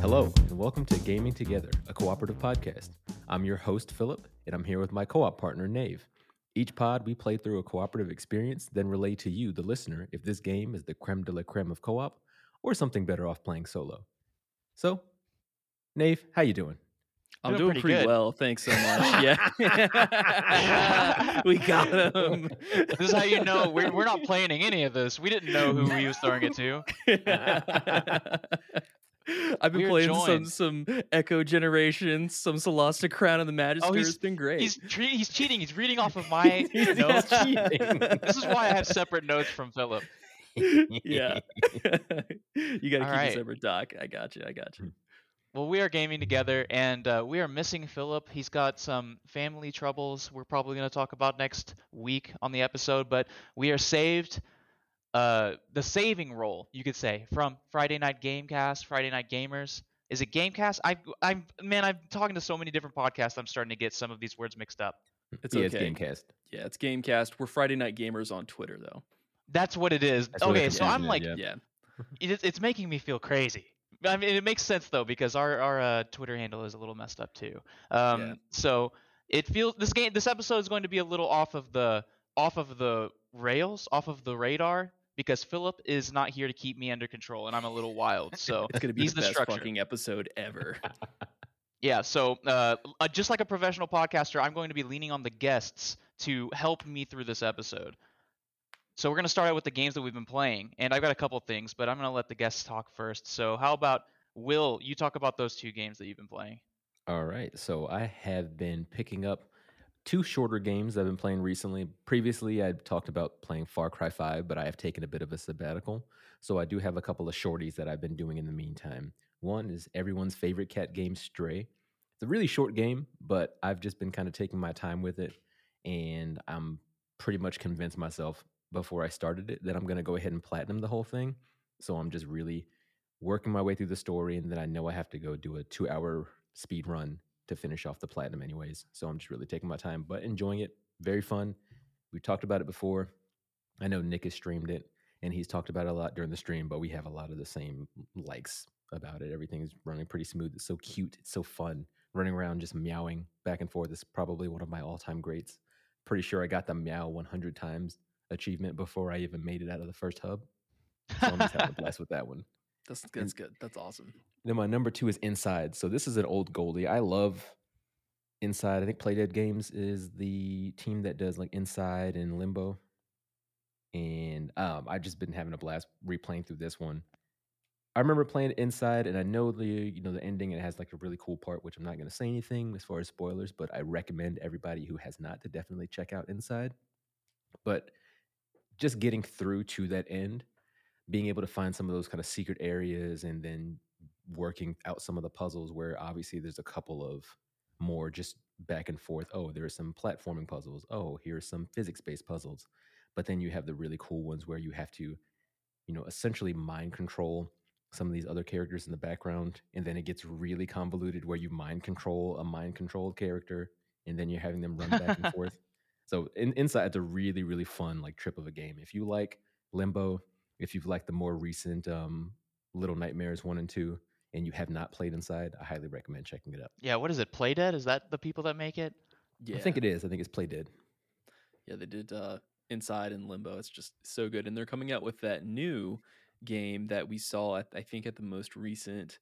Hello, and welcome to Gaming Together, a cooperative podcast. I'm your host, Philip, and I'm here with my co op partner, Nave. Each pod, we play through a cooperative experience, then relay to you, the listener, if this game is the creme de la creme of co op or something better off playing solo. So, Nave, how you doing? I'm Doing doing pretty pretty, well, thanks so much. Yeah, we got him. This is how you know we're, we're not planning any of this. We didn't know who he was throwing it to. I've been We're playing some joined. some Echo Generation, some Solasta Crown of the Magister. Oh, he's- it's been great. He's tre- he's cheating. He's reading off of my notes. cheating. This is why I have separate notes from Philip. yeah. you got to keep right. a separate doc. I got you. I got you. Hmm. Well, we are gaming together, and uh, we are missing Philip. He's got some family troubles. We're probably going to talk about next week on the episode, but we are saved. Uh, the saving role, you could say, from Friday Night Gamecast, Friday Night Gamers. Is it Gamecast? I, I'm man, I'm talking to so many different podcasts. I'm starting to get some of these words mixed up. It's yeah, okay. it's Gamecast. Yeah, it's Gamecast. We're Friday Night Gamers on Twitter, though. That's what it is. That's okay, so I'm like, yeah. Yeah. it, it's making me feel crazy. I mean, it makes sense though because our our uh, Twitter handle is a little messed up too. Um, Yeah. so it feels this game this episode is going to be a little off of the off of the rails, off of the radar because Philip is not here to keep me under control and I'm a little wild. So It's gonna be he's the the best structure. fucking episode ever. yeah, so uh, just like a professional podcaster, I'm going to be leaning on the guests to help me through this episode. So we're going to start out with the games that we've been playing, and I've got a couple things, but I'm going to let the guests talk first. So how about Will? You talk about those two games that you've been playing. All right. So I have been picking up two shorter games I've been playing recently. Previously, I talked about playing Far Cry 5, but I have taken a bit of a sabbatical. So I do have a couple of shorties that I've been doing in the meantime. One is everyone's favorite cat game, Stray. It's a really short game, but I've just been kind of taking my time with it. And I'm pretty much convinced myself before I started it that I'm going to go ahead and platinum the whole thing. So I'm just really working my way through the story. And then I know I have to go do a two hour speed run to finish off the platinum, anyways. So I'm just really taking my time, but enjoying it. Very fun. We talked about it before. I know Nick has streamed it and he's talked about it a lot during the stream, but we have a lot of the same likes about it. Everything is running pretty smooth. It's so cute. It's so fun. Running around just meowing back and forth is probably one of my all time greats. Pretty sure I got the meow 100 times achievement before I even made it out of the first hub. So I'm just having a blast with that one. That's that's good. That's awesome. Then my number two is Inside. So this is an old goalie. I love Inside. I think Playdead Games is the team that does like Inside and Limbo. And um, I've just been having a blast replaying through this one. I remember playing Inside, and I know the you know the ending. It has like a really cool part, which I'm not going to say anything as far as spoilers, but I recommend everybody who has not to definitely check out Inside. But just getting through to that end, being able to find some of those kind of secret areas, and then working out some of the puzzles where obviously there's a couple of more just back and forth. Oh, there are some platforming puzzles. Oh, here are some physics based puzzles. But then you have the really cool ones where you have to, you know, essentially mind control some of these other characters in the background. And then it gets really convoluted where you mind control a mind controlled character and then you're having them run back and forth. So in, inside, it's a really, really fun like trip of a game. If you like Limbo, if you've liked the more recent um, Little Nightmares one and two, and you have not played Inside, I highly recommend checking it out. yeah, what is it? Playdead? Is that the people that make it? Yeah, I think it is. I think it's Playdead. Yeah, they did uh, Inside and Limbo. It's just so good, and they're coming out with that new game that we saw at I think at the most recent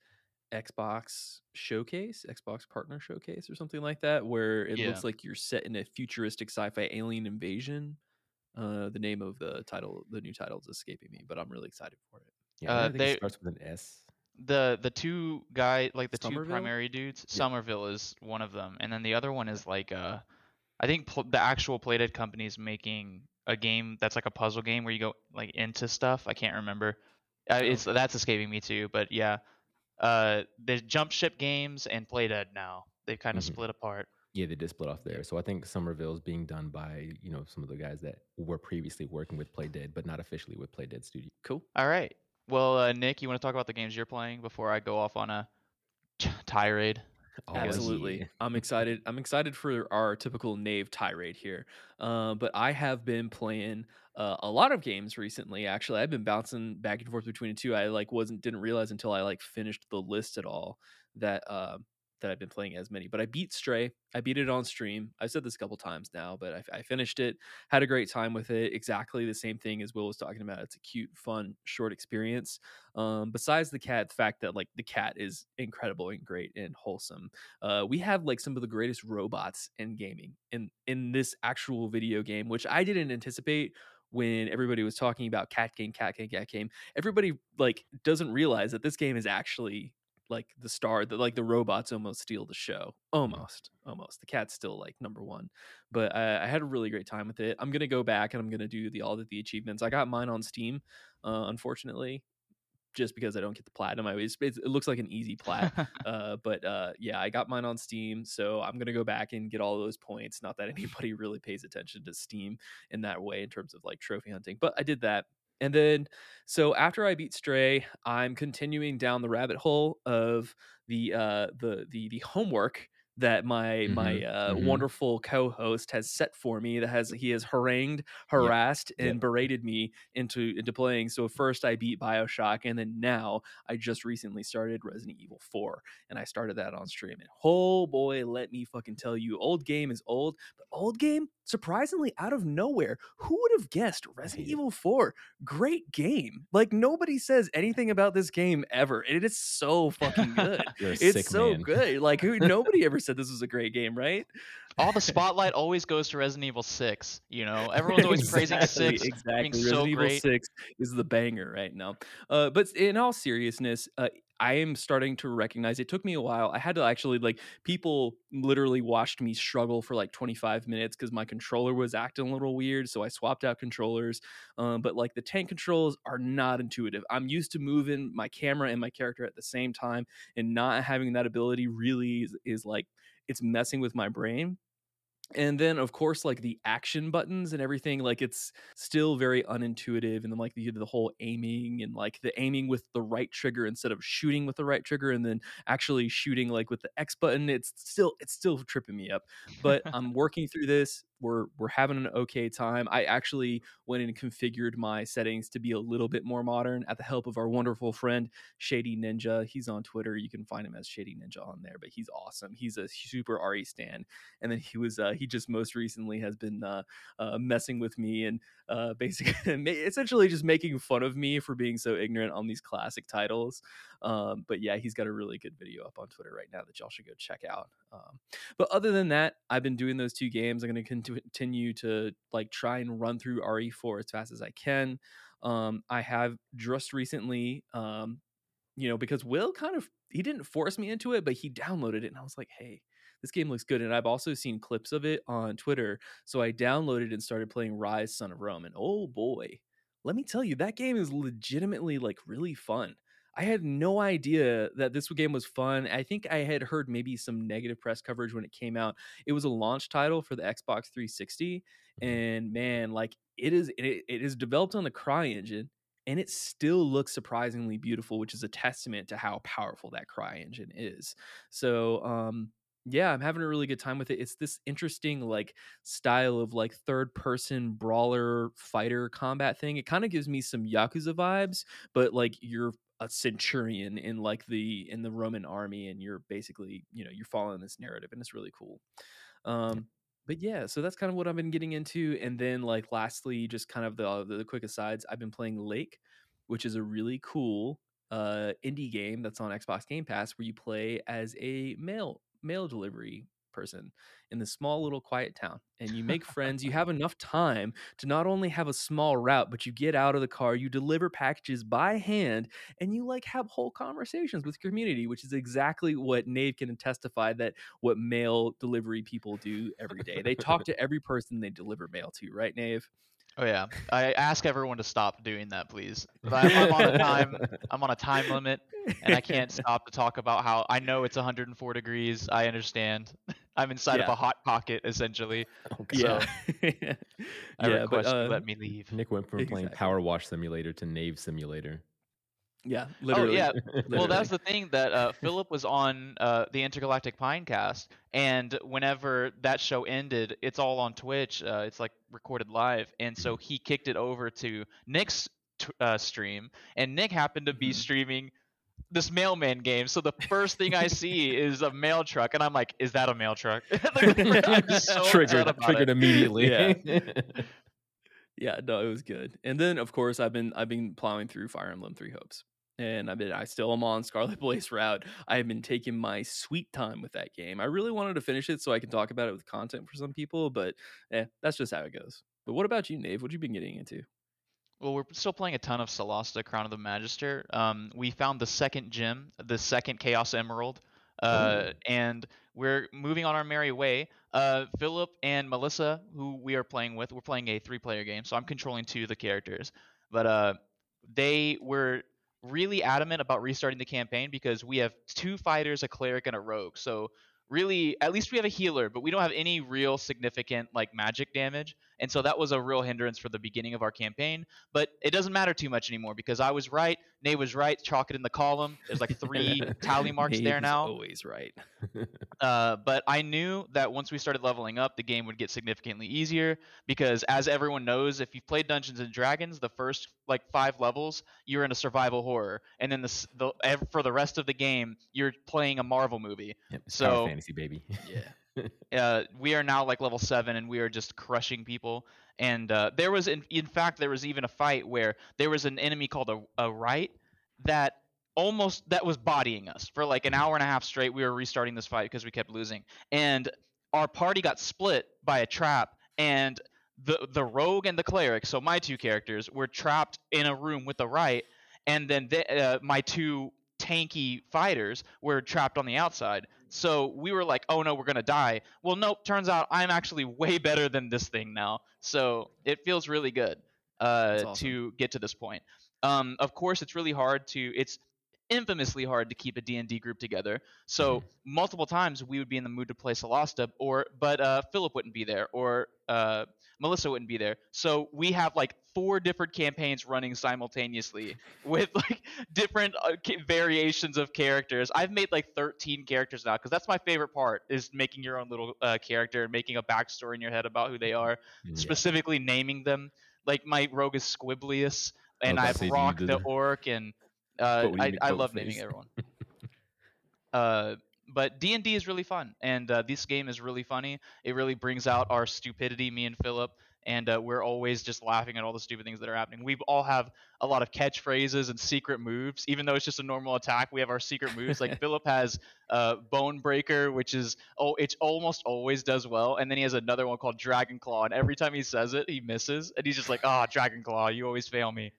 Xbox showcase, Xbox partner showcase, or something like that, where it Yeah. looks like you're set in a futuristic sci-fi alien invasion. Uh, the name of the title, the new title, is escaping me, but I'm really excited for it. Yeah, I Uh, think they- it starts with an S. The the two guy like the two primary dudes. Somerville is one of them, and then the other one is like uh, I think pl- the actual Playdead company is making a game that's like a puzzle game where you go like into stuff. I can't remember. Uh, it's that's escaping me too, but yeah. Uh, there's Jumpship Games and Playdead now. They've kind of Mhm. split apart. Yeah, they did split off there. So I think Somerville is being done by you know some of the guys that were previously working with Playdead, but not officially with Playdead Studio. Cool. All right. Well, uh, Nick, you want to talk about the games you're playing before I go off on a tirade? Always. Absolutely. Yeah. I'm excited. I'm excited for our typical Nave tirade here. Uh, but I have been playing uh, a lot of games recently. Actually, I've been bouncing back and forth between the two. I like wasn't didn't realize until I like finished the list at all that uh, that I've been playing as many. But I beat Stray. I beat it on stream. I've said this a couple times now, but I, I finished it. Had a great time with it. Exactly the same thing as Will was talking about. It's a cute, fun, short experience. Um, besides the cat, the fact that like the cat is incredible and great and wholesome. Uh, we have like some of the greatest robots in gaming in in this actual video game, which I didn't anticipate when everybody was talking about cat game, cat game, cat game. Everybody like doesn't realize that this game is actually like the star that like the robots almost steal the show almost almost the cat's still like number one but I, I had a really great time with it i'm gonna go back and i'm gonna do the all of the achievements i got mine on steam uh, unfortunately just because I don't get the platinum. I always it looks like an easy plat, uh, but uh, yeah, I got mine on Steam, so I'm gonna go back and get all those points. Not that anybody really pays attention to Steam in that way in terms of like trophy hunting, but I did that. And then, so after I beat Stray, I'm continuing down the rabbit hole of the uh, the the the homework that my my Mhm, uh, mhm. wonderful co-host has set for me. That has he has harangued, harassed, and yep. berated me into into playing. So first I beat Bioshock, and then now I just recently started Resident Evil Four, and I started that on stream. And oh boy, let me fucking tell you, old game is old, but old game surprisingly out of nowhere. Who would have guessed Resident. Evil Four? Great game. Like nobody says anything about this game ever, and it is so fucking good. You're a it's sick so man. good. Like who? Nobody ever said this was a great game, right? All the spotlight always goes to Resident Evil 6. You know, everyone's always praising Exactly, 6 Exactly. being so Resident Evil great. Six is the banger right now. Uh, but in all seriousness, uh, I am starting to recognize. It took me a while. I had to actually like people literally watched me struggle for like 25 minutes because my controller was acting a little weird. So I swapped out controllers. Um, but like the tank controls are not intuitive. I'm used to moving my camera and my character at the same time, and not having that ability really is, is like it's messing with my brain and then of course like the action buttons and everything like it's still very unintuitive and then like the, the whole aiming and like the aiming with the right trigger instead of shooting with the right trigger and then actually shooting like with the x button it's still it's still tripping me up. But i'm working through this we're we're having an okay time. I actually went and configured my settings to be a little bit more modern at the help of our wonderful friend shady ninja. He's on twitter. You can find him as shady ninja on there but he's awesome. He's a super re stan. And then he was uh, he just most recently has been uh, uh, messing with me and uh, basically essentially just making fun of me for being so ignorant on these classic titles. Um, but yeah he's got a really good video up on twitter right now that y'all should go check out. Um, but other than that i've been doing those two games. I'm going to continue to like try and run through re4 as fast as i can um, i have just recently um, you know because will kind of he didn't force me into it but he downloaded it and i was like hey this game looks good. And I've also seen clips of it on Twitter. So I downloaded and started playing Ryse Son of Rome. And oh boy, let me tell you, that game is legitimately like really fun. I had no idea that this game was fun. I think I had heard maybe some negative press coverage when it came out. It was a launch title for the Xbox 360. Mhm. And man, like it is it, it is developed on the CryEngine and it still looks surprisingly beautiful, which is a testament to how powerful that CryEngine is. So um yeah, I'm having a really good time with it. It's this interesting like style of like third person brawler fighter combat thing. It kind of gives me some Yakuza vibes, but like you're a centurion in like the in the Roman army and you're basically, you know, you're following this narrative and it's really cool. Um but yeah, so that's kind of what I've been getting into and then like lastly just kind of the the, the quick asides, I've been playing Lake, which is a really cool uh indie game that's on Xbox Game Pass where you play as a mail mail delivery person in this small little quiet town and you make friends you have enough time to not only have a small route but you get out of the car you deliver packages by hand and you like have whole conversations with your community which is exactly what Nave can testify that what mail delivery people do every day. They talk to every person they deliver mail to right Nave Oh yeah, I ask everyone to stop doing that, please. But I'm, I'm on a time. I'm on a time limit, and I can't stop to talk about how I know it's 104 degrees. I understand. I'm inside of a hot pocket, essentially. Oh, God. yeah I yeah request but uh, let me leave. Nick went from playing Exactly. Power Wash Simulator to Nave Simulator. Yeah, literally. Oh yeah. Well, that's the thing that uh, Philip was on uh, the Intergalactic Pinecast, and whenever that show ended, it's all on Twitch. Uh, it's like recorded live, and so he kicked it over to Nick's t- uh, stream, and Nick happened to be Mhm. streaming this mailman game. So the first thing I see is a mail truck, and I'm like, "Is that a mail truck?" Like, so triggered triggered it. immediately. Yeah. Yeah, no, it was good. And then of course I've been I've been plowing through Fire Emblem Three Hopes. And I've been I still am on Scarlet Blaze route. I have been taking my sweet time with that game. I really wanted to finish it so I can talk about it with content for some people, but eh, that's just how it goes. But what about you, Nave? What you been getting into? Well, we're still playing a ton of Solasta, Crown of the Magister. Um, we found the second gem, the second Chaos Emerald, uh, and we're moving on our merry way. Uh, Philip and Melissa, who we are playing with, we're playing a three-player game, so I'm controlling two of the characters. But uh, they were really adamant about restarting the campaign because we have two fighters, a cleric, and a rogue. So really, at least we have a healer, but we don't have any real significant like magic damage. And so that was a real hindrance for the beginning of our campaign. But it doesn't matter too much anymore because I was right, Nate was right, chalk it in the column. There's like three tally marks there now. Always right. Uh, but I knew that once we started leveling up, the game would get significantly easier because, as everyone knows, if you've played Dungeons and Dragons, the first like five levels, you're in a survival horror, and then the, the for the rest of the game, you're playing a Marvel movie. Yep, So- fantasy baby. Yeah. Uh, we are now like level seven, and we are just crushing people. And uh, there was, in, in fact, there was even a fight where there was an enemy called a, a right that almost that was bodying us for like an hour and a half straight. We were restarting this fight because we kept losing, and our party got split by a trap, and the the rogue and the cleric, so my two characters, were trapped in a room with the right, and then the, uh, my two tanky fighters were trapped on the outside. So we were like, "Oh no, we're gonna die." Well, nope. Turns out I'm actually way better than this thing now. So it feels really good uh, awesome. to get to this point. Um, of course, it's really hard to. It's infamously hard to keep a D&D group together. So multiple times we would be in the mood to play Solasta, or but uh, Philip wouldn't be there, or uh, Melissa wouldn't be there. So we have like four different campaigns running simultaneously with like different uh, ca- variations of characters. I've made like 13 characters now because that's my favorite part is making your own little uh, character and making a backstory in your head about who they are, Yeah. specifically naming them. Like my rogue is Squiblius, and I've Rock the orc, and uh, What would you I, I love face? naming everyone. uh, but D and D is really fun, and uh, this game is really funny. It really brings out our stupidity, me and Philip, and uh, we're always just laughing at all the stupid things that are happening. We all have a lot of catchphrases and secret moves, even though it's just a normal attack. We have our secret moves. Like Philip has uh, Bone Breaker, which is oh, it almost always does well, and then he has another one called Dragon Claw, and every time he says it, he misses, and he's just like, ah, Dragon Claw, you always fail me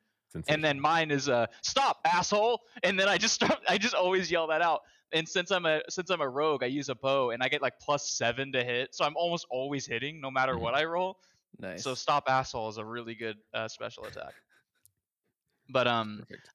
and then mine is uh stop asshole and then i just start i just always yell that out and since i'm a since i'm a rogue i use a bow and i get like plus seven to hit so i'm almost always hitting no matter Mhm. what i roll Nice. so stop asshole is a really good uh, special attack but um Perfect.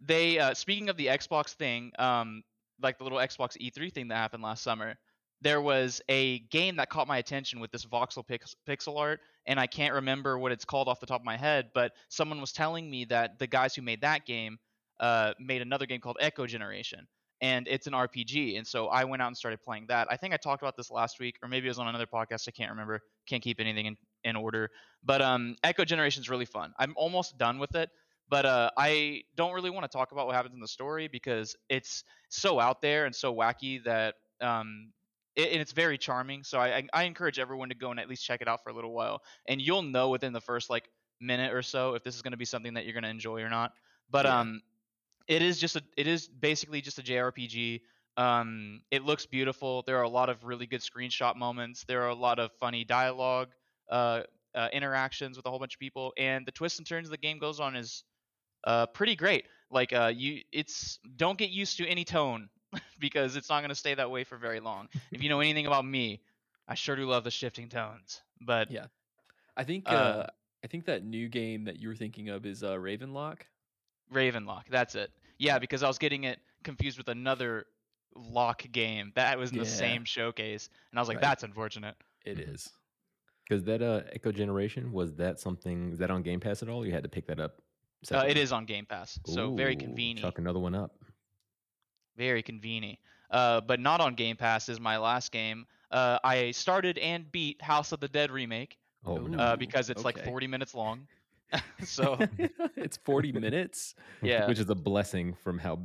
they uh, speaking of the Xbox thing, um, like the little Xbox E3 thing that happened last summer, there was a game that caught my attention with this voxel pix- pixel art, and I can't remember what it's called off the top of my head, but someone was telling me that the guys who made that game uh, made another game called Echo Generation, and it's an RPG, and so I went out and started playing that. I think I talked about this last week, or maybe it was on another podcast. I can't remember. Can't keep anything in, in order, but um, Echo Generation is really fun. I'm almost done with it but uh, I don't really want to talk about what happens in the story because it's so out there and so wacky that um, it, and it's very charming. So I, I, I encourage everyone to go and at least check it out for a little while, and you'll know within the first like minute or so if this is going to be something that you're going to enjoy or not. But Yeah. um, it is just a it is basically just a JRPG. Um, it looks beautiful. There are a lot of really good screenshot moments. There are a lot of funny dialogue. Uh, uh, interactions with a whole bunch of people, and the twists and turns the game goes on is uh, pretty great. Like uh, you, it's don't get used to any tone because it's not going to stay that way for very long. if you know anything about me, I sure do love the shifting tones. But Yeah. I think uh, uh, I think that new game that you were thinking of is uh, Ravenlock. Ravenlock, that's it. Yeah, because I was getting it confused with another lock game that was in the Yeah. same showcase, and I was like, Right. that's unfortunate. It Mhm. Because that uh, Echo Generation was that something is that on Game Pass at all? You had to pick that up Uh, it is on Game Pass, so very convenient. Chuck another one up. Very convenient. Uh, but not on Game Pass is my last game. Uh, I started and beat House of the Dead remake Oh no. uh, because it's like 40 minutes long. so it's 40 minutes. yeah. Which is a blessing from how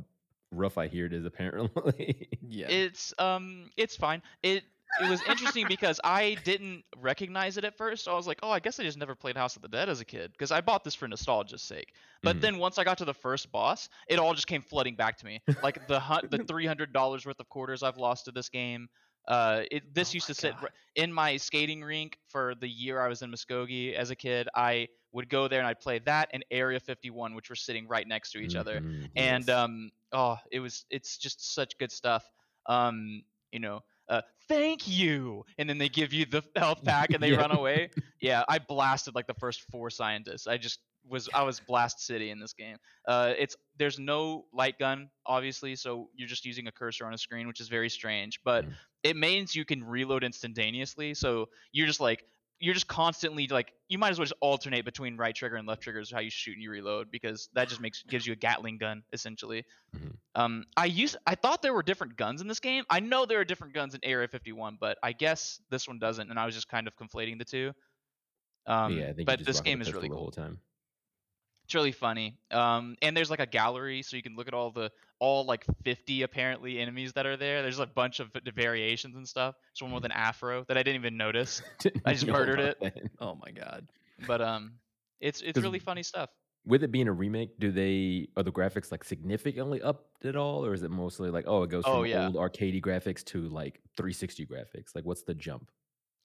rough I hear it is apparently. Yeah. it's um it's fine. It it was interesting because I didn't recognize it at first. I was like, oh, I guess I just never played House of the Dead as a kid because I bought this for nostalgia's sake. But Mhm. then once I got to the first boss, it all just came flooding back to me. Like the hun- the three hundred dollars worth of quarters I've lost to this game. Uh, it this Oh used to sit God. r- in my skating rink for the year I was in Muskogee as a kid. I would go there and I'd play that and Area 51, which were sitting right next to each other Mhm, and yes. um oh it was it's just such good stuff um you know uh thank you and then they give you the health pack and they Yeah. run away yeah i blasted like the first four scientists i just was i was blast city in this game uh it's there's no light gun obviously so you're just using a cursor on a screen which is very strange but Mhm. it means you can reload instantaneously so you're just like you're just constantly like you might as well just alternate between right trigger and left trigger is how you shoot and you reload because that just makes gives you a Gatling gun essentially. Mhm. Um, I used I thought there were different guns in this game. I know there are different guns in Area 51, but I guess this one doesn't, and I was just kind of conflating the two. Um, yeah, but this game is really pistol the cool. whole time. It's really funny. Um, and there's like a gallery, so you can look at all the all like 50 apparently enemies that are there. There's a bunch of variations and stuff. There's one with an afro that I didn't even notice, I just murdered it. that. oh my god. but um, it's it's 'Cause really funny stuff. With it being a remake, do they are the graphics like significantly upped at all, or is it mostly like oh it goes from Oh, yeah. old arcadey graphics to like 360 graphics? Like what's the jump?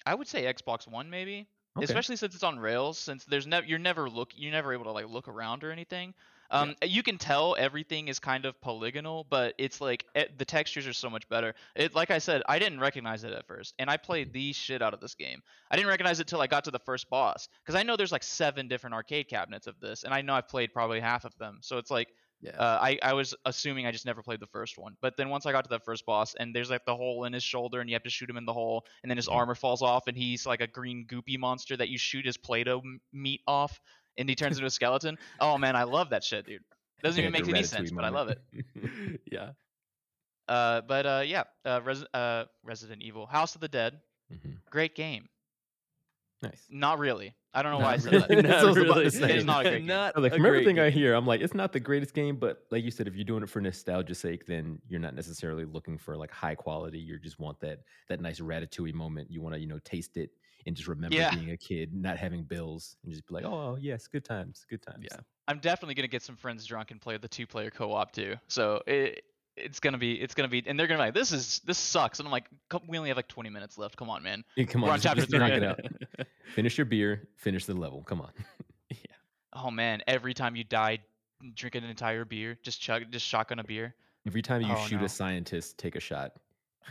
I would say Xbox One maybe, Okay. especially since it's on rails. Since there's never you're never look you're never able to like look around or anything. Um, you can tell everything is kind of polygonal, but it's like eh, the textures are so much better. It like I said, I didn't recognize it at first, and I played the shit out of this game. I didn't recognize it till I got to the first boss because I know there's like seven different arcade cabinets of this, and I know I've played probably half of them. So it's like Yeah. uh, I, I was assuming I just never played the first one. But then once I got to the first boss, and there's like the hole in his shoulder, and you have to shoot him in the hole, and then his Mhm. armor falls off, and he's like a green goopy monster that you shoot his Play-Doh m- meat off, and he turns into a skeleton. Oh man, I love that shit, dude. Doesn't even make any sense, but I love it. yeah. Uh, but uh, yeah, uh, Res- uh, Resident Evil, House of the Dead, Mhm. great game. Nice. Not really. I don't know why I Not said really. that. That's what I was about to say. It is not a great game. Not I was like a from great everything I hear, I'm like it's not the greatest game, but like you said, if you're doing it for nostalgia's sake, then you're not necessarily looking for like high quality. You just want that that nice ratatouille moment. You want to you know taste it and just remember Yeah. being a kid, not having bills, and just be like, oh yes, good times, good times. Yeah. I'm definitely gonna get some friends drunk and play the two player co op too. So it it's gonna be it's gonna be and they're gonna be like this is this sucks and I'm like "Come- we only have like 20 minutes left. Come on, man. Yeah, come on, on chapter three. out. Finish your beer, finish the level. Come on. yeah Oh man, every time you die, drink an entire beer, just chug, just shotgun a beer. Every time you Oh, shoot no. a scientist, take a shot,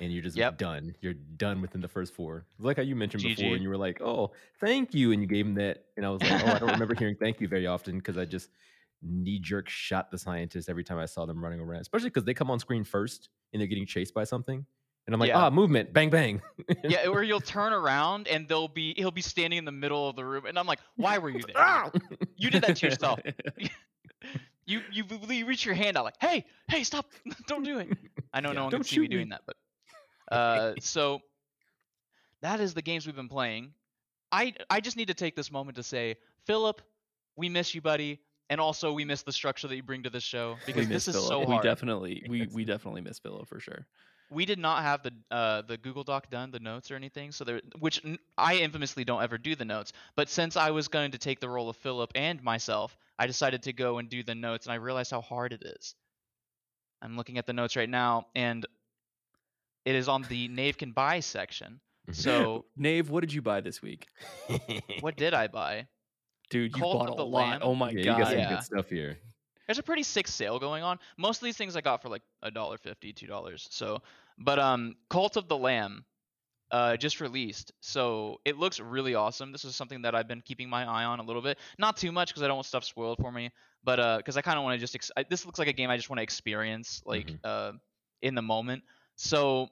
and you're just Yep. done. You're done within the first four. Like how you mentioned before, and you were like, "Oh, thank you," and you gave him that, and I was like, "Oh, I don't remember hearing thank you very often because I just knee jerk shot the scientist every time I saw them running around, especially because they come on screen first and they're getting chased by something, and I'm like, Yeah. ah, movement, bang bang. Yeah, or you'll turn around and they'll be he'll be standing in the middle of the room, and I'm like, why were you there? Ah! You did that to yourself. You you, you reach your hand out like, hey, hey, stop, don't do it. I know Yeah, no one "Don't can see me." doing that, but uh, so that is the games we've been playing. I I just need to take this moment to say, Philip, we miss you, buddy, and also we miss the structure that you bring to this show because this is Philip. so We definitely we we definitely miss Philip for sure. we did not have the uh, the Google Doc done, the notes or anything. So there, which n- I infamously don't ever do the notes. But since I was going to take the role of Philip and myself, I decided to go and do the notes, and I realized how hard it is. I'm looking at the notes right now, and it is on the Nave can buy section. So Nave, what did you buy this week? what did I buy? Dude, you Cult bought of a the lot. Lamb? Oh my yeah, you god. got some Yeah. good stuff here. There's a pretty sick sale going on. Most of these things I got for like a dollar fifty, two dollars. So, but um, Cult of the Lamb, uh, just released. So it looks really awesome. This is something that I've been keeping my eye on a little bit. Not too much because I don't want stuff spoiled for me, but uh, because I kind of want to just. Ex- I, this looks like a game I just want to experience, like Mhm. uh, in the moment. So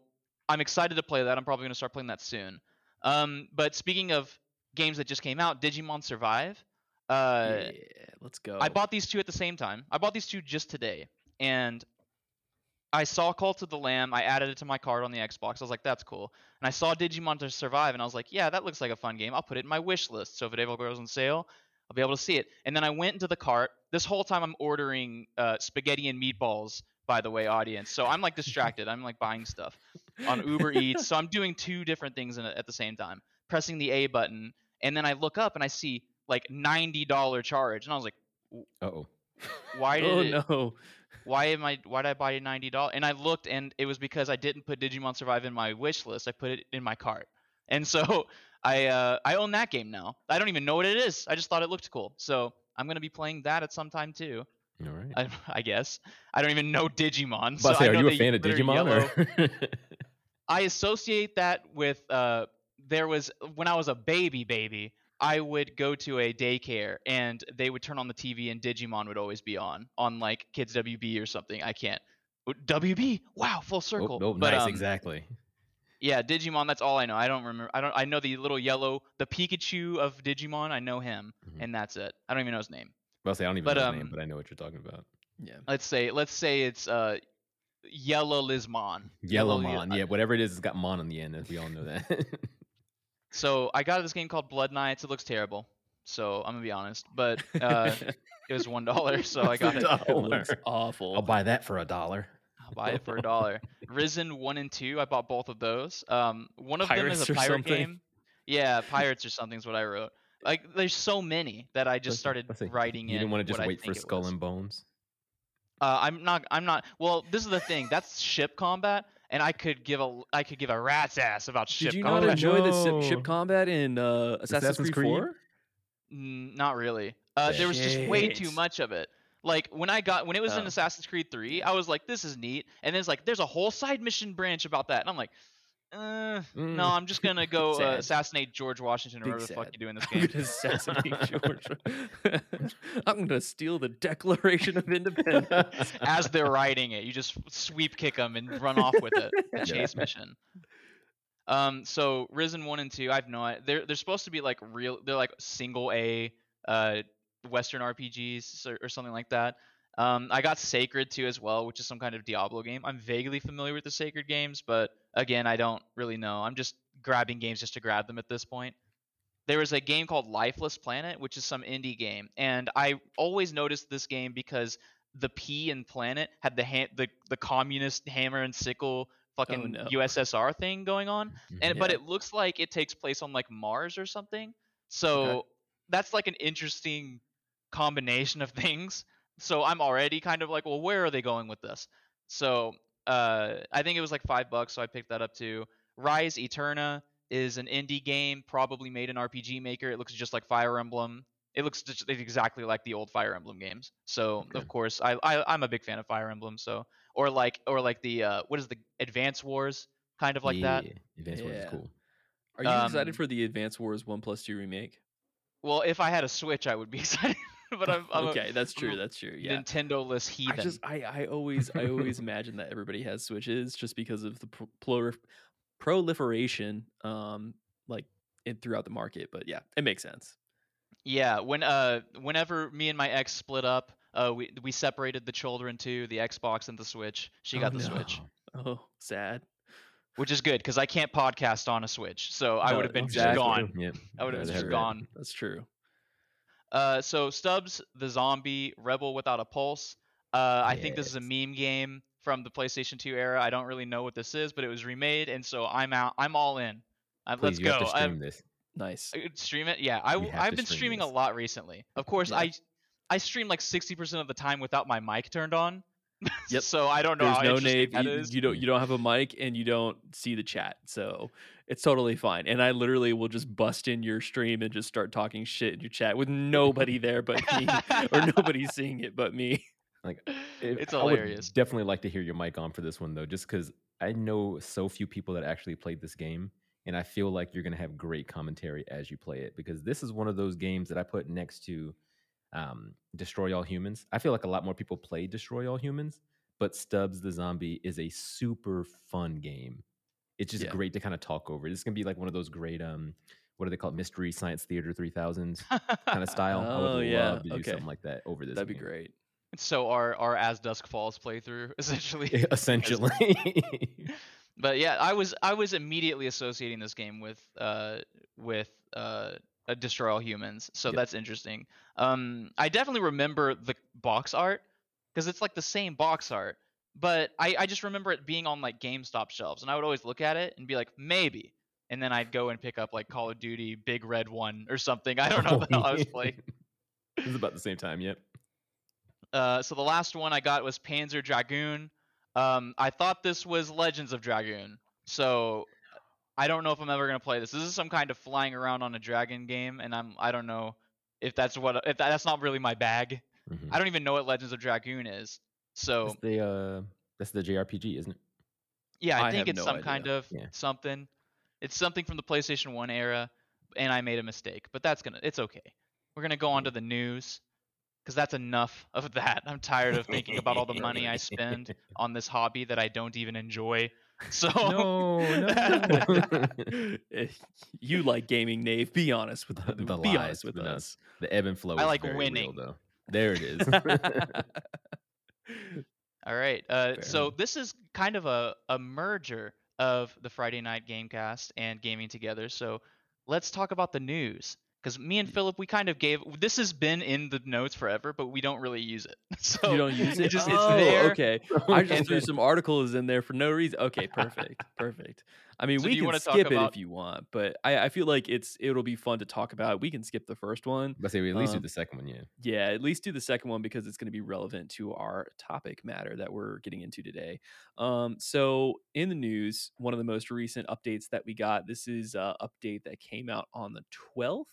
I'm excited to play that. I'm probably gonna start playing that soon. Um, but speaking of games that just came out, Digimon Survive. Uh, yeah, let's go. I bought these two at the same time. I bought these two just today, and I saw Cult of the Lamb. I added it to my card on the Xbox. I was like, that's cool. And I saw Digimon to Survive, and I was like, yeah, that looks like a fun game. I'll put it in my wish list. So if it ever goes on sale, I'll be able to see it. And then I went into the cart. This whole time I'm ordering uh, spaghetti and meatballs. By the way, audience. So I'm like distracted. I'm like buying stuff on Uber Eats. So I'm doing two different things in, at the same time. Pressing the A button, and then I look up and I see like ninety dollar charge, and I was like, Uh oh. why did oh it, no. why am I why did I buy ninety dollars? And I looked and it was because I didn't put Digimon Survive in my wish list. I put it in my cart. And so I uh, I own that game now. I don't even know what it is. I just thought it looked cool. So I'm gonna be playing that at some time too. All right. I, I guess. I don't even know Digimon. But So say, are you a fan of Digimon? I associate that with uh there was when I was a baby baby, I would go to a daycare and they would turn on the TV and Digimon would always be on on like Kids WB or something. I can't. WB. Wow, full circle. oh, oh, But, nice, um, exactly. Yeah, Digimon, that's all I know. I don't remember I don't I know the little yellow the Pikachu of Digimon, I know him Mhm. and that's it. I don't even know his name. Well, say I don't even but, know his name, um, but I know what you're talking about. Yeah. Let's say let's say it's uh Yellow Lizmon. Yellowmon, yeah, whatever it is, it's got mon on the end. as We all know that. So I got this game called Blood Knights. It looks terrible. So I'm gonna be honest, but uh, it was one dollar, so I got it. What's a It looks awful. I'll buy that for a dollar. I'll buy it for a dollar. Risen one and two, I bought both of those. Um, one of them is a pirate game. Yeah, pirates or something is what I wrote. Like, there's so many that I just Let's see, started let's see. writing You in. didn't want to just what I wait for think it Skull was. and Bones. Uh, I'm not. I'm not. Well, this is the thing. That's ship combat, and I could give a. I could give a rat's ass about ship Did you not combat. enjoy the ship, ship combat in uh, Assassin's, Creed 4? Mm, not really. Uh, there was just way too much of it. Like when I got when it was in Oh. Assassin's Creed 3, I was like, "This is neat," and then it's like, "There's a whole side mission branch about that," and I'm like, uh, Mm. "No, I'm just gonna go uh, assassinate George Washington or whatever the fuck you do in this I'm game." gonna assassinate George. I'm gonna steal the Declaration of Independence. As they're writing it, you just sweep kick them and run off with it. Chase mission. Um, so Risen one and two, I've no idea. They're they're supposed to be like real. They're like single A, uh, Western RPGs or, or something like that. Um, I got Sacred too as well, which is some kind of Diablo game. I'm vaguely familiar with the Sacred games, but again, I don't really know. I'm just grabbing games just to grab them at this point. There was a game called Lifeless Planet, which is some indie game, and I always noticed this game because the P in Planet had the ha- the the communist hammer and sickle fucking no. USSR thing going on, and but it looks like it takes place on like Mars or something. So that's like an interesting combination of things. So I'm already kind of like, well, where are they going with this? So uh, I think it was like five bucks, so I picked that up too. Rise Eterna is an indie game, probably made in RPG Maker. It looks just like Fire Emblem. It looks just exactly like the old Fire Emblem games. So Okay. of course, I, I I'm a big fan of Fire Emblem. So or like or like the uh, what is the Advance Wars kind of like that. yeah, Advance Wars is cool. Are you Um, excited for the Advance Wars One Plus Two remake? Well, if I had a Switch, I would be excited. but I'm, I'm okay, that's true. That's true. Yeah. Nintendo-less heathen. I just I, I always I always imagine that everybody has switches just because of the pro- proliferation um like in throughout the market but yeah it makes sense Yeah, when uh whenever me and my ex split up, uh we we separated the children to the Xbox and the Switch. She got Oh, the Switch, oh sad which is good because I can't podcast on a Switch, so I would have been exactly. just gone. Yep. I would have just gone. that's true Uh, so Stubbs the zombie rebel without a pulse. Uh, I think this is a meme game from the PlayStation 2 era. I don't really know what this is, but it was remade, and so I'm out. I'm all in. Uh, Please, let's you go. have to I- stream this. nice Uh, stream it yeah I, have i've been stream streaming a lot recently of course Yeah. i i stream like 60% of the time without my mic turned on Yep. so i don't know there's how no interesting name you, you don't you don't have a mic and you don't see the chat so it's totally fine and i literally will just bust in your stream and just start talking shit in your chat with nobody there but me or nobody seeing it but me Like, If- it's I would hilarious definitely like to hear your mic on for this one though, just because I know so few people that actually played this game, and I feel like you're gonna have great commentary as you play it because this is one of those games that I put next to um, Destroy All Humans. I feel like a lot more people play Destroy All Humans, but Stubbs the Zombie is a super fun game. It's just Yeah. great to kind of talk over. It's gonna be like one of those great um, what do they call it? Mystery Science Theater 3000 kind of style. I Oh, would yeah, love to do something like that over this. That'd be great. so our our As Dusk Falls playthrough essentially. Essentially. but yeah, I was I was immediately associating this game with uh with uh a Destroy All Humans, so Yep. that's interesting. Um, I definitely remember the box art because it's like the same box art, but I I just remember it being on like GameStop shelves, and I would always look at it and be like maybe, and then I'd go and pick up like Call of Duty Big Red One or something. I don't know what the hell I was playing. It was about the same time. Yep. Uh, so the last one I got was Panzer Dragoon. Um, I thought this was Legends of Dragoon. So I don't know if I'm ever gonna play this. This is some kind of flying around on a dragon game, and I'm I don't know if that's what if that, that's not really my bag. Mhm. I don't even know what Legends of Dragoon is. So That's the uh, that's the JRPG, isn't it? yeah, I, I think it's no some idea. kind of Yeah. something. It's something from the PlayStation One era, and I made a mistake, but that's gonna it's okay. We're gonna go on to the news because that's enough of that. I'm tired of thinking about all the money I spend on this hobby that I don't even enjoy. So No, no. Eh, you like gaming, Nave. Be honest with The- the be lies, honest with the- us. the ebb and flow. I is like very real, winning. though. There it is. All right. Uh, so this is kind of a, a merger of the Friday Night Gamecast and Gaming Together. So let's talk about the news. Because me and Philip, we kind of gave this has been in the notes forever, but we don't really use it. So you don't use it. It's just oh, it's there. Okay. I just threw some articles in there for no reason. Okay, perfect, perfect. I mean, So we can skip it about- if you want, but I, I feel like it's it'll be fun to talk about. We can skip the first one. but say we at least Um, do the second one, yeah. Yeah, at least do the second one because it's going to be relevant to our topic matter that we're getting into today. Um, so in the news, one of the most recent updates that we got. This is a update that came out on the twelfth.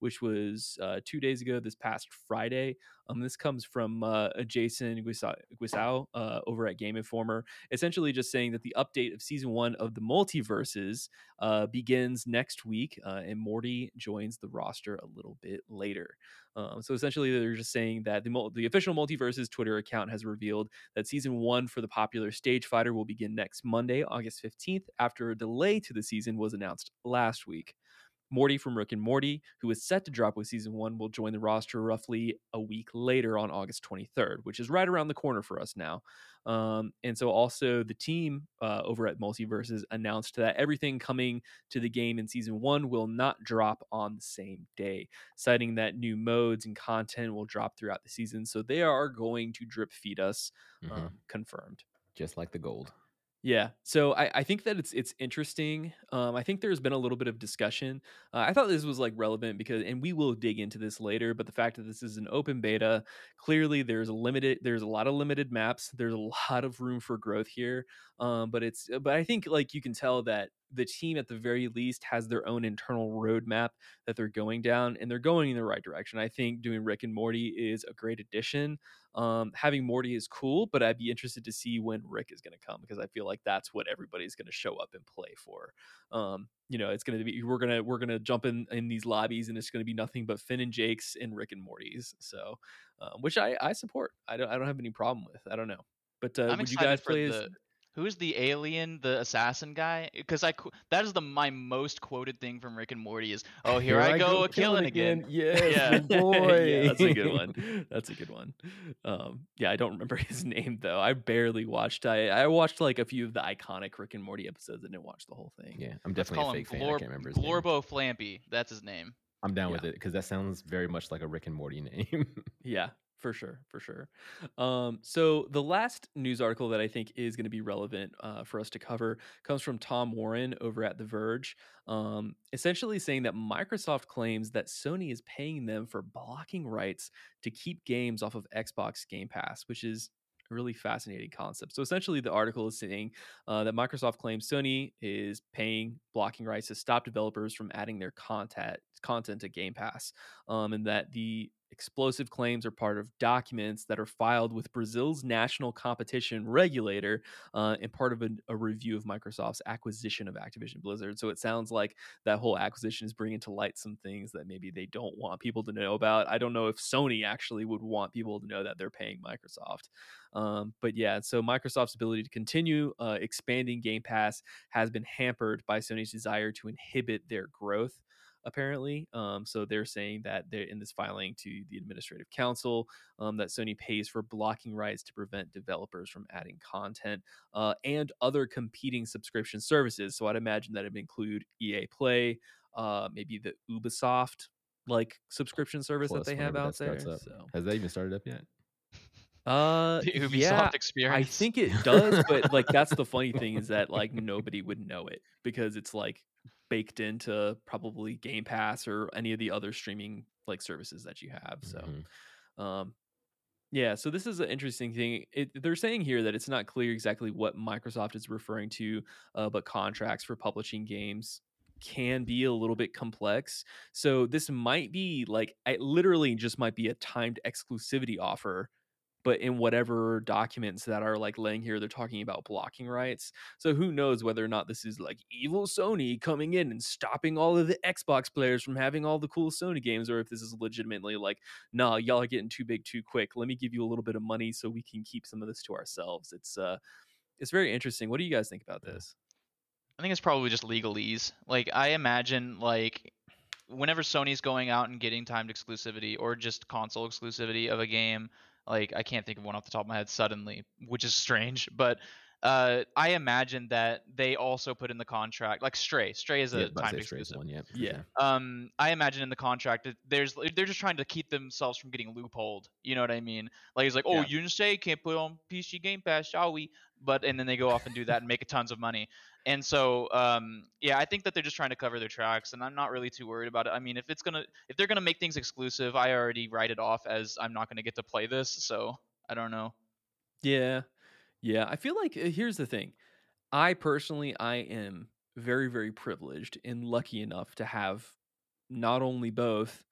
Which was uh, two days ago, this past Friday. Um, this comes from uh, Jason Guisao, uh, over at Game Informer, essentially just saying that the update of season one of the MultiVersus uh, begins next week, uh, and Morty joins the roster a little bit later. Um, so essentially, they're just saying that the, the official MultiVersus Twitter account has revealed that season one for the popular Stage Fighter will begin next Monday, August 15th, after a delay to the season was announced last week. Morty from Rick and Morty, who is set to drop with season one, will join the roster roughly a week later on August 23rd, which is right around the corner for us now. Um, and so, also, the team uh, over at MultiVersus announced that everything coming to the game in season one will not drop on the same day, citing that new modes and content will drop throughout the season. So, they are going to drip feed us, Mhm. um, confirmed. Just like the gold. Yeah, so I, I think that it's it's interesting. Um, I think there's been a little bit of discussion. Uh, I thought this was like relevant because, and we will dig into this later. But the fact that this is an open beta, clearly there's a limited, there's a lot of limited maps. There's a lot of room for growth here. Um, but it's, but I think like you can tell that the team at the very least has their own internal roadmap that they're going down, and they're going in the right direction. I think doing Rick and Morty is a great addition. Um, having Morty is cool, but I'd be interested to see when Rick is going to come because I feel like that's what everybody's going to show up and play for. Um, you know, it's going to be we're gonna we're gonna jump in in these lobbies and it's going to be nothing but Finn and Jake's and Rick and Morty's. So, um, which I I support. I don't I don't have any problem with. I don't know, but uh, would you guys play the who is the alien, the assassin guy? Because I that is the my most quoted thing from Rick and Morty is oh here, I, go, a killing again. Yes, Yeah. boy. yeah, that's a good one. That's a good one. Um, yeah, I don't remember his name though. I barely watched. I I watched like a few of the iconic Rick and Morty episodes. I didn't watch the whole thing. yeah, I'm Let's definitely call a him fake fan. I Glor- can't remember his name. Flampy. That's his name. I'm down with it because that sounds very much like a Rick and Morty name. Yeah, for sure, for sure. Um, so the last news article that I think is going to be relevant uh, for us to cover comes from Tom Warren over at The Verge, um, essentially saying that Microsoft claims that Sony is paying them for blocking rights to keep games off of Xbox Game Pass, which is a really fascinating concept. So essentially, the article is saying uh, that Microsoft claims Sony is paying blocking rights to stop developers from adding their content content to Game Pass, um, and that the explosive claims are part of documents that are filed with Brazil's national competition regulator uh, and part of a, a review of Microsoft's acquisition of Activision Blizzard. So it sounds like that whole acquisition is bringing to light some things that maybe they don't want people to know about. I don't know if Sony actually would want people to know that they're paying Microsoft. Um, but yeah, so Microsoft's ability to continue uh, expanding Game Pass has been hampered by Sony's desire to inhibit their growth. Apparently. Um, so they're saying that they're in this filing to the administrative council um, that Sony pays for blocking rights to prevent developers from adding content uh, and other competing subscription services. So I'd imagine that it would include EA Play, uh, maybe the Ubisoft like subscription service Plus, that they have out there. So Has that even started up yet? uh, The Ubisoft yeah, I think it does, but like that's the funny thing is that like nobody would know it because it's like baked into probably Game Pass or any of the other streaming like services that you have. So, Mhm. um, yeah, so this is an interesting thing. It, they're saying here that it's not clear exactly what Microsoft is referring to, uh, but contracts for publishing games can be a little bit complex. So this might be like, it literally just might be a timed exclusivity offer, but in whatever documents that are like laying here, they're talking about blocking rights. So who knows whether or not this is like evil Sony coming in and stopping all of the Xbox players from having all the cool Sony games, or if this is legitimately like, nah, y'all are getting too big too quick. Let me give you a little bit of money so we can keep some of this to ourselves. It's uh it's very interesting. What do you guys think about this? I think it's probably just legalese. Like I imagine like whenever Sony's going out and getting timed exclusivity or just console exclusivity of a game, like I can't think of one off the top of my head suddenly, which is strange, but uh, I imagine that they also put in the contract like Stray. Stray is a Yeah, about to timed say Stray's exclusive. one, yeah. Yeah. sure. Um, I imagine in the contract that there's they're just trying to keep themselves from getting loopholed. You know what I mean? Like it's like, oh, Yeah. you didn't say can't put on PC Game Pass, shall we? But and then they go off and do that and make tons of money. And so, um, yeah, I think that they're just trying to cover their tracks, and I'm not really too worried about it. I mean, if it's gonna if they're gonna make things exclusive, I already write it off as I'm not gonna get to play this. So I don't know. Yeah. Yeah. I feel like uh, here's the thing. I personally I am very very privileged and lucky enough to have not only both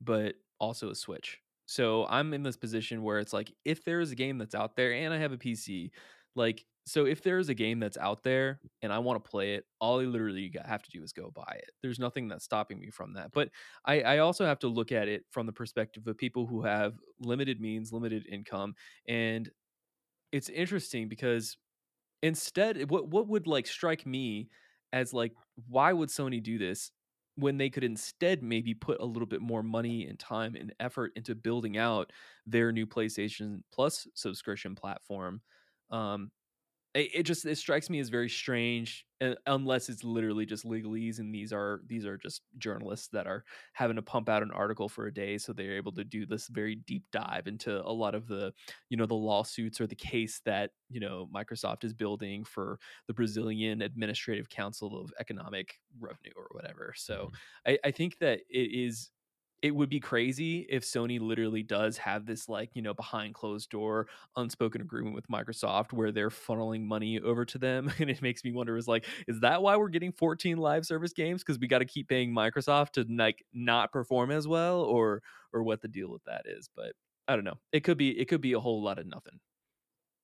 but also a Switch. So I'm in this position where it's like if there is a game that's out there and I have a PC, like so if there is a game that's out there and I want to play it, all I literally have to do is go buy it. There's nothing that's stopping me from that. But I, I also have to look at it from the perspective of people who have limited means, limited income, and it's interesting because instead what what would like strike me as like why would Sony do this when they could instead maybe put a little bit more money and time and effort into building out their new PlayStation Plus subscription platform? Um it, it just it strikes me as very strange uh, unless it's literally just legalese and these are these are just journalists that are having to pump out an article for a day so they're able to do this very deep dive into a lot of the you know the lawsuits or the case that you know Microsoft is building for the Brazilian Administrative Council of Economic Revenue or whatever. So I, I think that it is it would be crazy if Sony literally does have this like you know behind closed door unspoken agreement with Microsoft where they're funneling money over to them and it makes me wonder is like is that why we're getting 14 live service games because we got to keep paying Microsoft to like not perform as well or or what the deal with that is but I don't know it could be it could be a whole lot of nothing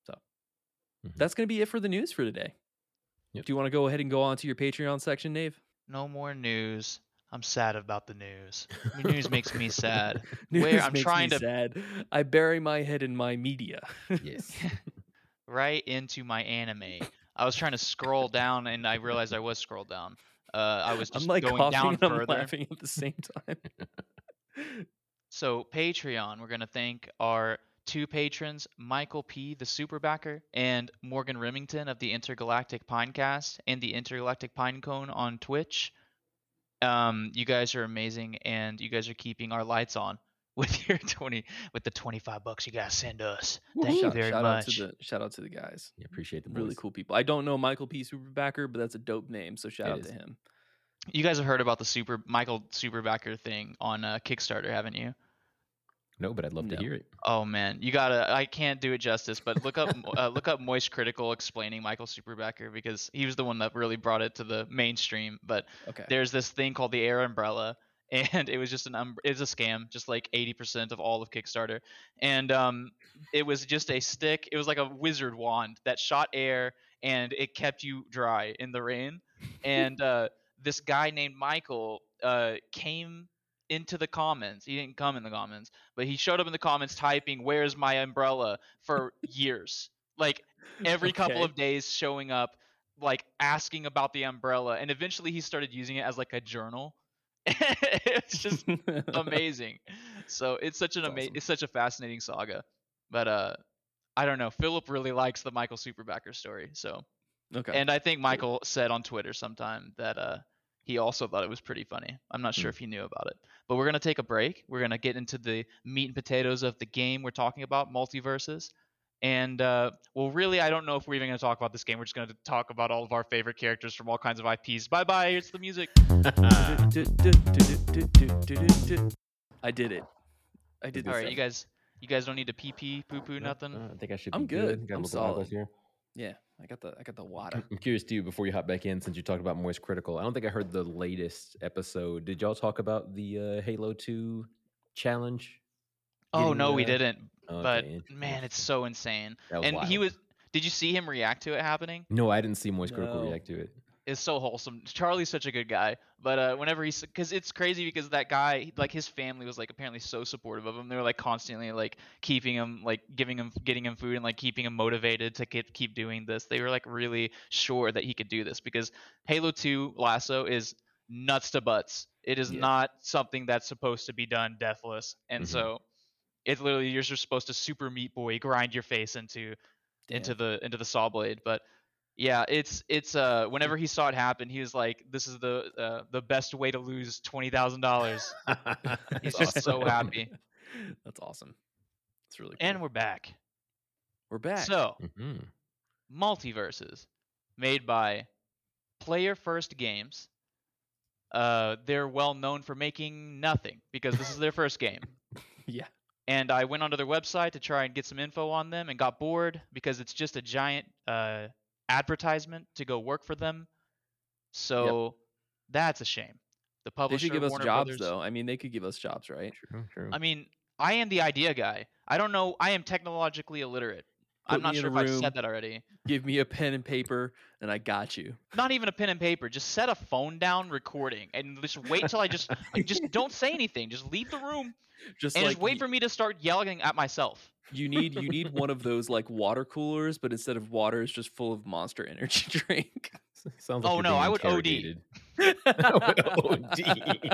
so Mhm. that's gonna be it for the news for today Yep. do you want to go ahead and go on to your Patreon section Nave No more news. I'm sad about the news. The news makes me sad. News Where I'm makes trying me to sad. I bury my head in my media. yes. right into my anime. I was trying to scroll down and I realized I was scrolled down. Uh, I was I'm just like going coughing down and I'm laughing at the same time. So Patreon, we're gonna thank our two patrons, Michael P, the super backer, and Morgan Remington of the Intergalactic Pinecast and the Intergalactic Pinecone on Twitch. Um, you guys are amazing, and you guys are keeping our lights on with your twenty with the twenty five bucks you guys send us. Thank you very shout much. Out to the, shout out to the guys. Yeah, appreciate them. Really boys. cool people. I don't know Michael P. Superbacker, but that's a dope name. So shout It out is. to him. You guys have heard about the super Michael Superbacker thing on uh, Kickstarter, haven't you? No, but I'd love No. to hear it. Oh man, you gotta. I can't do it justice, but look up uh, look up Moist Critical explaining Michael Superbacker because he was the one that really brought it to the mainstream. But Okay. there's this thing called the Air Umbrella, and it was just an um, it's a scam, just like 80% of all of Kickstarter, and um, it was just a stick. It was like a wizard wand that shot air and it kept you dry in the rain. And uh, this guy named Michael uh, came into the comments. He didn't come in the comments, but he showed up in the comments typing "Where's my umbrella?" for years. Like every couple of days showing up like asking about the umbrella and eventually he started using it as like a journal it's just amazing. So it's such an amazing, awesome. it's such a fascinating saga. But uh, I don't know. Philip really likes the Michael Superbacker story. So, okay. and I think Michael said on Twitter sometime that uh, he also thought it was pretty funny. I'm not sure Hmm. if he knew about it. But we're gonna take a break. We're gonna get into the meat and potatoes of the game we're talking about, MultiVersus. And uh, well, really, I don't know if we're even gonna talk about this game. We're just gonna talk about all of our favorite characters from all kinds of IPs. Bye bye. Here's the music. I did it. I did All this. right, you guys. You guys don't need to pee pee poo poo nothing. Uh, I think I should. I'm be good. Got a I'm little bit of eyeballs solid. here. Yeah, I got the I got the water. I'm curious too. Before you hop back in, since you talked about Moist Critical, I don't think I heard the latest episode. Did y'all talk about the uh, Halo Two challenge? oh getting, no, we didn't. But man, it's so insane. that was And he was. Did you see him react to it happening? No, I didn't see Moist Critical No. react to it. It's so wholesome. Charlie's such a good guy, but uh, whenever he's because it's crazy because that guy, like his family, was like apparently so supportive of him. They were like constantly like keeping him, like giving him, getting him food, and like keeping him motivated to keep keep doing this. They were like really sure that he could do this because Halo 2 LASO is nuts to butts. It is Yeah. not something that's supposed to be done deathless, and Mhm. so it's literally you're just supposed to super meat boy grind your face into into the into the saw blade but yeah it's it's uh whenever he saw it happen he was like this is the uh, the best way to lose twenty thousand dollars he's just so happy That's awesome. It's really cool. and we're back we're back. so mm-hmm. MultiVersus made by player first games uh they're well known for making nothing because this is their first game yeah. and I went onto their website to try and get some info on them and got bored because it's just a giant uh, advertisement to go work for them. So that's a shame. The They publisher should give us Warner jobs Brothers, though. I mean, they could give us jobs, right? True, true. I mean, I am the idea guy. I don't know. I am technologically illiterate. Put I'm not me in sure a if I've said that already. Give me a pen and paper, and I got you. Not even a pen and paper. Just set a phone down, recording, and just wait till I just like, just don't say anything. Just leave the room Just and like just wait for me to start yelling at myself. you need you need one of those like water coolers, but instead of water, it's just full of Monster Energy drink. Sounds like Oh, no, I would OD.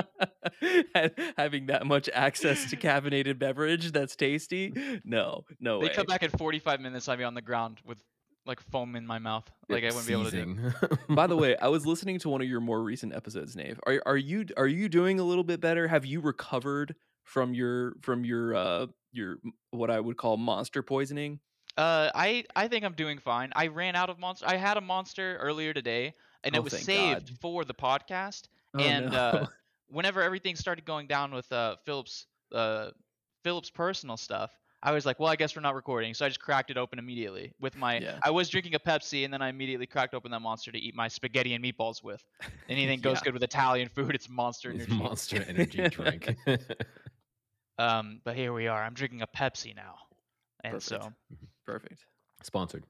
Ha- Having that much access to caffeinated beverage that's tasty? No, no They way. come back in 45 minutes. I'd be on the ground with like foam in my mouth. Like I wouldn't be able to do. By the way, I was listening to one of your more recent episodes, Nave. Are are you are you doing a little bit better? Have you recovered from your from your uh your what I would call monster poisoning? Uh, I I think I'm doing fine. I ran out of monster. I had a monster earlier today, and Oh, it was saved God. for the podcast. Oh, and no. uh, whenever everything started going down with uh Philip's uh Philip's personal stuff, I was like, well, I guess we're not recording. So I just cracked it open immediately with my. Yeah. I was drinking a Pepsi, and then I immediately cracked open that monster to eat my spaghetti and meatballs with. Anything goes good with Italian food. It's Monster It's Energy. monster energy drink. Um, but here we are. I'm drinking a Pepsi now, and Perfect. so Perfect. Sponsored.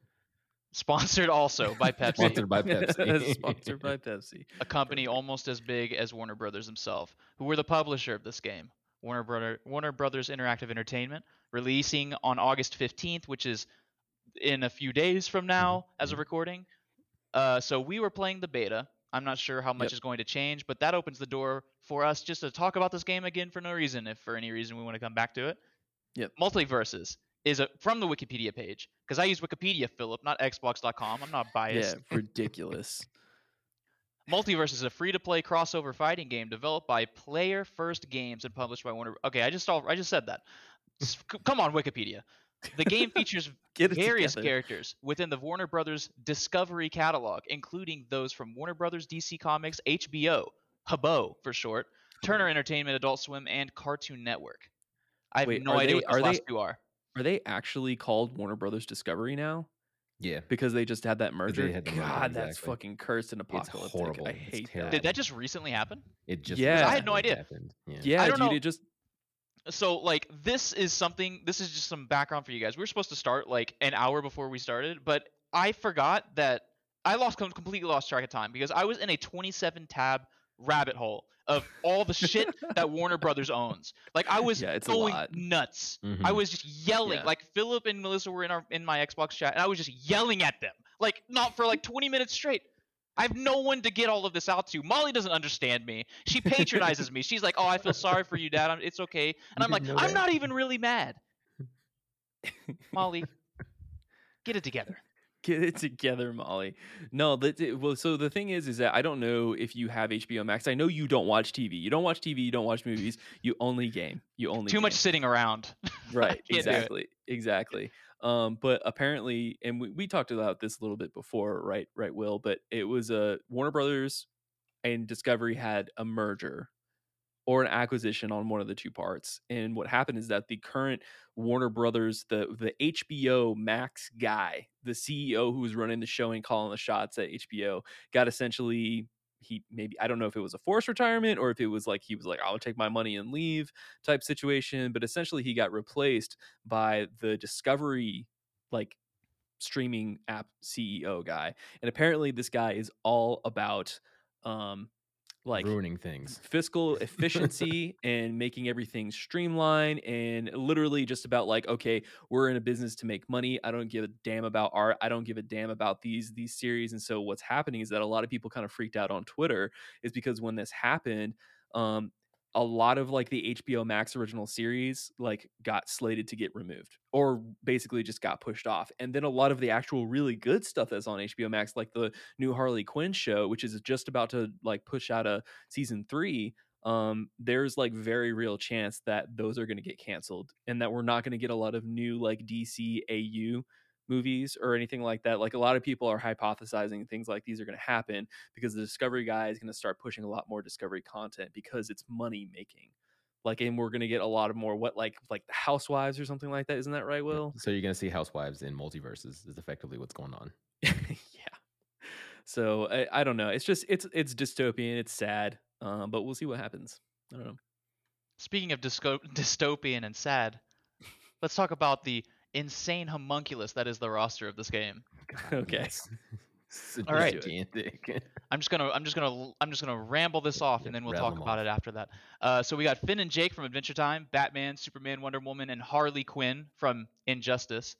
Sponsored also by Pepsi. Sponsored by Pepsi. Sponsored by Pepsi. a company almost as big as Warner Brothers himself, who were the publisher of this game. Warner Brother Warner Brothers Interactive Entertainment, releasing on August 15th, which is in a few days from now as a recording. Uh, so we were playing the beta. I'm not sure how much Yep. is going to change, but that opens the door for us just to talk about this game again for no reason. If for any reason we want to come back to it. Yep. MultiVersus is a, from the Wikipedia page because I use Wikipedia, Philip, not Xbox.com. I'm not biased. Yeah, ridiculous. Multiverse is a free-to-play crossover fighting game developed by Player First Games and published by Warner. Okay, I just all, I just said that. C- Come on, Wikipedia. The game features various together. characters within the Warner Brothers Discovery catalog, including those from Warner Brothers, DC Comics, HBO, Habo for short, Turner Entertainment, Adult Swim, and Cartoon Network. I have Wait, no idea they- what those are last they- two are. Are they actually called Warner Brothers Discovery now? yeah. Because they just had that merger. had the merger, God, that's exactly. fucking cursed and apocalyptic. horrible. I hate terrible. that. Did that just recently happen? It just Yeah. I had no idea. Happened. Yeah. Yeah, I don't dude, know. it just so like this is something this is just some background for you guys we were supposed to start like an hour before we started but i forgot that i lost completely lost track of time because i was in a 27 tab rabbit hole of all the shit that warner brothers owns like i was Yeah, it's a going nuts i Mhm. was just yelling Yeah. like philip and melissa were in our in my xbox chat and i was just yelling at them like not for like 20 minutes straight I have no one to get all of this out to. Molly doesn't understand me. She patronizes me. She's like, "Oh, I feel sorry for you, Dad. I'm, it's okay." And I'm like, "I'm that? not even really mad." Molly, get it together. Get it together, Molly. No, that it- well. So the thing is, is that I don't know if you have HBO Max. I know you don't watch TV. You don't watch TV. You don't watch movies. You only game. You only Too much sitting around. right can't do it. exactly exactly um but apparently and we, we talked about this a little bit before right right will but it was a uh, warner brothers and discovery had a merger or an acquisition on one of the two parts and what happened is that the current warner brothers the the hbo max guy the ceo who was running the show and calling the shots at hbo got essentially he maybe I don't know if it was a forced retirement or if it was like he was like I'll take my money and leave type situation, but essentially he got replaced by the Discovery like streaming app CEO guy. And apparently this guy is all about um like ruining things. fiscal efficiency and making everything streamlined and literally just about like okay we're in a business to make money. I don't give a damn about art. I don't give a damn about these these series. And so what's happening is that a lot of people kind of freaked out on twitter is because when this happened um a lot of like the HBO Max original series like got slated to get removed or basically just got pushed off. And then a lot of the actual really good stuff that's on HBO Max like the new Harley Quinn show which is just about to like push out a season 3 um there's like very real chance that those are going to get canceled and that we're not going to get a lot of new like DC AU movies or anything like that like a lot of people are hypothesizing things like these are going to happen because the discovery guy is going to start pushing a lot more discovery content because it's money making. Like and we're going to get a lot of more what like like the housewives or something like that isn't that right will? So you're gonna see housewives in MultiVersus is effectively what's going on. yeah. So I, I don't know. It's just it's it's dystopian it's sad um but we'll see what happens. I don't know. Speaking of disco- dystopian and sad, let's talk about the insane homunculus that is the roster of this game. Okay. it's- it's All right. gigantic. I'm just gonna I'm just gonna I'm just gonna ramble this off and then we'll talk about off. it after that. Uh, so we got Finn and Jake from Adventure Time, Batman, Superman, Wonder Woman, and Harley Quinn from Injustice,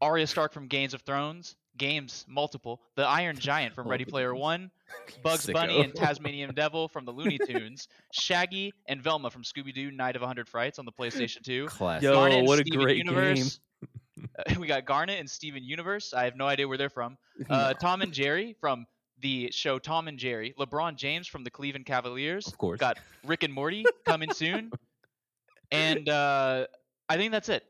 Arya Stark from Games of Thrones, Games multiple, the Iron Giant from Ready Player. One, Bugs Bunny and Tasmanian Devil from the Looney Tunes, Shaggy and Velma from Scooby Doo: Night of a Hundred Frights on the PlayStation 2. Classic. Yo, Garnet what a Steven great Universe. Uh, we got Garnet and Steven Universe. I have no idea where they're from. Uh, Tom and Jerry from the show Tom and Jerry. LeBron James from the Cleveland Cavaliers. Of course. Got Rick and Morty coming soon. And uh, I think that's it.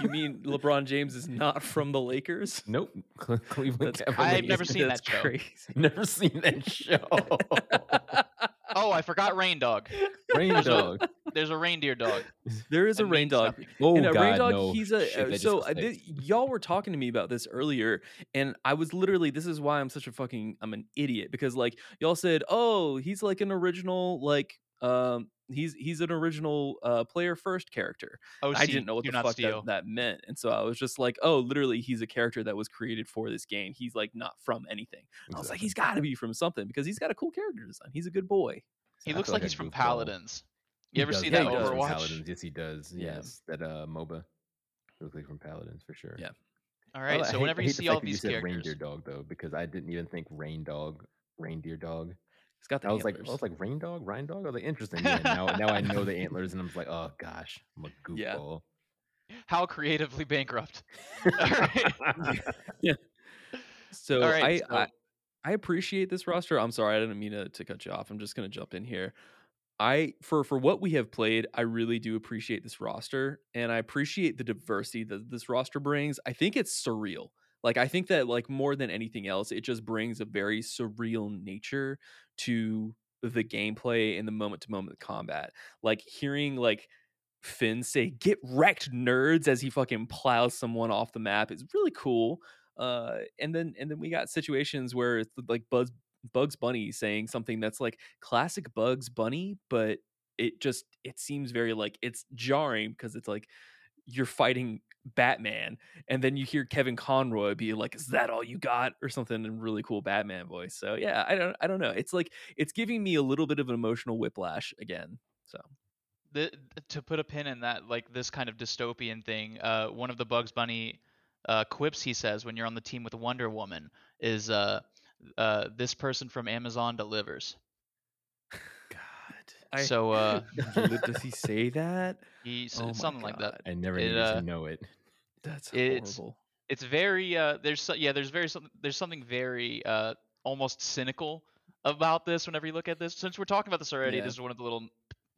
You mean lebron james is not from the lakers Nope. Cle- Cleveland That's Cavaliers. I've never seen That's that show. crazy. Never seen that show. Oh, I forgot Rain Dog. Rain dog. There's a reindeer dog. there is a That rain dog. Oh and a God, rain dog no. he's a Shit, uh, that so was uh, thi- fixed. y'all were talking to me about this earlier and i was literally this is why i'm such a fucking i'm an idiot because like y'all said oh he's like an original like um he's he's an original uh player first character Oh, I didn't know what the fuck that, that meant. And so I was just like, oh, literally, he's a character that was created for this game. He's like not from anything. I was like, he's got to be from something because he's got a cool character design. He's a good boy. He I looks feel like he's from goofball. Paladins. He You ever does see Yeah, that he like does. Overwatch? Paladins. Yes, he does. Yeah. Yes, that uh MOBA. He looks like from Paladins for sure. Yeah. All I right, li- I so hate- whenever you see fact all that you these said characters, reindeer dog though, because I didn't even think rain dog, reindeer dog. He's got the I was like. I was like rain dog, rain dog. I was like, interesting. Yeah, now, now I know the antlers, and I'm just like, oh gosh, I'm a Yeah. how creatively bankrupt. yeah. so, All right, I, so- I I appreciate this roster. I'm sorry, I didn't mean to, to cut you off. I'm just gonna jump in here. I for for what we have played, I really do appreciate this roster, and I appreciate the diversity that this roster brings. I think it's surreal. Like I think that like more than anything else, it just brings a very surreal nature to the gameplay and the moment to moment combat. Like hearing like Finn say "Get wrecked, nerds" as he fucking plows someone off the map is really cool. Uh, and then and then we got situations where it's like Buzz Bugs Bunny saying something that's like classic Bugs Bunny, but it just it seems very like it's jarring because it's like you're fighting Batman, and then you hear Kevin Conroy be like, "Is that all you got?" or something in really cool Batman voice. So yeah, I don't I don't know. It's like it's giving me a little bit of an emotional whiplash again. So the, to put a pin in that like this kind of dystopian thing uh, one of the bugs bunny uh, quips he says when you're on the team with wonder woman is uh, uh, this person from Amazon delivers. God. I, so uh, does he say that? he's Oh something like that. I never It, needed uh, to know it. That's It's- horrible. It's very uh, there's yeah there's very there's something very uh, almost cynical about this whenever you look at this. Since we're talking about this already, Yeah. this is one of the little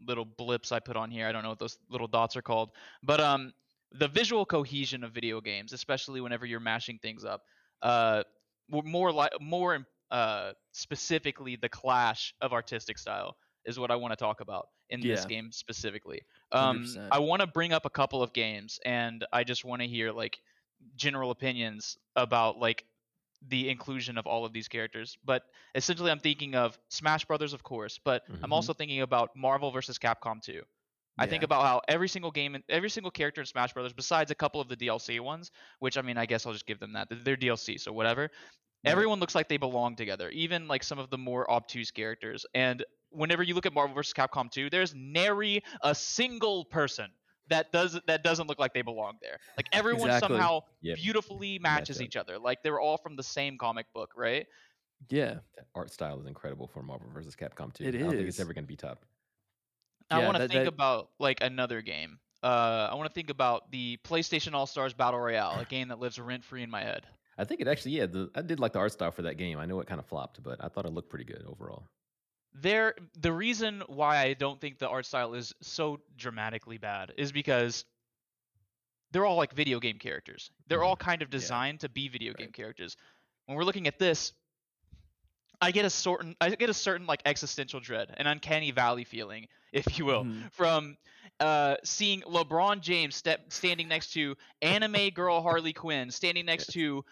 little blips I put on here. I don't know what those little dots are called, but um, the visual cohesion of video games, especially whenever you're mashing things up, uh, more like more uh, specifically the clash of artistic style is what I want to talk about in this game specifically. Um, 100%. I want to bring up a couple of games, and I just want to hear like general opinions about like the inclusion of all of these characters. But essentially, I'm thinking of Smash Brothers, of course, but I'm Mhm. also thinking about Marvel versus Capcom 2. I think about how every single game, and every single character in Smash Brothers, besides a couple of the DLC ones, which I mean, I guess I'll just give them that. They're DLC, so whatever. Right. Everyone looks like they belong together, even like some of the more obtuse characters. And whenever you look at Marvel vs. Capcom 2, there's nary a single person that does that doesn't look like they belong there. Like everyone Exactly. somehow Yep. beautifully matches up. each other. Like they're all from the same comic book, right? Yeah. That art style is incredible for Marvel vs. Capcom 2. It I don't think it's ever going to be topped. I Yeah, want to that- think that- about like another game. Uh, I want to think about the PlayStation All Stars Battle Royale, a game that lives rent free in my head. I think it actually, yeah, the, I did like the art style for that game. I know it kind of flopped, but I thought it looked pretty good overall. There, the reason why I don't think the art style is so dramatically bad is because they're all like video game characters. They're Mhm. all kind of Yeah. designed to be video game characters. When we're looking at this, I get a certain, I get a certain like existential dread, an uncanny valley feeling, if you will, Mhm. from uh, seeing LeBron James step standing next to anime girl Harley Quinn, standing next to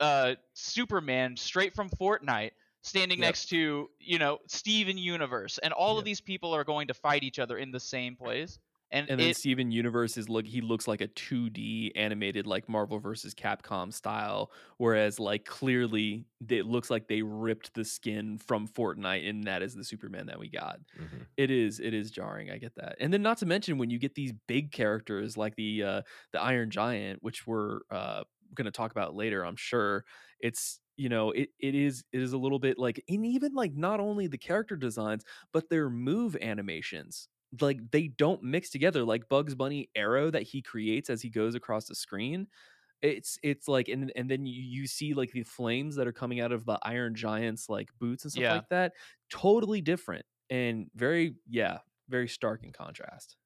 uh, Superman straight from Fortnite, standing Yep. next to you know Steven Universe, and all Yep. of these people are going to fight each other in the same place. And, And then it, Steven Universe is look he looks like a 2D animated like Marvel versus Capcom style, whereas like clearly it looks like they ripped the skin from Fortnite and that is the Superman that we got. Mhm. It is it is jarring, I get that. And then not to mention when you get these big characters like the uh the Iron Giant, which we're uh gonna talk about later, I'm sure. It's you know, it, it is it is a little bit like and even like not only the character designs, but their move animations like they don't mix together like bugs bunny arrow that he creates as he goes across the screen it's it's like and and then you, you see like the flames that are coming out of the iron giants like boots and stuff Yeah. like that totally different and very yeah very stark in contrast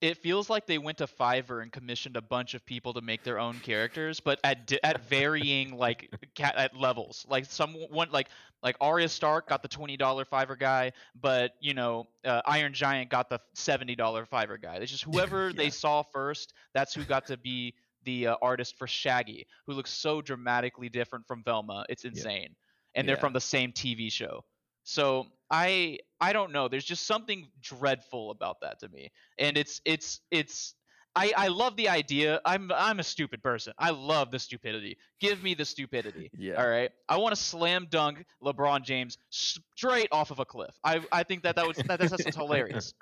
it feels like they went to Fiverr and commissioned a bunch of people to make their own characters, but at at varying like ca- at levels. Like some one like like Arya Stark got the twenty dollar Fiverr guy, but you know uh, Iron Giant got the seventy dollar Fiverr guy. It's just whoever they saw first, that's who got to be the uh, artist for Shaggy, who looks so dramatically different from Velma. It's insane, and they're from the same TV show. So I I don't know. There's just something dreadful about that to me and it's it's it's I, I love the idea. I'm I'm a stupid person. I love the stupidity. Give me the stupidity. Yeah. All right. I want to slam dunk LeBron James straight off of a cliff. I I think that that was that, that's, that's hilarious.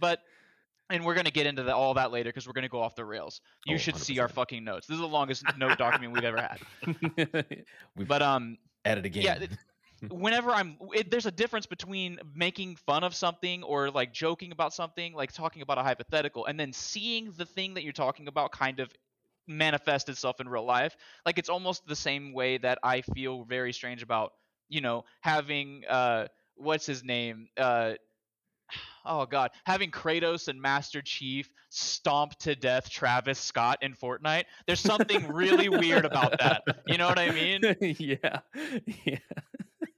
But and we're gonna get into the, all that later because we're gonna go off the rails. You Oh, should see our fucking notes. This is the longest note document we've ever had. We've But um, at it again. yeah, whenever I'm, it, there's a difference between making fun of something or like joking about something, like talking about a hypothetical, and then seeing the thing that you're talking about kind of manifest itself in real life. Like it's almost the same way that I feel very strange about, you know, having uh, what's his name, uh. Oh god, having Kratos and Master Chief stomp to death Travis Scott in Fortnite. There's something really weird about that. You know what I mean? yeah yeah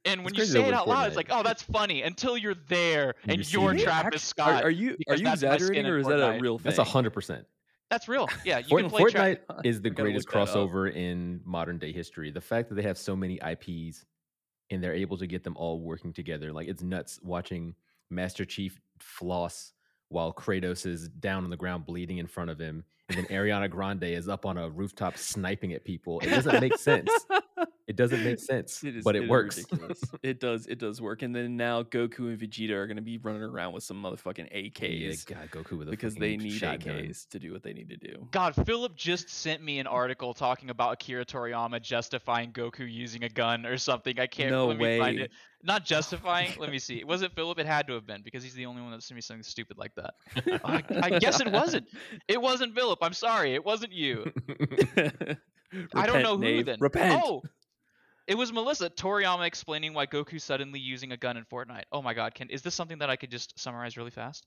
And when It's you say it with out loud, it's like, oh, that's funny until you're there You and see you're it. Travis Scott. are, are you are you that's my skin exaggerating or is that a real thing That's a hundred percent. That's real. Yeah, you Fort- can play Tra- Fortnite is the greatest look up. crossover in modern day history. The fact that they have so many IPs and they're able to get them all working together, like it's nuts watching Master Chief floss while Kratos is down on the ground bleeding in front of him, and then Ariana Grande is up on a rooftop sniping at people. It doesn't make sense. It It doesn't make sense, It is, but it works. it does. It does work. And then now Goku and Vegeta are going to be running around with some motherfucking yeah, AKs God, Goku with a because they need shotgun. AKs to do what they need to do. God, Philip just sent me an article talking about Akira Toriyama justifying Goku using a gun or something. I can't No let me find it. Not justifying. let me see. Was it Philip? It had to have been because he's the only one that sent me something stupid like that. I, I guess it wasn't. It wasn't Philip. I'm sorry. It wasn't you. I don't know who Nave. then. Repent. Oh, it was Melissa Toriyama explaining why Goku suddenly using a gun in Fortnite. Oh my God, can is this something that I could just summarize really fast?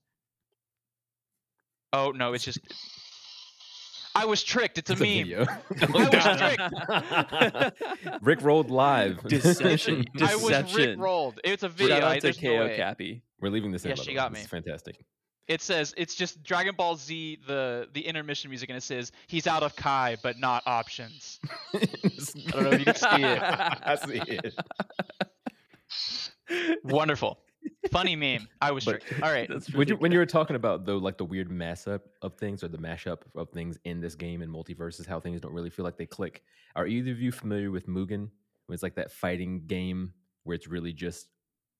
Oh no, it's just. I was tricked. It's a It's meme. video. I was Rick rolled live. Deception. I was Deception. Rick rolled. It's a video. Shout I, out to there's no KO way. Cappy. We're leaving this in. Yeah, by she got This me. is fantastic. It says it's just Dragon Ball Z the the intermission music, and it says he's out of Kai but not options. I don't know if you can see it. I see it. Wonderful, funny meme. I was But- tricked. All right, That's When you, when you were talking about though, like the weird mass up of things or the mashup of things in this game and MultiVersus, how things don't really feel like they click. Are either of you familiar with Mugen? When it's like that fighting game where it's really just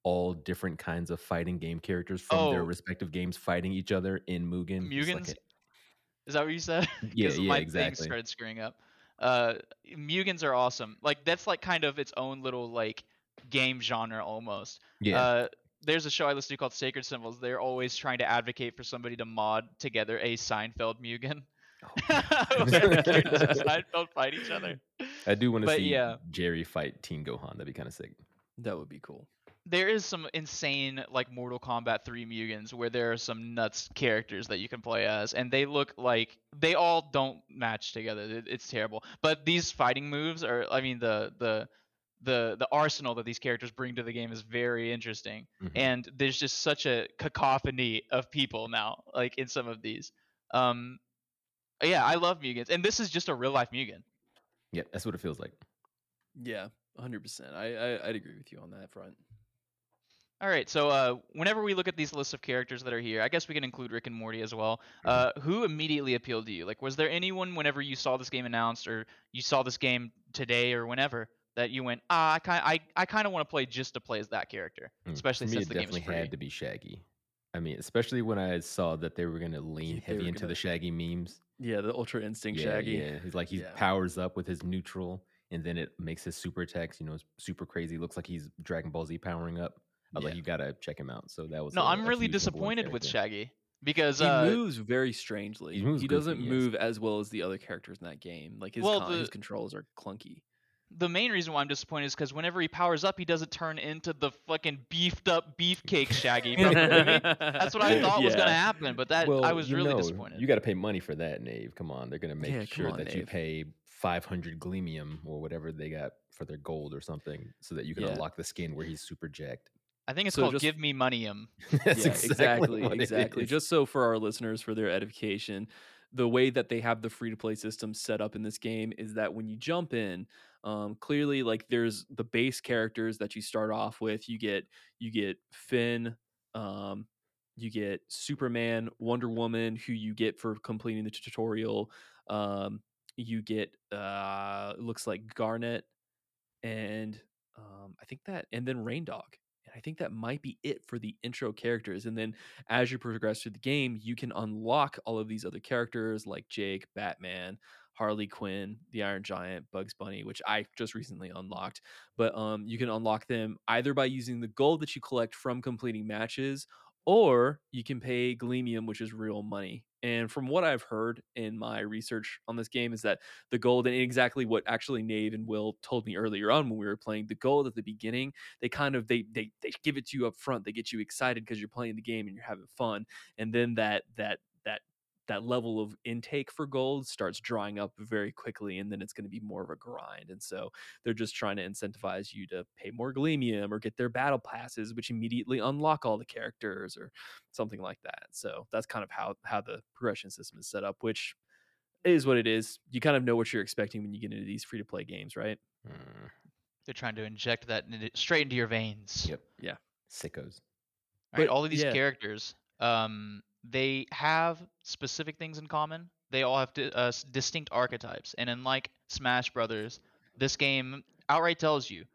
all different kinds of fighting game characters from their Oh. respective games fighting each other in Mugen. It's like Mugens. a- Is that what you said? yeah, 'Cause yeah, my thing exactly. started screwing up. Uh, Mugens are awesome. Like that's like kind of its own little like game genre almost. Yeah, Uh, there's a show I listen to called Sacred Symbols. They're always trying to advocate for somebody to mod together a Seinfeld Mugen. Oh. Where the characters of Seinfeld fight each other. I do want to see yeah. Jerry fight Teen Gohan. That'd be kind of sick. That would be cool. There is some insane like Mortal Kombat 3 Mugens where there are some nuts characters that you can play as, and they look like they all don't match together. It- It's terrible. But these fighting moves are, I mean, the the the the arsenal that these characters bring to the game is very interesting. Mhm. and there's just such a cacophony of people now like in some of these um yeah i love mugens and this is just a real life mugen Yeah, that's what it feels like. Yeah, 100%. I, I I'd agree with you on that front. All right so uh whenever we look at these lists of characters that are here i guess we can include rick and morty as well uh who immediately appealed to you like was there anyone whenever you saw this game announced or you saw this game today or whenever that you went ah i kind i, I kind of want to play just to play as that character Mm, especially For me, since it the game is definitely free had to be Shaggy. I mean, especially when I saw that they were going to lean Yeah, heavy into gonna- the Shaggy memes. Yeah, the Ultra Instinct yeah, Shaggy. yeah. He's like he Yeah. powers up with his neutral, and then it makes his super attacks. You know, super crazy. Looks like he's Dragon Ball Z powering up. I was Yeah. like, you gotta check him out. So that was no i i'm really disappointed with shaggy because He uh moves very strangely. he He, moves goofy, doesn't yes. move as well as the other characters in that game. Like his Well, con- his controls are clunky. the main reason why I'm disappointed is because whenever he powers up, he doesn't turn into the fucking beefed up beefcake Shaggy. From the movie. That's what I thought was gonna happen, but that well, I was really know, disappointed. You got to pay money for that, Nave. Come on, they're gonna make Yeah, sure on, that you pay 500 Gleamium or whatever they got for their gold or something, so that you can Yeah. unlock the skin where he's super jacked. I think it's So called just- "Give Me Moneyum." That's yeah, exactly exactly, exactly. Just so for our listeners, for their edification, the way that they have the free to play system set up in this game is that when you jump in, um, clearly like there's the base characters that you start off with. You get you get Finn, um, you get Superman, Wonder Woman, who you get for completing the tutorial. Um, you get uh, looks like Garnet, and um, I think that, and then Rain Dog. And I think that might be it for the intro characters. And then as you progress through the game, you can unlock all of these other characters like Jake, Batman, Harley Quinn, the Iron Giant, Bugs Bunny, which I just recently unlocked. But um, you can unlock them either by using the gold that you collect from completing matches, or you can pay Gleamium, which is real money. And from what I've heard in my research on this game, is that the gold and exactly what actually Nave and Will told me earlier on when we were playing the gold at the beginning, they kind of they they they give it to you up front. They get you excited because you're playing the game and you're having fun, and then that that that that level of intake for gold starts drying up very quickly, and then it's going to be more of a grind. And so they're just trying to incentivize you to pay more Gleamium or get their battle passes, which immediately unlock all the characters or something like that. So that's kind of how how the progression system is set up, which is what it is. You kind of know what you're expecting when you get into these free to play games, right? Mm, They're trying to inject that straight into your veins. Yep. Yeah. sickos. All right, But, all of these yeah. characters, um, they have specific things in common. They all have di- uh, distinct archetypes, and unlike Smash Brothers, this game outright tells you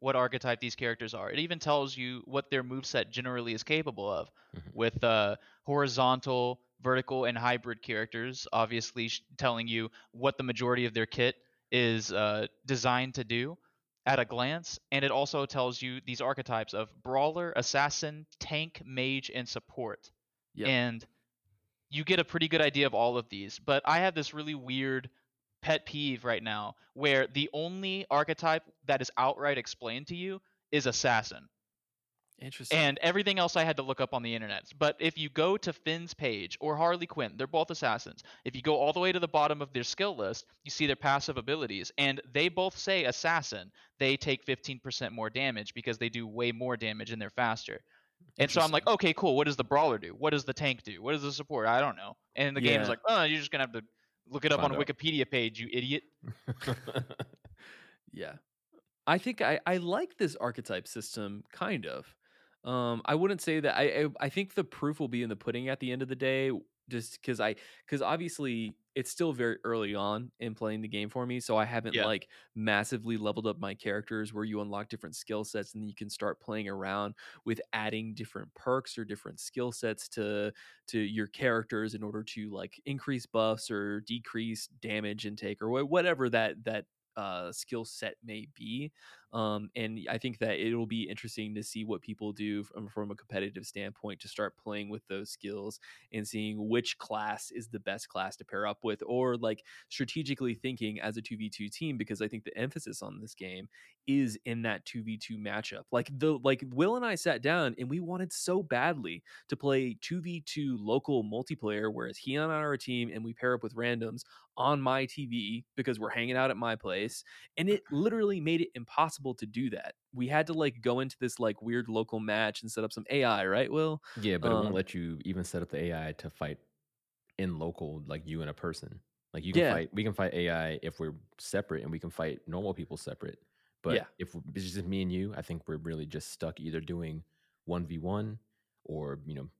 what archetype these characters are. It even tells you what their moveset generally is capable of, Mhm. with uh, horizontal, vertical, and hybrid characters, obviously sh- telling you what the majority of their kit is uh, designed to do at a glance. And it also tells you these archetypes of brawler, assassin, tank, mage, and support. Yep. And you get a pretty good idea of all of these. But I have this really weird pet peeve right now where the only archetype that is outright explained to you is assassin. Interesting. And everything else I had to look up on the internet. But if you go to Finn's page or Harley Quinn, they're both assassins. If you go all the way to the bottom of their skill list, you see their passive abilities. And they both say assassin. They take 15% more damage because they do way more damage and they're faster. And so I'm like, okay, cool. What does the brawler do? What does the tank do? What does the support? I don't know. And the game's Yeah. like, oh, you're just gonna have to look it up Find on a out. Wikipedia page, you idiot. Yeah. I think I, I like this archetype system kind of. Um I wouldn't say that I, I I think the proof will be in the pudding at the end of the day just cuz I cuz obviously it's still very early on in playing the game for me so I haven't Yeah. like massively leveled up my characters where you unlock different skill sets and then you can start playing around with adding different perks or different skill sets to to your characters in order to like increase buffs or decrease damage intake or wha- whatever that that uh skill set may be um and i think that it'll be interesting to see what people do from, from a competitive standpoint to start playing with those skills and seeing which class is the best class to pair up with or like strategically thinking as a 2v2 team because i think the emphasis on this game is in that 2v2 matchup. Like the like will and i sat down and we wanted so badly to play 2v2 local multiplayer whereas he and i are a team and we pair up with randoms on my tv because we're hanging out at my place and it literally made it impossible to do that we had to like go into this like weird local match and set up some ai right will yeah, but it Um, won't let you even set up the AI to fight in local, like you and a person. Like you can Yeah. fight, we can fight AI if we're separate, and we can fight normal people separate. But Yeah. if it's just me and you, I think we're really just stuck either doing one v one or you know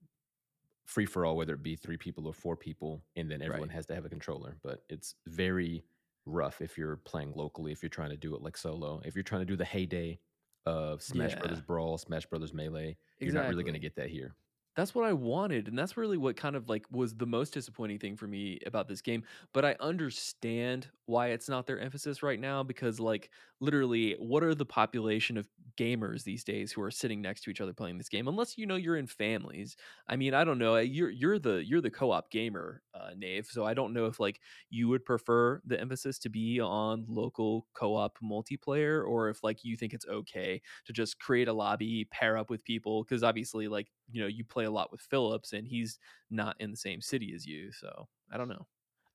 free for all, whether it be three people or four people, and then everyone Right. has to have a controller. But it's very rough if you're playing locally. If you're trying to do it like solo, if you're trying to do the heyday of Smash Yeah. Brothers Brawl, Smash Brothers Melee, you're not really going to get that here. That's what I wanted, and that's really what kind of like was the most disappointing thing for me about this game. But I understand why it's not their emphasis right now because, like, literally, what are the population of gamers these days who are sitting next to each other playing this game? Unless you know you're in families. I mean, I don't know. You're you're the you're the co-op gamer, uh, Nave. So I don't know if like you would prefer the emphasis to be on local co-op multiplayer, or if like you think it's okay to just create a lobby, pair up with people because obviously like you know you play a lot with Phillips and he's not in the same city as you, so I don't know.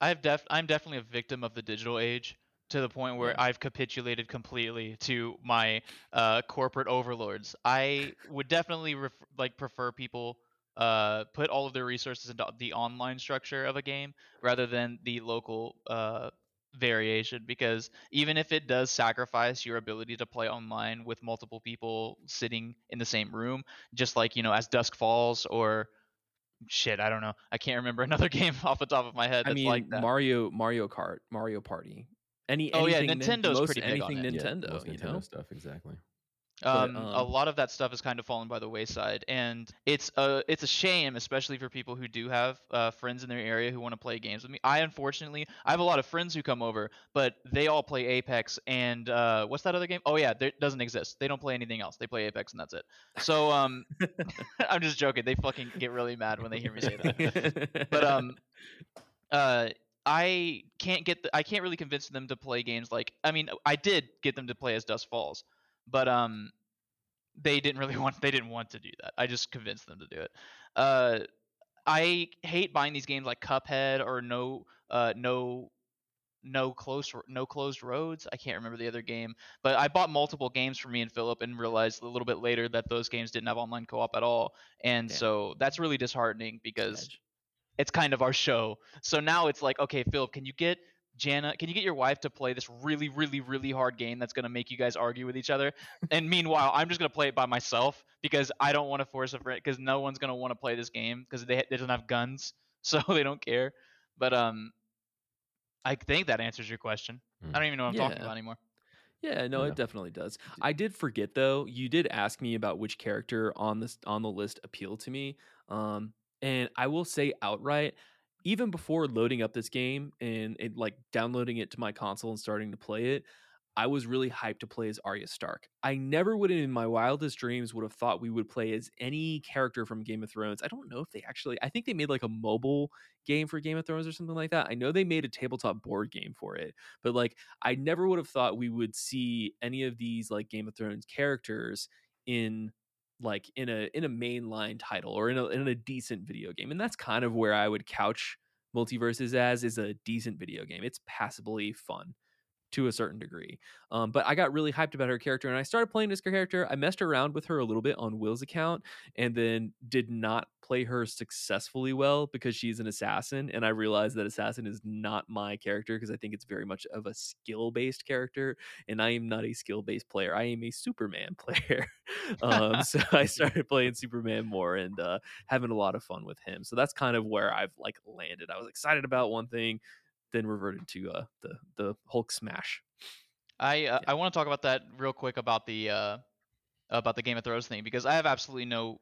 I've def I'm definitely a victim of the digital age to the point where. I've capitulated completely to my uh, corporate overlords. I would definitely ref- like prefer people uh, put all of their resources into the online structure of a game rather than the local uh, variation because even if it does sacrifice your ability to play online with multiple people sitting in the same room just like you know as dusk falls or shit i don't know i can't remember another game off the top of my head I mean like that Mario Mario Kart, Mario Party. Any Oh, yeah, anything Nin- Nintendo's most pretty big on anything it. Yeah, Nintendo, most you Nintendo know. stuff exactly. Um, But, a um, lot of that stuff has kind of fallen by the wayside, and it's a it's a shame, especially for people who do have uh, friends in their area who want to play games with me. I unfortunately I have a lot of friends who come over, but they all play Apex and uh, what's that other game? Oh yeah, it doesn't exist. They don't play anything else. They play Apex and that's it. So um, I'm just joking. They fucking get really mad when they hear me say that. but um uh i can't get the, i can't really convince them to play games like i mean i did get them to play as dusk falls but um they didn't really want they didn't want to do that. I just convinced them to do it. Uh i hate buying these games like cuphead or no uh no no close no closed roads. I can't remember the other game but i bought multiple games for me and philip and realized a little bit later that those games didn't have online co-op at all and so that's really disheartening because it's kind of our show. So now it's like, okay, Philip, can you get Jana, can you get your wife to play this really, really, really hard game that's gonna make you guys argue with each other? And meanwhile, I'm just gonna play it by myself because I don't want to force a friend because no one's gonna want to play this game because they they don't have guns, so they don't care. But um, I think that answers your question. I don't even know what I'm talking about anymore. Yeah, no, know. it definitely does. I did forget though. You did ask me about which character on this on the list appealed to me. Um, and I will say outright, even before loading up this game and like downloading it to my console and starting to play it, I was really hyped to play as Arya Stark. I never would in my wildest dreams would have thought we would play as any character from Game of Thrones. I don't know if they actually I think they made like a mobile game for Game of Thrones or something like that. I know they made a tabletop board game for it, but like I never would have thought we would see any of these like Game of Thrones characters in like in a in a mainline title or in a in a decent video game. And that's kind of where I would couch MultiVersus as is a decent video game. It's passably fun to a certain degree. Um, but I got really hyped about her character and I started playing this character. I messed around with her a little bit on Will's account and then did not play her successfully well because she's an assassin. And I realized that assassin is not my character because I think it's very much of a skill based character. And I am not a skill based player. I am a Superman player. um, so I started playing Superman more and uh, having a lot of fun with him. So that's kind of where I've like landed. I was excited about one thing, then reverted to uh, the the Hulk smash. I uh, Yeah. I want to talk about that real quick about the uh, about the Game of Thrones thing because I have absolutely no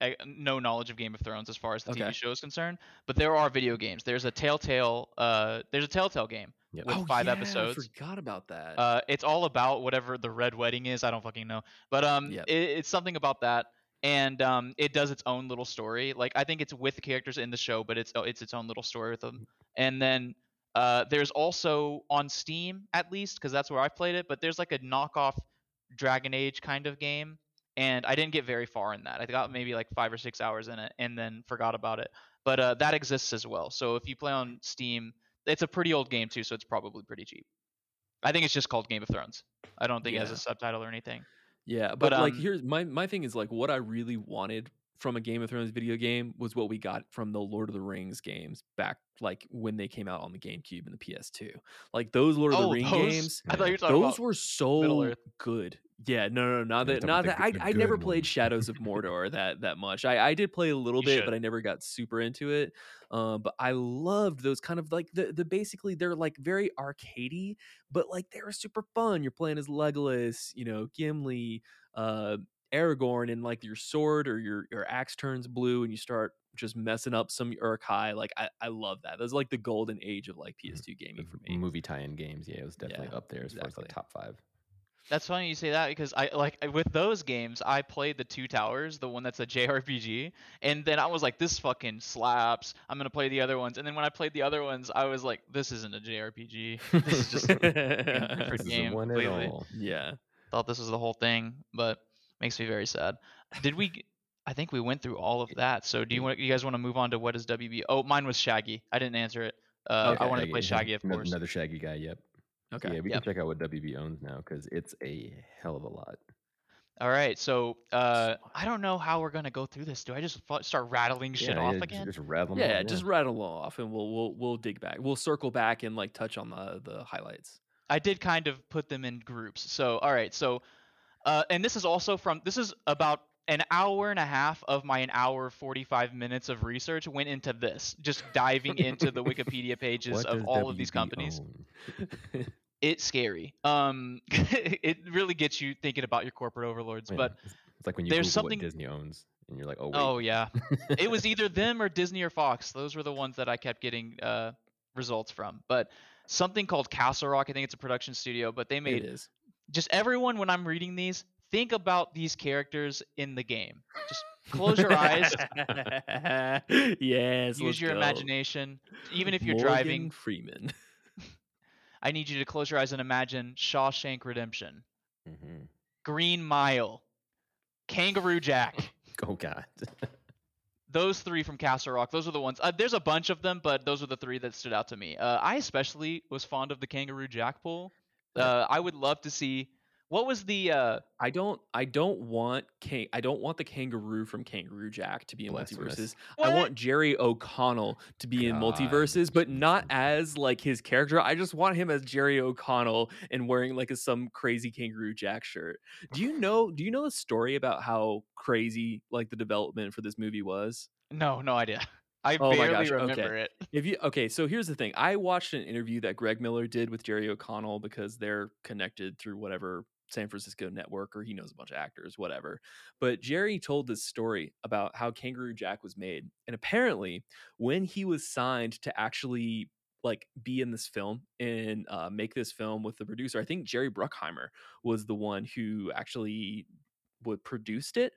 eh, no knowledge of Game of Thrones as far as the Okay. TV show is concerned. But there are video games. There's a Telltale uh there's a Telltale game Yep. with oh, five yeah, episodes. I forgot about that. Uh, it's all about whatever the Red Wedding is. I don't fucking know, but um, Yep. it, it's something about that, and um, it does its own little story. Like I think it's with the characters in the show, but it's it's its own little story with them. And then uh, there's also on Steam at least because that's where I played it. But there's like a knockoff Dragon Age kind of game, and I didn't get very far in that. I got maybe like five or six hours in it, and then forgot about it. But uh, that exists as well. So if you play on Steam, it's a pretty old game too, so it's probably pretty cheap. I think it's just called Game of Thrones. I don't think it has a subtitle or anything. Yeah, but, But, like um, here's my my thing is like what I really wanted from a Game of Thrones video game was what we got from the Lord of the Rings games back like when they came out on the GameCube and the PS2. Like those Lord of the Oh, Rings games, I thought you were talking those about were so good. Yeah, no, no, no, not that, not that. I, I never good played. Shadows of Mordor that that much. I, I did play a little You bit, should. but I never got super into it. Um, but I loved those kind of like the the basically they're like very arcadey, but like they were super fun. You're playing as Legolas, you know, Gimli, uh, Aragorn, and like your sword or your your axe turns blue, and you start just messing up some Uruk-hai. Like I, I love that. That's like the golden age of like mm-hmm. PS2 gaming for me. movie tie-in games, yeah, it was definitely Yeah, up there as far as like top five. That's funny you say that because I like with those games I played the Two Towers, the one that's a JRPG, and then I was like, this fucking slaps. I'm gonna play the other ones, and then when I played the other ones, I was like, this isn't a JRPG. This is just different This isn't game one at completely. all. yeah. thought this was the whole thing, but makes me very sad. Did we? I think we went through all of that. So do you want you guys want to move on to what is WB? Oh, mine was Shaggy. I didn't answer it. Uh, I Okay. wanted to play Shaggy, of Ano- course. Another Shaggy guy. Yep. Okay. Yeah, we Yep. can check out what WB owns now because it's a hell of a lot. All right, so uh, I don't know how we're gonna go through this. Do I just start rattling shit yeah, off yeah, again? Just, just rattle 'em Yeah, off, just rattle off, and we'll we'll we'll dig back. We'll circle back and like touch on the the highlights. I did kind of put them in groups. So all right, so uh, and this is also from this is about an hour and a half of my an hour 45 minutes of research went into this just diving into the wikipedia pages of all of these companies. it's scary. Um it really gets you thinking about your corporate overlords Yeah, but it's, like when you there's Google something- what Disney owns, and you're like, oh wait. oh yeah. It was either them or disney or fox. Those were the ones that i kept getting uh results from. But something called castle rock i think it's a production studio but they made is. Just everyone when i'm reading these think about these characters in the game just close your eyes yes. use your go. imagination even if you're Morgan driving Freeman. i need you to close your eyes and imagine shawshank redemption Mhm. green mile kangaroo jack Oh god. those three from Castle Rock, those are the ones. Uh, there's a bunch of them, but those are the three that stood out to me. Uh, I especially was fond of the Kangaroo Jack pool. Uh, I would love to see what was the. Uh, I don't. I don't want. Kang- I don't want the kangaroo from Kangaroo Jack to be in Blasphemous. MultiVersus. What? I want Jerry O'Connell to be in God. MultiVersus, but not as like his character. I just want him as Jerry O'Connell and wearing like a some crazy Kangaroo Jack shirt. Do you know? Do you know the story about how crazy like the development for this movie was? no, no idea. I Oh my barely gosh, okay. remember it. If you okay, so here's the thing. I watched an interview that Greg Miller did with Jerry O'Connell because they're connected through whatever San Francisco network or he knows a bunch of actors, whatever. But Jerry told this story about how Kangaroo Jack was made. And apparently, when he was signed to actually like be in this film and uh, make this film with the producer, I think Jerry Bruckheimer was the one who actually would produced it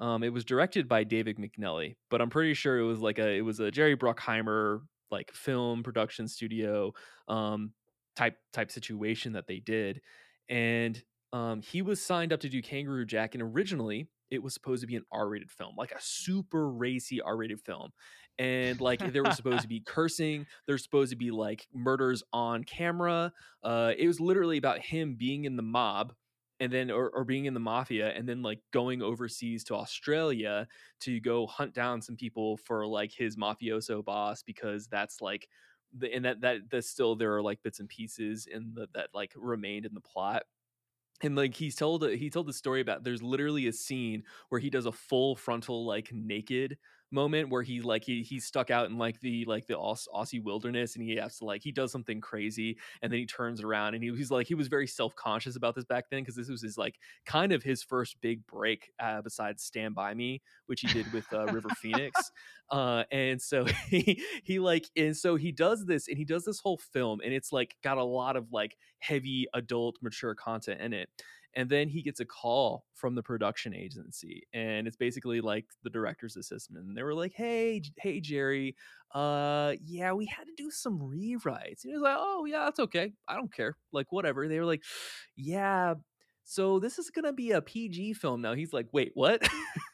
um, it was directed by David McNally, but I'm pretty sure it was like a it was a Jerry Bruckheimer like film production studio um, type type situation that they did, and um, he was signed up to do Kangaroo Jack, and originally it was supposed to be an R-rated film, like a super racy R-rated film, and like there was supposed to be cursing, there's supposed to be like murders on camera. Uh, it was literally about him being in the mob and then or, or being in the mafia and then like going overseas to australia to go hunt down some people for like his mafioso boss because that's like the and that that that still there are like bits and pieces in the that like remained in the plot. And like he's told he told the story about there's literally a scene where he does a full frontal like naked moment where he like he he's stuck out in like the like the Aus- Aussie wilderness and he has to like he does something crazy and then he turns around and he, he's like he was very self conscious about this back then because this was his like kind of his first big break uh, besides Stand by Me which he did with uh, River Phoenix uh and so he he like and so he does this and he does this whole film and it's like got a lot of like heavy adult mature content in it and then he gets a call from the production agency and it's basically like the director's assistant and they were like hey hey jerry uh yeah we had to do some rewrites. And he was like oh yeah that's okay i don't care like whatever. They were like yeah so this is gonna be a pg film now. He's like wait what?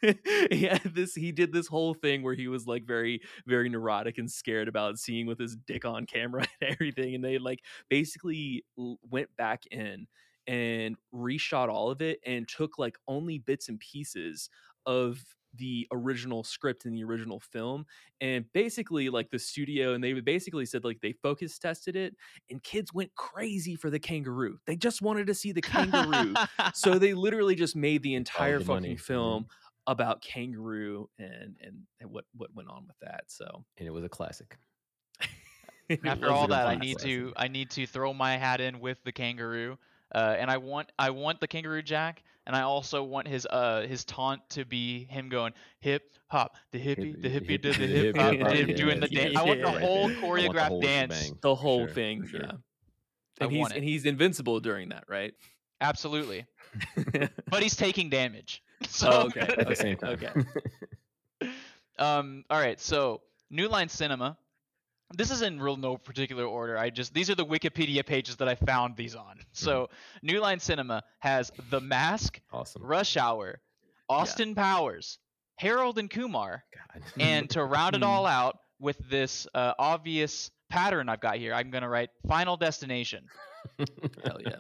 Yeah this he did this whole thing where he was like very very neurotic and scared about seeing with his dick on camera and everything and they like basically went back in and reshot all of it and took like only bits and pieces of the original script in the original film and basically like the studio and they basically said like they focus tested it and kids went crazy for the kangaroo they just wanted to see the kangaroo so they literally just made the entire the fucking money, mhm. film about kangaroo and, and and what what went on with that so and it was a classic. After all a that, I need to I need to throw my hat in with the kangaroo. Uh, and I want I want the kangaroo jack, and I also want his uh his taunt to be him going hip hop, the hippie, the hippie did the the hip hip hop, hop, yeah, doing the dance. I want the whole I the choreographed whole dance. shebang. the whole sure, thing sure. yeah I and he's and he's invincible during that right Absolutely, but he's taking damage. So Oh, okay. At the same time. okay. um, all right, so New Line Cinema. This is in real no particular order. I just these are the Wikipedia pages that I found these on. So New Line Cinema has The Mask, awesome. Rush Hour, Austin Powers, Harold and Kumar, God. and to round it all out with this uh, obvious pattern I've got here, I'm gonna write Final Destination. hell yeah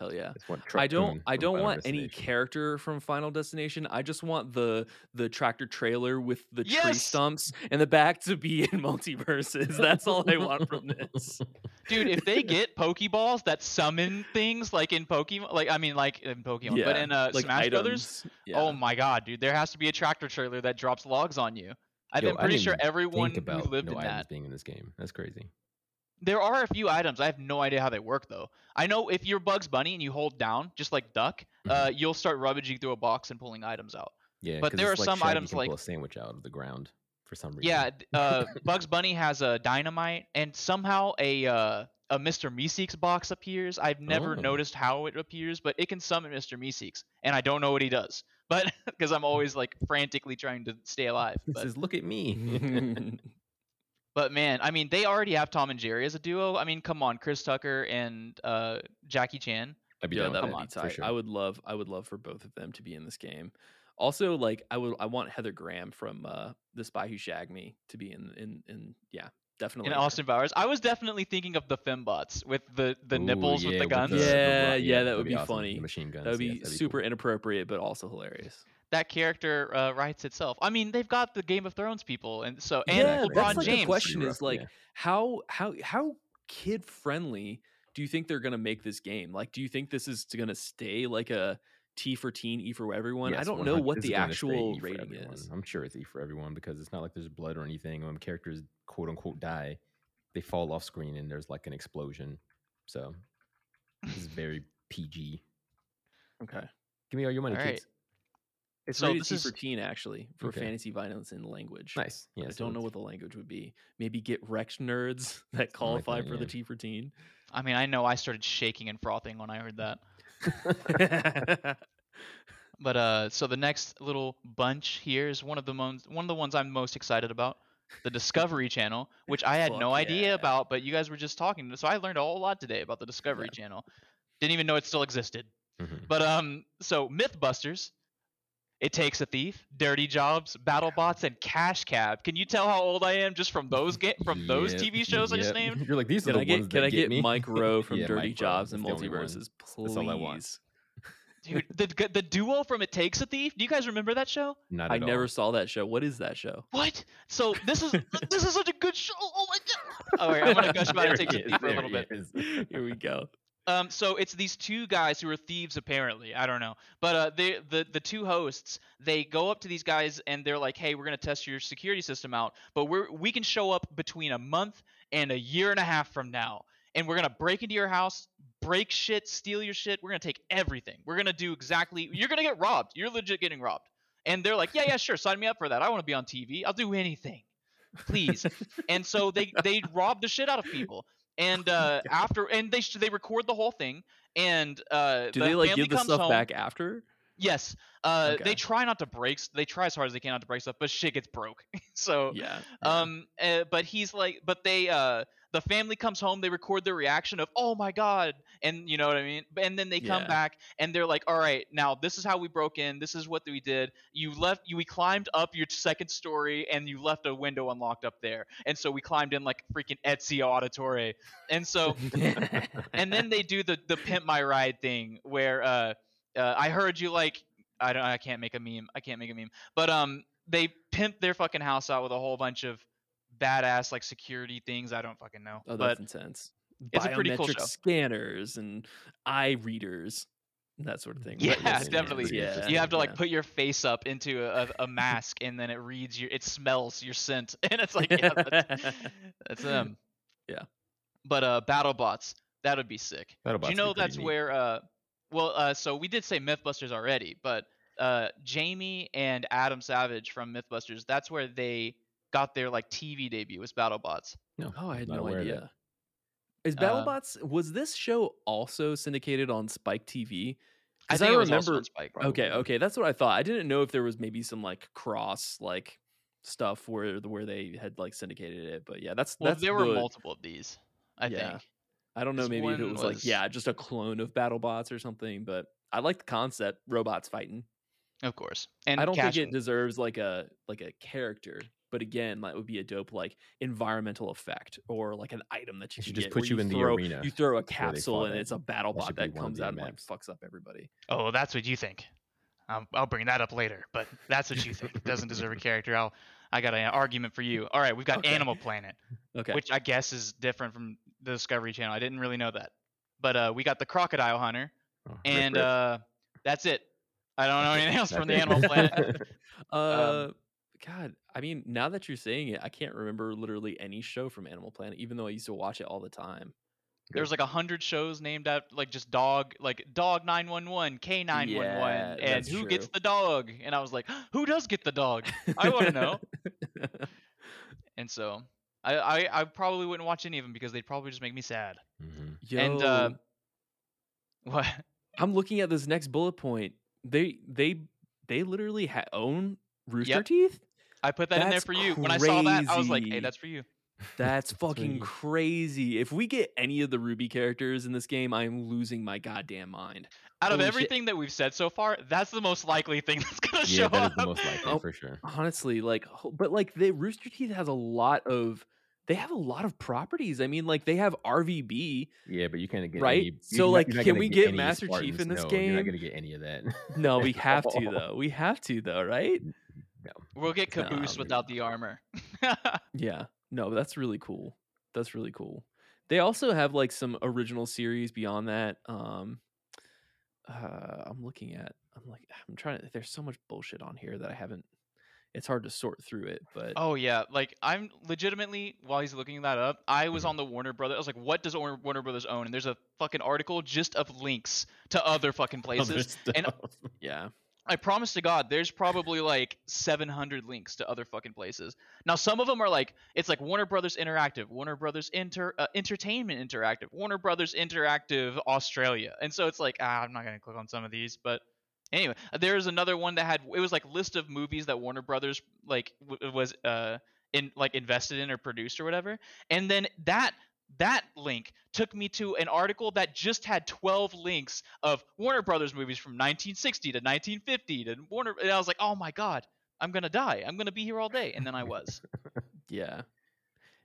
hell yeah I don't I don't Final want any character from Final Destination. I just want the the tractor trailer with the tree stumps in the back to be in MultiVersus. That's all I want from this. Dude, if they get Pokeballs that summon things like in Pokemon, like I mean, like in Pokemon, but in uh, like Smash Brothers. Yeah. Oh my god, dude! There has to be a tractor trailer that drops logs on you. I've Yo, been pretty sure everyone Think who's lived no in items that. being in this game. That's crazy. There are a few items. I have no idea how they work though. I know if you're Bugs Bunny and you hold down, just like Duck, uh, you'll start rummaging through a box and pulling items out. Yeah, but there it's are like some Shaggy items can like- pull a sandwich out of the ground for some reason. Yeah, uh, Bugs Bunny has a dynamite, and somehow a uh, a Mr. Meeseeks box appears. I've never Oh. noticed how it appears, but it can summon Mr. Meeseeks, and I don't know what he does. But because I'm always like frantically trying to stay alive. It But, says, "Look at me." but man, I mean, they already have Tom and Jerry as a duo. I mean, come on, Chris Tucker and uh, Jackie Chan. I'd be yeah, down that would Come be on, tight. sure. I would love I would love for both of them to be in this game. Also, like I would I want Heather Graham from uh The Spy Who Shagged Me to be in in in yeah, definitely. in. Austin Powers. I was definitely thinking of the fembots with the the Ooh, nipples with the guns. the- the Yeah, ro- yeah, that that'd would be awesome. funny. The machine guns. That would yes, be that'd super cool. inappropriate but also hilarious. That character uh, writes itself. I mean, they've got the Game of Thrones people, and so and yeah, LeBron that's like James. the question is like yeah. how how how kid friendly do you think they're gonna make this game? Like, do you think this is gonna stay like a T for teen, E for everyone. I don't know what the is going to stay actual E rating is. I'm sure it's E for everyone because it's not like there's blood or anything. When characters quote unquote die, they fall off screen and there's like an explosion. So it's very PG. Okay. Give me all your money, All kids. It's So rated this T is- for teen actually for Okay. fantasy violence in language. Nice. Yeah, I so don't know what the language would be. Maybe get wrecked nerds that like qualify that, for the. T for teen. I mean, I know I started shaking and frothing when I heard that. But uh, so the next little bunch here is one of the ones, one of the ones I'm most excited about, the Discovery Channel, which I had no Fuck idea about, but you guys were just talking, so I learned a whole lot today about the Discovery Channel. Didn't even know it still existed. Mhm. But um, so MythBusters, It Takes a Thief, Dirty Jobs, BattleBots, and Cash Cab. Can you tell how old I am just from those ga- from those Yep, TV shows I just named? You're like these Can are the I get ones can that I get me. Mike Rowe from Yeah, Dirty Mike Jobs and that's the only one. MultiVersus? Please. That's all I want. Dude, the the duo from It Takes a Thief. Do you guys remember that show? Not I at never saw that show. What is that show? What? So this is this is such a good show. Oh my god! All right, I'm gonna gush about It Takes a he is, Thief for a little bit. is. Here we go. Um, so it's these two guys who are thieves apparently. I don't know, but uh, they the the two hosts they go up to these guys and they're like, "Hey, we're gonna test your security system out, but we're we can show up between a month and a year and a half from now, and we're gonna break into your house, break shit, steal your shit. We're gonna take everything. We're gonna do exactly. You're gonna get robbed. You're legit getting robbed." And they're like, "Yeah, yeah, sure, sign me up for that. I want to be on TV. I'll do anything." Please. and so they they rob the shit out of people and uh after and they they record the whole thing and uh Do the they like give the stuff home- back after? yes uh Okay. they try not to break they try as hard as they can not to break stuff but shit gets broke so Yeah. um uh, but he's like but they uh the family comes home they record their reaction of oh my god and you know what i mean? And then they come Yeah. back and they're like all right now this is how we broke in this is what we did. You left you we climbed up your second story and you left a window unlocked up there. And so we climbed in like freaking Ezio Auditore. And so and then they do the the pimp my ride thing where uh, uh I heard you like I don't I can't make a meme I can't make a meme but um they pimp their fucking house out with a whole bunch of badass like security things I don't fucking know Oh, but that's intense. it's a pretty cool Biometric show. Scanners and eye readers, and that sort of thing. Yeah, Retina definitely. Yeah, you have to like yeah. put your face up into a, a mask and then it reads your it smells your scent and it's like yeah that's, that's um Yeah. but uh BattleBots that would be sick That'll Do you know that's neat. where uh well uh so we did say Mythbusters already, but uh Jamie and Adam Savage from Mythbusters, that's where they got their like TV debut was BattleBots. No, Oh, I had no aware of that. idea. Is Uh, BattleBots was this show also syndicated on Spike TV? I 'Cause think it was also remember. on Spike. okay, okay, that's what I thought. I didn't know if there was maybe some like cross like stuff where where they had like syndicated it, but yeah, that's Well, that's there were multiple of these, I Yeah. think. I don't know this maybe if it one was, like yeah, just a clone of BattleBots or something, but I like the concept robots fighting. Of course. And I don't Cash- think it deserves like a like a character, but again, that would be a dope like environmental effect or like an item that you should can just get put where you in the throw, arena You throw a capsule and at. it's a battle That bot that comes out and like maps. fucks up everybody. Oh, that's what you think. Um, I'll bring that up later, but that's what you think. It doesn't deserve a character. I'll I got an argument for you. All right, we've got Okay. Animal Planet, Okay. which I guess is different from the Discovery Channel. I didn't really know that. But uh, we got the Crocodile Hunter, Oh, and rip. uh, that's it. I don't know anything else from the Animal Planet. uh Um, God, I mean, now that you're saying it, I can't remember literally any show from Animal Planet, even though I used to watch it all the time. There's like a hundred shows named after like just dog, like dog nine one one, K nine one one, Yeah, and that's who gets the dog? And I was like, who does get the dog? I want to know. And so I, I I probably wouldn't watch any of them because they'd probably just make me sad. Mhm. Yo, And, uh, What? I'm looking at this next bullet point. They they they literally ha- own Rooster Yep. Teeth. I put that in there for you. When I saw that, I was like, hey, that's for you. That's fucking crazy. If we get any of the RWBY characters in this game, I'm losing my goddamn mind. Out of Holy shit. everything that we've said so far, that's the most likely thing that's gonna Yeah, show that is up. the most likely Oh, for sure. Honestly, like, but like the Rooster Teeth has a lot of. They have a lot of properties. I mean, like they have RVB. Yeah, but you can't get Right? Any, you- So, you're not- like, you're can we get any Master Chief in this no, You're not gonna get any of that. No, we have to though. We have to though, right? We'll get Caboose without the armor. Yeah. No, that's really cool. That's really cool. They also have like some original series beyond that. Um uh, I'm looking at. I'm like, I'm trying to. There's so much bullshit on here that I haven't. It's hard to sort through it, but Oh yeah, like I'm legitimately while he's looking that up, I was Mhm. on the Warner Brothers. I was like, what does Warner Warner Brothers own? And there's a fucking article just of links to other fucking Other places. and- yeah, I promise to God, there's probably like 700 links to other fucking places. Now, some of them are like, it's like Warner Brothers Interactive, Warner Brothers Inter uh, Entertainment Interactive, Warner Brothers Interactive Australia, and so it's like, ah, I'm not gonna click on some of these, but anyway, there's another one that had it was like list of movies that Warner Brothers like w- was uh in like invested in or produced or whatever, and then that that link took me to an article that just had 12 links of Warner Brothers movies from 1960 to 1950 to Warner and I was like, "Oh my god, I'm going to die. I'm going to be here all day." And then I was. yeah.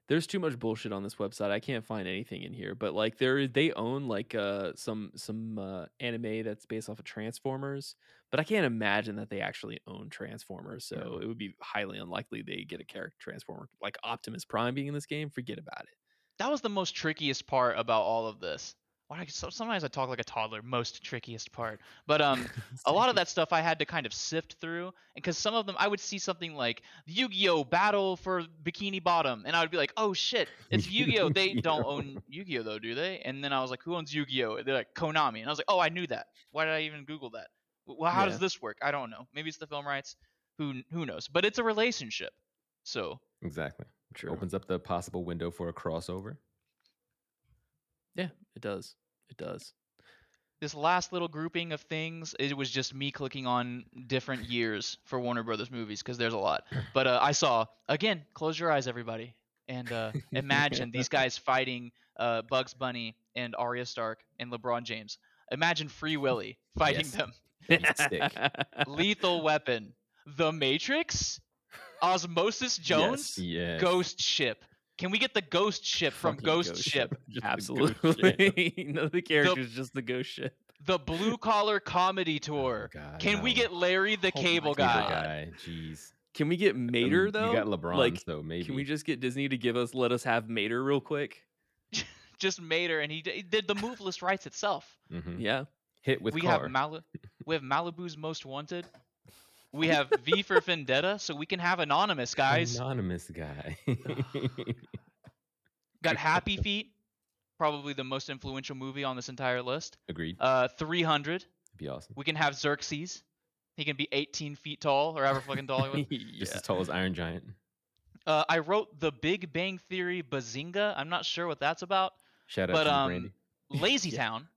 There's too much bullshit on this website. I can't find anything in here. But like, there they own like uh some some uh, anime that's based off of Transformers. But I can't imagine that they actually own Transformers. So it would be highly unlikely they get a character Transformer like Optimus Prime being in this game. Forget about it. That was the most trickiest part about all of this. Why I- so- sometimes I talk like a toddler, most trickiest part. But um a lot of that stuff I had to kind of sift through because some of them I would see something like Yu-Gi-Oh Battle for Bikini Bottom and I would be like, "Oh shit, it's Yu-Gi-Oh. They don't own Yu-Gi-Oh though, do they?" And then I was like, "Who owns Yu-Gi-Oh?" They're like, "Konami." And I was like, "Oh, I knew that. Why did I even google that?" Well, how Yeah. does this work? I don't know. Maybe it's the film rights. Who who knows? But it's a relationship. So, Exactly. True. Opens up the possible window for a crossover. Yeah, it does. It does. this last little grouping of things it was just me clicking on different years for warner brothers movies because there's a lot but uh, i saw again close your eyes everybody and uh, imagine these guys fighting uh, bugs bunny and arya stark and lebron james imagine free willy fighting Yes. them Stick. lethal weapon the matrix osmosis jones Yes. ghost ship can we get the ghost ship from Fucking ghost, ship Just the ghost ship. Absolutely. no, the character's just the ghost ship. the blue collar comedy tour Oh, God, Can we get Larry the Oh Cable Guy? guy? Jeez. Can we get Mater Um, though? You got LeBron, Like, so maybe. can we just get Disney to give us let us have Mater real quick? Just Mater, and he, did the move list writes itself. Mhm. Yeah. hit with we car? have Mali- we have Malibu's Most Wanted. We have V for Vendetta, so we can have Anonymous guys. Anonymous guy. Got Happy Feet, probably the most influential movie on this entire list. Agreed. Uh, 300. It'd be awesome. We can have Xerxes. He can be 18 feet tall, or however fucking tall he was. Just yeah. as tall as Iron Giant. Uh, I wrote The Big Bang Theory Bazinga. I'm not sure what that's about. Shout out But to um, Brandy. Lazy Town,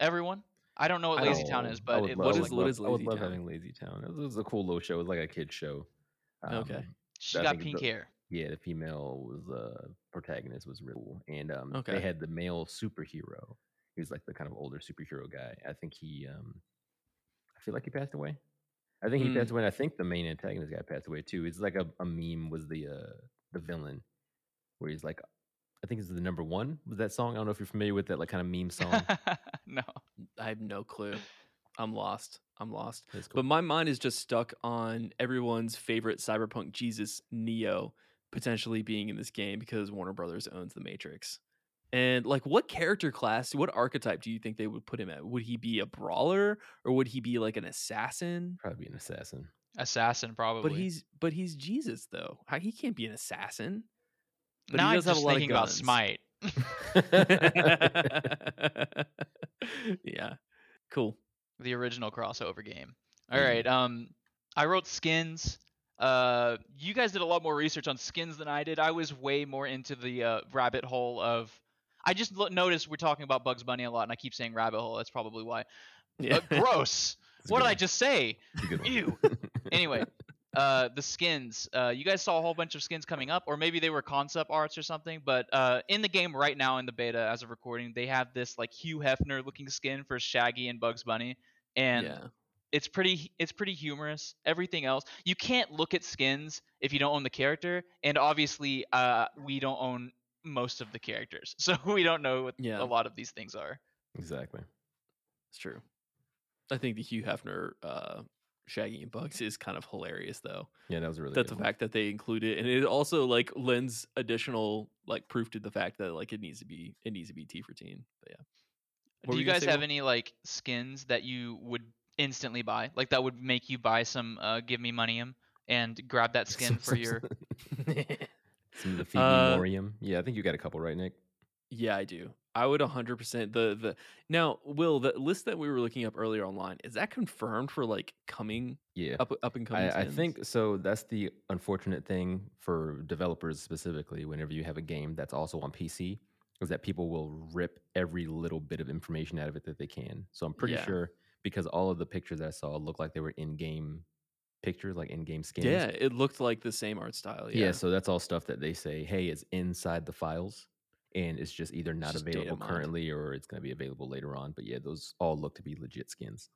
everyone. I don't know what Lazy Town is, but it love- What is- like what love- I would love Town? having Lazy Town. It was a cool little show. It was like a kid show. Okay. Um, she I got pink the- hair. Yeah, the female was uh protagonist was really cool, and um, Okay. they had the male superhero. He was like the kind of older superhero guy. I think he, um, I feel like he passed away. I think he Hmm. passed away. I think the main antagonist guy passed away too. It's like a, a meme was the uh the villain, where he's like, I think it's the number one. Was that song? I don't know if you're familiar with that like kind of meme song. no. I have no clue. I'm lost. I'm lost. Cool. But my mind is just stuck on everyone's favorite cyberpunk Jesus Neo potentially being in this game because Warner Brothers owns the Matrix. And like what character class, what archetype do you think they would put him at? Would he be a brawler or would he be like an assassin? Probably an assassin. Assassin, probably. But he's but he's Jesus though. How he can't be an assassin. But he now I'm does have a just lot of thinking about. Smite. yeah. Cool. the original crossover game. All Mhm. right. Um, I wrote skins. Uh, you guys did a lot more research on skins than I did. I was way more into the uh, rabbit hole of. I just lo- noticed we're talking about Bugs Bunny a lot, and I keep saying rabbit hole. That's probably why. Yeah. Uh, gross. What did I just say? It's a good one. Ew. Anyway, uh, the skins. Uh, you guys saw a whole bunch of skins coming up, or maybe they were concept arts or something. But uh, in the game right now, in the beta as of recording, they have this like Hugh Hefner looking skin for Shaggy and Bugs Bunny, and yeah. it's pretty it's pretty humorous. Everything else, you can't look at skins if you don't own the character, and obviously, uh, we don't own most of the characters, so we don't know what Yeah. a lot of these things are. exactly. It's true. I think the Hugh Hefner uh, Shaggy and Bugs is kind of hilarious though. Yeah, that was a really. that the one. fact that they include it and it also like lends additional like proof to the fact that like it needs to be it needs to be T for teen. But yeah. What Do you guys have Will? any like skins that you would instantly buy? Like that would make you buy some uh, give me moneyum and grab that skin for your some of the Phoebe Uh, Morium. Yeah, I think you got a couple, right, Nick? Yeah, I do. I would 100% the the Now, Will, the list that we were looking up earlier online, is that confirmed for like coming Yeah. up up and coming I, I think so. That's the unfortunate thing for developers specifically. Whenever you have a game that's also on PC, is that people will rip every little bit of information out of it that they can. So I'm pretty Yeah. sure because all of the pictures I saw looked like they were in-game pictures, like in-game skins. Yeah, it looked like the same art style. yeah. Yeah. So that's all stuff that they say, hey, it's inside the files, and it's just either not just available currently or it's going to be available later on. But yeah, those all look to be legit skins.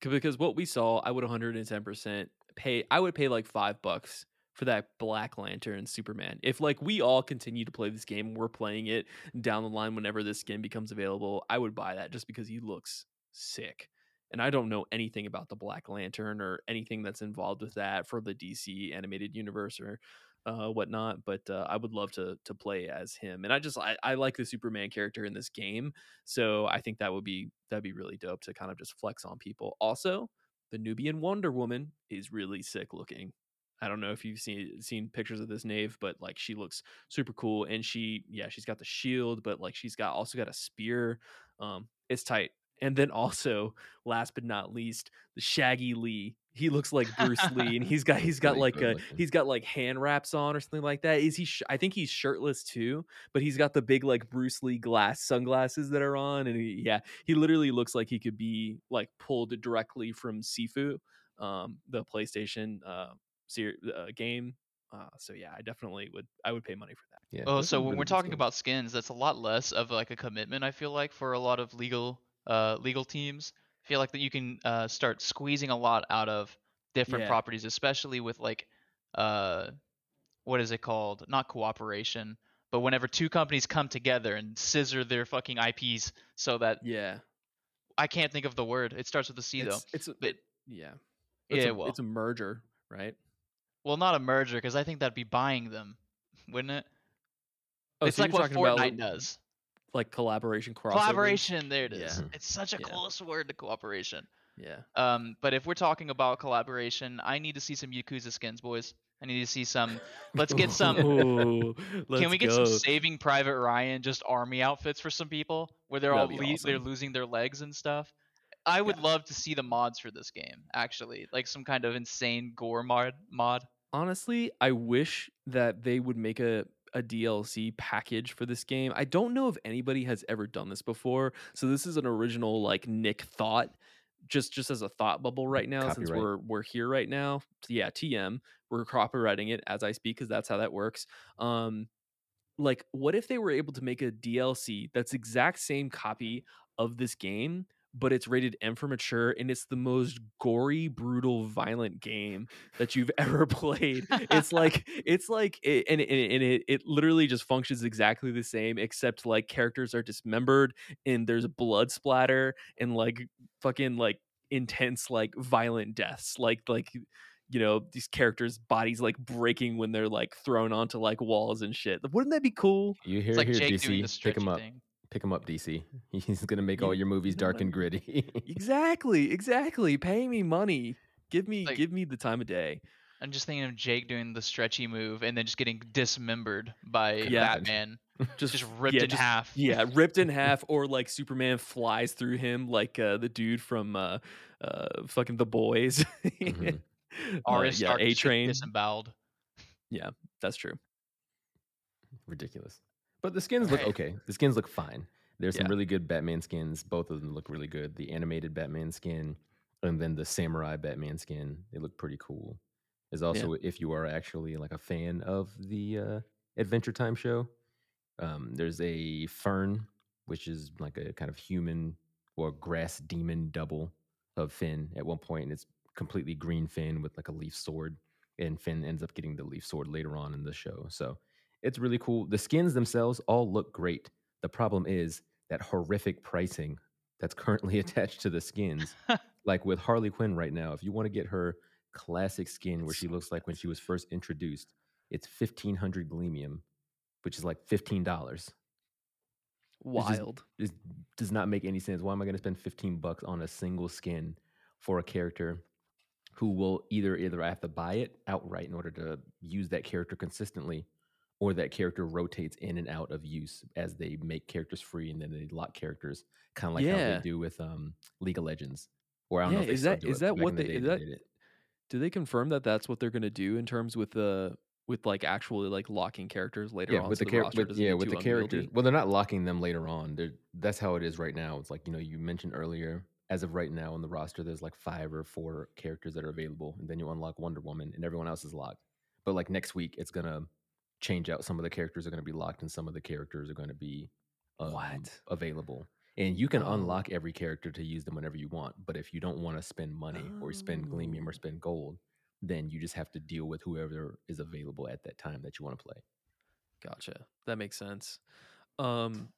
Because what we saw, I would 110% pay. I would pay like five bucks for that Black Lantern Superman. If like we all continue to play this game, we're playing it down the line whenever this skin becomes available, I would buy that just because he looks sick. And I don't know anything about the Black Lantern or anything that's involved with that for the DC animated universe or uh, whatnot. But uh, I would love to to play as him. And I just I, I like the Superman character in this game, so I think that would be that'd be really dope to kind of just flex on people. Also, the Nubian Wonder Woman is really sick looking. I don't know if you've seen seen pictures of this Nave, but like she looks super cool, and she yeah she's got the shield, but like she's got also got a spear. Um, it's tight. And then also, last but not least, the Shaggy Lee. He looks like Bruce Lee, and he's got he's got like a he's got like hand wraps on or something like that. Is he? Sh- I think he's shirtless too, but he's got the big like Bruce Lee glass sunglasses that are on, and he, yeah, he literally looks like he could be like pulled directly from Sifu, um, the PlayStation uh, ser- uh game. Uh, so yeah, I definitely would. I would pay money for that. Yeah. Oh, so when we're talking skins. about skins, that's a lot less of like a commitment. I feel like for a lot of legal uh legal teams, I feel like that you can uh start squeezing a lot out of different Yeah. properties, especially with like uh what is it called? Not cooperation, but whenever two companies come together and scissor their fucking IPs so that Yeah, I can't think of the word. It starts with a C though. it's, it's a, but- it, yeah, It's Yeah, a, well. it's a merger, right? Well, not a merger because I think that'd be buying them, wouldn't it? Oh, it's so like what about, Fortnite like, does. Like collaboration crossover. Collaboration, there it is. Yeah. It's such a Yeah. close word to cooperation. Yeah. Um, but if we're talking about collaboration, I need to see some Yakuza skins, boys. I need to see some. Let's get some. Ooh, let's Can we get go. some Saving Private Ryan just army outfits for some people where they're all That'd be le- they're losing their legs and stuff? I would love to see the mods for this game. Actually, like some kind of insane gore mod. Mod. honestly, I wish that they would make a a DLC package for this game. I don't know if anybody has ever done this before. So this is an original like Nick thought just just as a thought bubble right now since we're we're here right now. Yeah, TM, we're copywriting it as I speak cuz that's how that works. Um like what if they were able to make a DLC that's exact same copy of this game but it's rated M for mature and it's the most gory, brutal, violent game that you've ever played. It's like it's like it, and, and, and it it literally just functions exactly the same except like characters are dismembered and there's blood splatter and like fucking like intense like violent deaths like like you know these characters bodies like breaking when they're like thrown onto like walls and shit wouldn't that be cool You hear It's like here, Jake doing the DC. Pick him up. thing. Pick him up, DC. He's gonna make all your movies dark and gritty. exactly exactly pay me money give me Like- give me the time of day I'm just thinking of Jake doing the stretchy move and then just getting dismembered by Yeah. Batman, just just ripped yeah, in just- half. yeah ripped in half or like superman flies through him like uh the dude from uh uh fucking the boys Mhm. Uh, yeah a train disemboweled. Yeah, that's true Ridiculous. But the skins look Right. okay. The skins look fine. There's some really good Batman skins. Both of them look really good. The animated Batman skin and then the samurai Batman skin. They look pretty cool. There's also if you are actually like a fan of the uh, Adventure Time show, um, there's a Fern, which is like a kind of human or grass demon double of Finn at one point, and it's completely green Finn with like a leaf sword, and Finn ends up getting the leaf sword later on in the show. So it's really cool. The skins themselves all look great. The problem is that horrific pricing that's currently mm-hmm. attached to the skins. like with Harley Quinn right now, if you want to get her classic skin where she looks like when she was first introduced, it's 1500 Gleamium, which is like $15. Wild. It does not make any sense. Why am I going to spend 15 bucks on a single skin for a character who will either either I have to buy it outright in order to use that character consistently, or that character rotates in and out of use as they make characters free and then they lock characters, kind of like how they do with um, League of Legends. Or I don't know Yeah, if is that- is that what in the they- is they that-. Do they confirm that that's what they're going to do in terms with the with like actually like locking characters later yeah, on? with so the, char- with, yeah with the characters. Well, they're not locking them later on. They're, that's how it is right now. It's like you know you mentioned earlier. As of right now on the roster, there's like five or four characters that are available, and then you unlock Wonder Woman, and everyone else is locked. But like next week, it's gonna change out. Some of the characters are gonna be locked, and some of the characters are gonna be um, What? available. And you can Oh. unlock every character to use them whenever you want. But if you don't want to spend money or spend Gleamium Oh. or spend gold, then you just have to deal with whoever is available at that time that you want to play. Gotcha. That makes sense. Um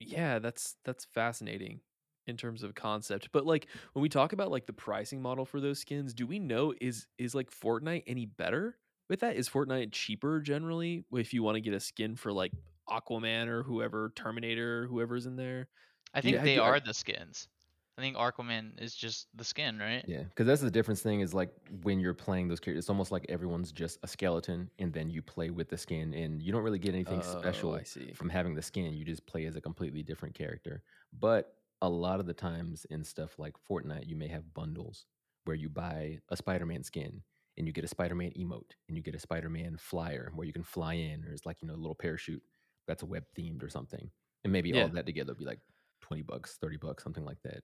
yeah, that's that's fascinating in terms of concept. But like when we talk about like the pricing model for those skins, do we know is is like Fortnite any better with that? Is Fortnite cheaper generally if you want to get a skin for like Aquaman or whoever, Terminator, whoever's in there? I Do you- think I they I- are the skins. I think Aquaman is just the skin, right? Yeah, because that's the difference thing is like when you're playing those characters, it's almost like everyone's just a skeleton, and then you play with the skin, and you don't really get anything Oh, special I see. from having the skin. You just play as a completely different character. But a lot of the times in stuff like Fortnite, you may have bundles where you buy a Spider-Man skin and you get a Spider-Man emote and you get a Spider-Man flyer where you can fly in, or it's like you know a little parachute that's web themed or something, and maybe Yeah. all that together would be like twenty bucks, thirty bucks, something like that.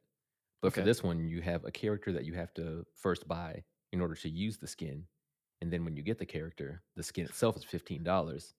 But for this one, you have a character that you have to first buy in order to use the skin. And then when you get the character, the skin itself is fifteen dollars.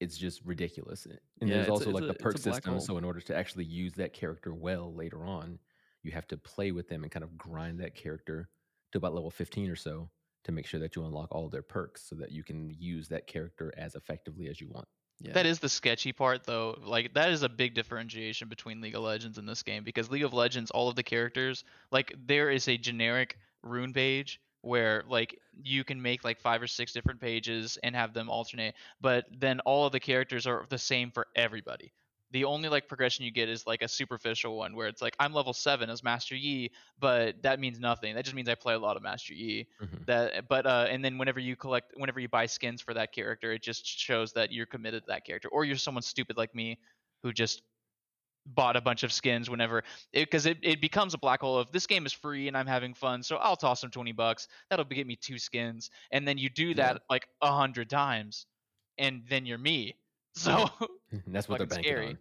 It's just ridiculous. And Yeah, there's it's a- also like a- the perk system. hole. So in order to actually use that character well later on, you have to play with them and kind of grind that character to about level 15 or so to make sure that you unlock all of their perks so that you can use that character as effectively as you want. Yeah. That is the sketchy part, though. Like that is a big differentiation between League of Legends and this game because League of Legends, all of the characters, like there is a generic rune page where like you can make like five or six different pages and have them alternate, but then all of the characters are the same for everybody. The only like progression you get is like a superficial one where it's like I'm level seven as Master Yi, but that means nothing. That just means I play a lot of Master Yi. Mhm. that but uh and then whenever you collect whenever you buy skins for that character it just shows that you're committed to that character. Or you're someone stupid like me who just bought a bunch of skins whenever because it, it, becomes a black hole of this game is free and i'm having fun so i'll toss them 20 bucks. That'll get me two skins. And then you do that like a hundred times and then you're me so that's what they're banking scary. on.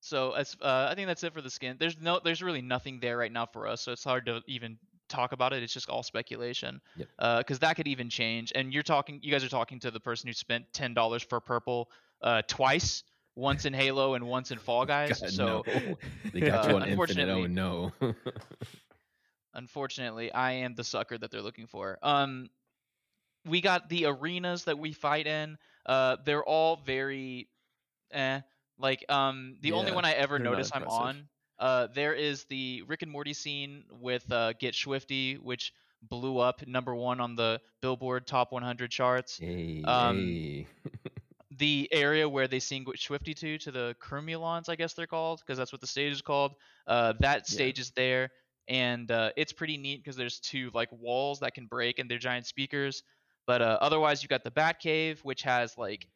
So as uh, I think that's it for the skin. There's no, there's really nothing there right now for us, so it's hard to even talk about it. It's just all speculation. Yep. Because that could even change. And you're talking, you guys are talking to the person who spent ten dollars for purple uh, twice, once in Halo and once in Fall Guys. God, so no. they got uh, you on Infinite. unfortunately- Oh no. unfortunately, I am the sucker that they're looking for. Um, we got the arenas that we fight in. Uh, they're all very, eh. Like um, the only one I ever notice I'm on. Uh, there is the Rick and Morty scene with uh, Get Schwifty, which blew up number one on the Billboard Top 100 charts. hey, Um, hey. The area where they sing Schwifty to, to the Cromulons, I guess they're called, because that's what the stage is called. Uh, that Yeah. stage is there, and uh, it's pretty neat because there's two like walls that can break, and they're giant speakers. But uh, otherwise, you got the Bat Cave, which has like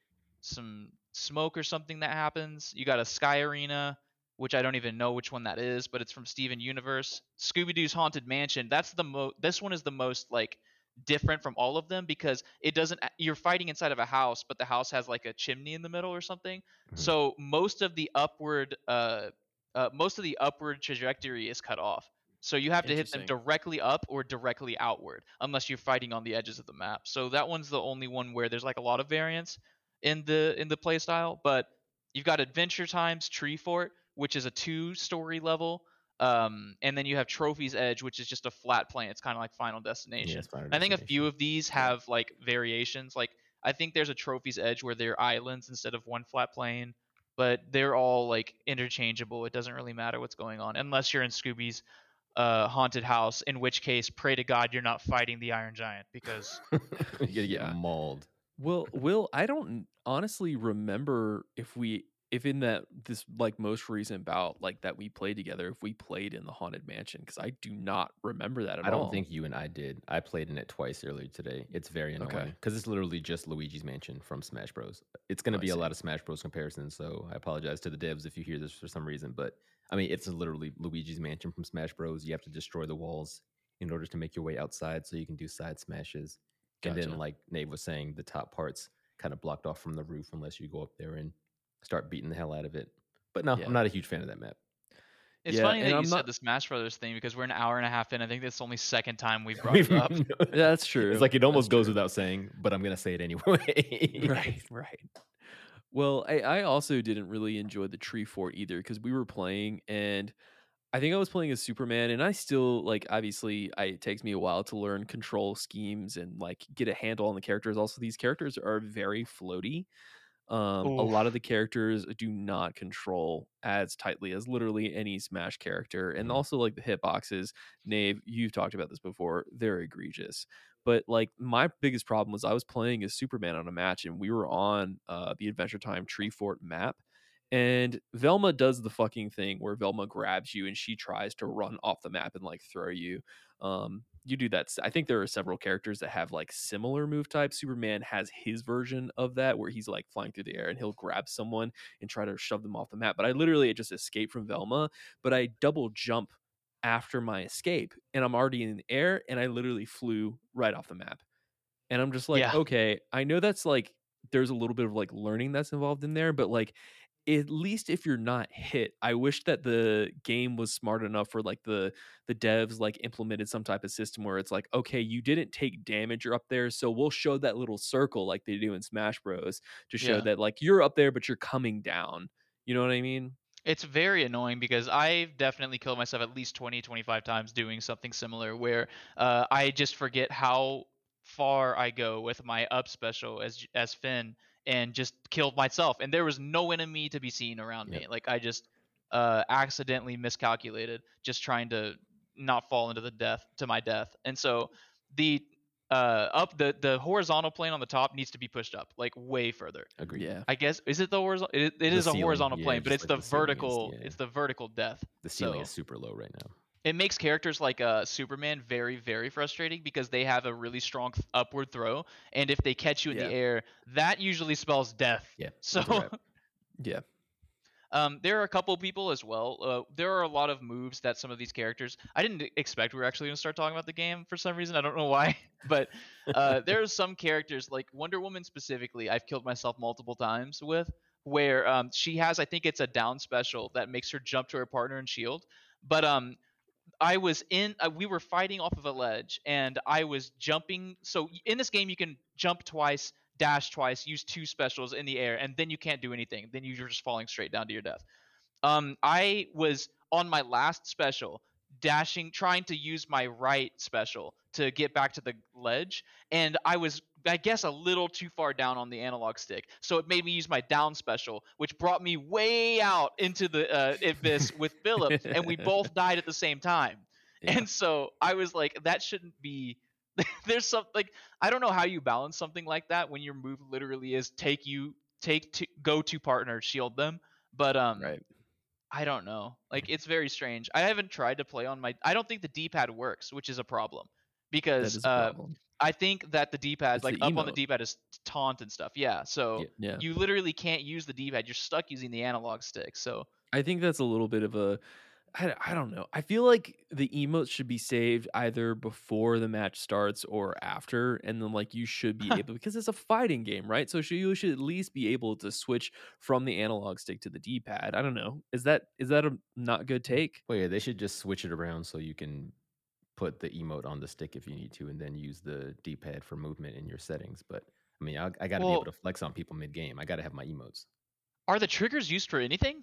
some smoke or something that happens. You got a Sky Arena, which I don't even know which one that is, but it's from Steven Universe. Scooby Doo's Haunted Mansion. That's the mo. This one is the most like different from all of them because it doesn't. You're fighting inside of a house, but the house has like a chimney in the middle or something. Mhm. So most of the upward, uh, uh, most of the upward trajectory is cut off. So you have to hit them directly up or directly outward, unless you're fighting on the edges of the map. So that one's the only one where there's like a lot of variance in the in the play style. But you've got Adventure Times Tree Fort, which is a two-story level, um, and then you have Trophy's Edge, which is just a flat plane. It's kind of like Final Destination. Yeah, Final I think a few of these have like variations. Like I think there's a Trophy's Edge where they're islands instead of one flat plane, but they're all like interchangeable. It doesn't really matter what's going on unless you're in Scooby's uh, haunted house, in which case pray to God you're not fighting the Iron Giant because you gotta get Yeah. mauled. Well, Will, I don't honestly remember if we if in that this like most recent bout like that we played together if we played in the haunted mansion because I do not remember that at all I don't all. think you and I did. I played in it twice earlier today. It's very annoying Okay. because it's literally just Luigi's Mansion from Smash Bros. It's going Oh, to I be a lot of Smash Bros. comparisons, so I apologize to the devs if you hear this for some reason. But I mean, it's literally Luigi's Mansion from Smash Bros. You have to destroy the walls in order to make your way outside, so you can do side smashes. And then, like Nave was saying, the top parts kind of blocked off from the roof unless you go up there and start beating the hell out of it. But no, Yeah. I'm not a huge fan of that map. It's Yeah, funny that you I'm said not- the Smash Brothers thing because we're an hour and a half in. I think that's the only second time we've brought it up. Yeah, that's true. It's like it That's almost goes true. without saying, but I'm gonna say it anyway. right, right. Well, I, I also didn't really enjoy the tree fort either because we were playing and I think I was playing as Superman and I still like obviously I it takes me a while to learn control schemes and like get a handle on the characters. Also, these characters are very floaty. Um, a lot of the characters do not control as tightly as literally any Smash character, and Mhm. also like the hitboxes. Nave, you've talked about this before; they're egregious. But like my biggest problem was I was playing as Superman on a match, and we were on uh, the Adventure Time Tree Fort map, and Velma does the fucking thing where Velma grabs you and she tries to run off the map and like throw you. Um, you do that. I think there are several characters that have like similar move types. Superman has his version of that where he's like flying through the air and he'll grab someone and try to shove them off the map. But I literally just escaped from Velma, but I double jump after my escape and I'm already in the air and I literally flew right off the map. And I'm just like, Yeah. okay, I know that's like there's a little bit of like learning that's involved in there, but like at least if you're not hit, I wish that the game was smart enough for like the the devs like implemented some type of system where it's like, okay, you didn't take damage, you're up there, so we'll show that little circle like they do in Smash Bros to show Yeah. that like you're up there but you're coming down. You know what I mean? It's very annoying because I've definitely killed myself at least 20, 25 times doing something similar where uh, I just forget how far I go with my up special as as Finn and just killed myself and there was no enemy to be seen around me. Like I just uh, accidentally miscalculated just trying to not fall into the death to my death. And so the uh, up the the horizontal plane on the top needs to be pushed up like way further. Agreed. Yeah. I guess is it the horizontal? It, it The is a horizontal yeah, plane, but it's like the the ceiling is, vertical. yeah. It's the vertical death. The ceiling So- is super low right now. It makes characters like uh, Superman very, very frustrating because they have a really strong th- upward throw, and if they catch you in Yeah. the air, that usually spells death. Yeah. So that's a wrap. Yeah. Um, there are a couple people as well. Uh, there are a lot of moves that some of these characters. I didn't expect we were actually going to start talking about the game for some reason. I don't know why, but uh, there are some characters like Wonder Woman specifically. I've killed myself multiple times with where um, she has. I think it's a down special that makes her jump to her partner and shield. But um, I was in. Uh, we were fighting off of a ledge, and I was jumping. So in this game, you can jump twice, dash twice, use two specials in the air, and then you can't do anything. Then you're just falling straight down to your death. Um, I was on my last special, dashing, trying to use my right special to get back to the ledge, and I was, I guess, a little too far down on the analog stick. So it made me use my down special, which brought me way out into the uh, abyss with Philip, and we both died at the same time. Yeah. And so I was like, that shouldn't be. There's something like I don't know how you balance something like that when your move literally is take you take to go to partner shield them, but um Right. I don't know. Like it's very strange. I haven't tried to play on my. I don't think the D-pad works, which is a problem because a uh, problem. I think that the D-pad, It's like the up on the. D-pad, is taunt and stuff. Yeah, so Yeah. you literally can't use the D-pad. You're stuck using the analog stick. So I think that's a little bit of a I, I don't know. I feel like the emotes should be saved either before the match starts or after, and then like you should be able because it's a fighting game, right? So should, you should at least be able to switch from the analog stick to the D pad. I don't know. Is that is that a not good take? Well, yeah, they should just switch it around so you can put the emote on the stick if you need to, and then use the D-pad for movement in your settings. But I mean, I, I got to be able to flex on people mid-game. I got to have my emotes. are the triggers used for anything?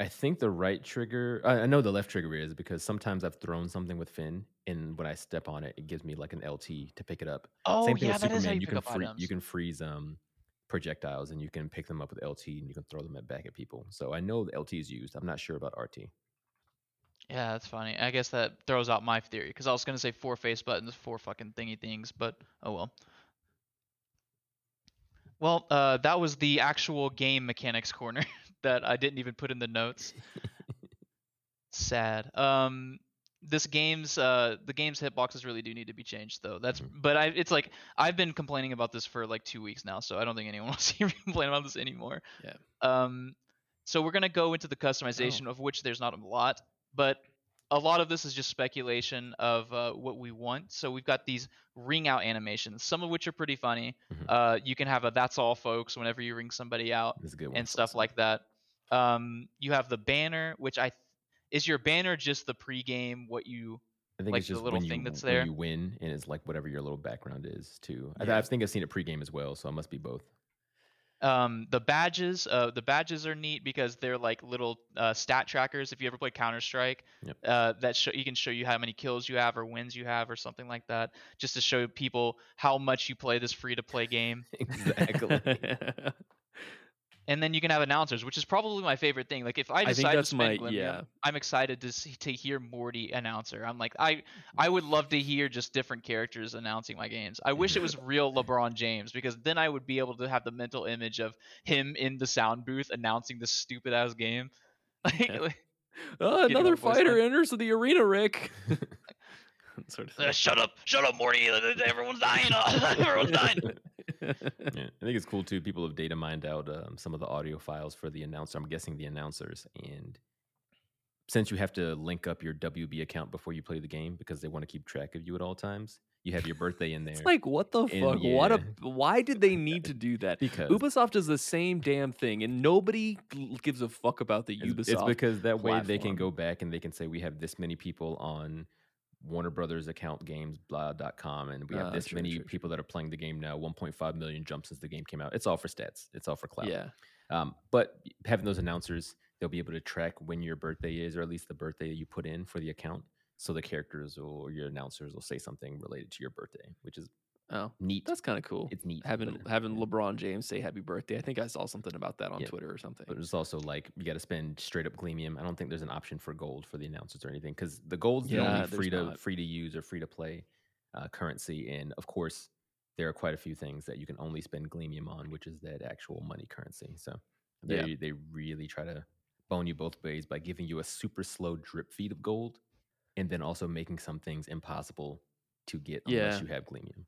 I think the right trigger. I, I know the left trigger is because sometimes I've thrown something with Finn, and when I step on it, it gives me like an LT to pick it up. Oh Same thing yeah, with that is how Superman. you You pick can up free, items. you can freeze um projectiles, and you can pick them up with LT, and you can throw them at, back at people. So I know the LT is used. I'm not sure about RT. Yeah, that's funny. I guess that throws out my theory because I was gonna say four face buttons, four fucking thingy things, but oh well. Well, uh, that was the actual game mechanics corner that I didn't even put in the notes. Sad. Um, this game's uh, the game's hitboxes really do need to be changed though. That's Mhm. but I it's like I've been complaining about this for like two weeks now, so I don't think anyone wants to complain about this anymore. Yeah. Um, so we're gonna go into the customization of which there's not a lot, but a lot of this is just speculation of uh, what we want. So we've got these ring out animations, some of which are pretty funny. Mhm. Uh, you can have a "That's all, folks" whenever you ring somebody out That's a good one. and stuff like that. Um, you have the banner, which I is your banner just the pregame what you I think like it's the just little when thing you, that's there? you win, and it's like whatever your little background is too. I, Yeah. I think I've seen it pregame as well, so it must be both. um the badges uh the badges are neat because they're like little uh, stat trackers if you ever play counter-strike Yep. uh that show you can show you how many kills you have or wins you have or something like that just to show people how much you play this free to play game exactly. and then you can have announcers which is probably my favorite thing. Like if i decide I to that's spend my- Gleamium, yeah. i'm excited to see, to hear morty announcer. I'm like i i would love to hear just different characters announcing my games. I wish it was real lebron james because then i would be able to have the mental image of him in the sound booth announcing this stupid ass game. Like, Yeah. like, oh, another fighter line. enters the arena, Rick. sort of "Uh, shut up. Shut up morty. Everyone's dying. Everyone's dying yeah, I think it's cool too. People have data mined out um, some of the audio files for the announcer. I'm guessing the announcers, and since you have to link up your WB account before you play the game because they want to keep track of you at all times, you have your birthday in there. It's like what the And fuck? What a why did they need to do that? because Ubisoft does the same damn thing, and nobody gives a fuck about the It's, Ubisoft. it's because that way they can go back and they can say we have this many people on Warner Brothers account games blah.com and we have Ah, this true, many true, true. people that are playing the game now 1.5 million jumps since the game came out. It's all for stats. It's all for cloud Yeah, um, but having those announcers they'll be able to track when your birthday is or at least the birthday you put in for the account so the characters or your announcers will say something related to your birthday which is oh, neat that's kind of cool. it's neat having having yeah. LeBron James say happy birthday. I think I saw something about that on Yeah, Twitter or something. But it's also like you got to spend straight up Gleamium. I don't think there's an option for gold for the announcers or anything because the gold's the only free to not. free to use or free to play uh, currency. And of course, there are quite a few things that you can only spend Gleamium on, which is that actual money currency. So they Yeah. they really try to bone you both ways by giving you a super slow drip feed of gold, and then also making some things impossible to get unless Yeah. you have Gleamium.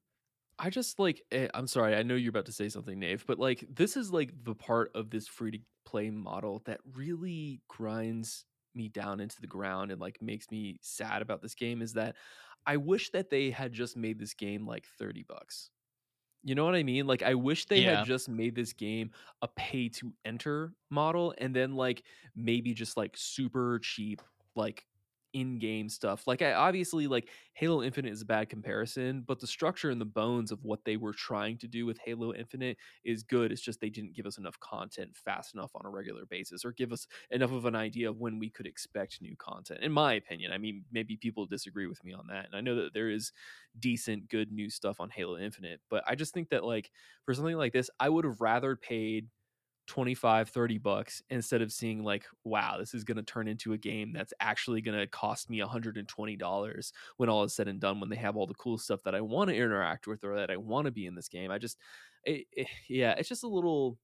I just like eh, I'm sorry, I know you're about to say something, Nave, but like this is like the part of this free to play model that really grinds me down into the ground and like makes me sad about this game is that I wish that they had just made this game like 30 bucks. You know what I mean? Like I wish they Yeah. had just made this game a pay to enter model and then like maybe just like super cheap like in-game stuff. Like I obviously like Halo Infinite is a bad comparison, but the structure and the bones of what they were trying to do with Halo Infinite is good. It's just they didn't give us enough content fast enough on a regular basis or give us enough of an idea of when we could expect new content. In my opinion, I mean, maybe people disagree with me on that. And I know that there is decent, good new stuff on Halo Infinite, but I just think that like for something like this, I would have rather paid 25 30 bucks instead of seeing like wow this is going to turn into a game that's actually going to cost me $120 when all is said and done when they have all the cool stuff that i want to interact with or that i want to be in this game. I just it, it- yeah it's just a little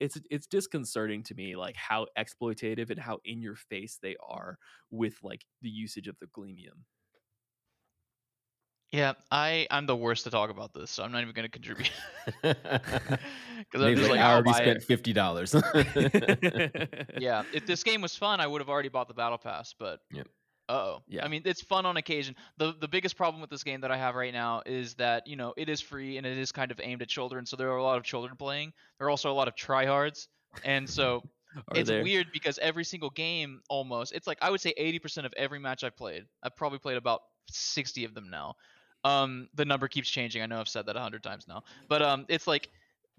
it's it's disconcerting to me like how exploitative and how in your face they are with like the usage of the gleamium yeah i i'm the worst to talk about this so i'm not even going to contribute because i'm just like, like I already spent it. fifty dollars. yeah if this game was fun i would have already bought the battle pass but Yep. uh-oh Yeah. i mean it's fun on occasion the the biggest problem with this game that i have right now is that you know it is free and it is kind of aimed at children so there are a lot of children playing there are also a lot of tryhards and so it's there- weird because every single game almost it's like i would say 80% of every match i've played i've probably played about 60 of them now um the number keeps changing i know i've said that a 100 times now but um it's like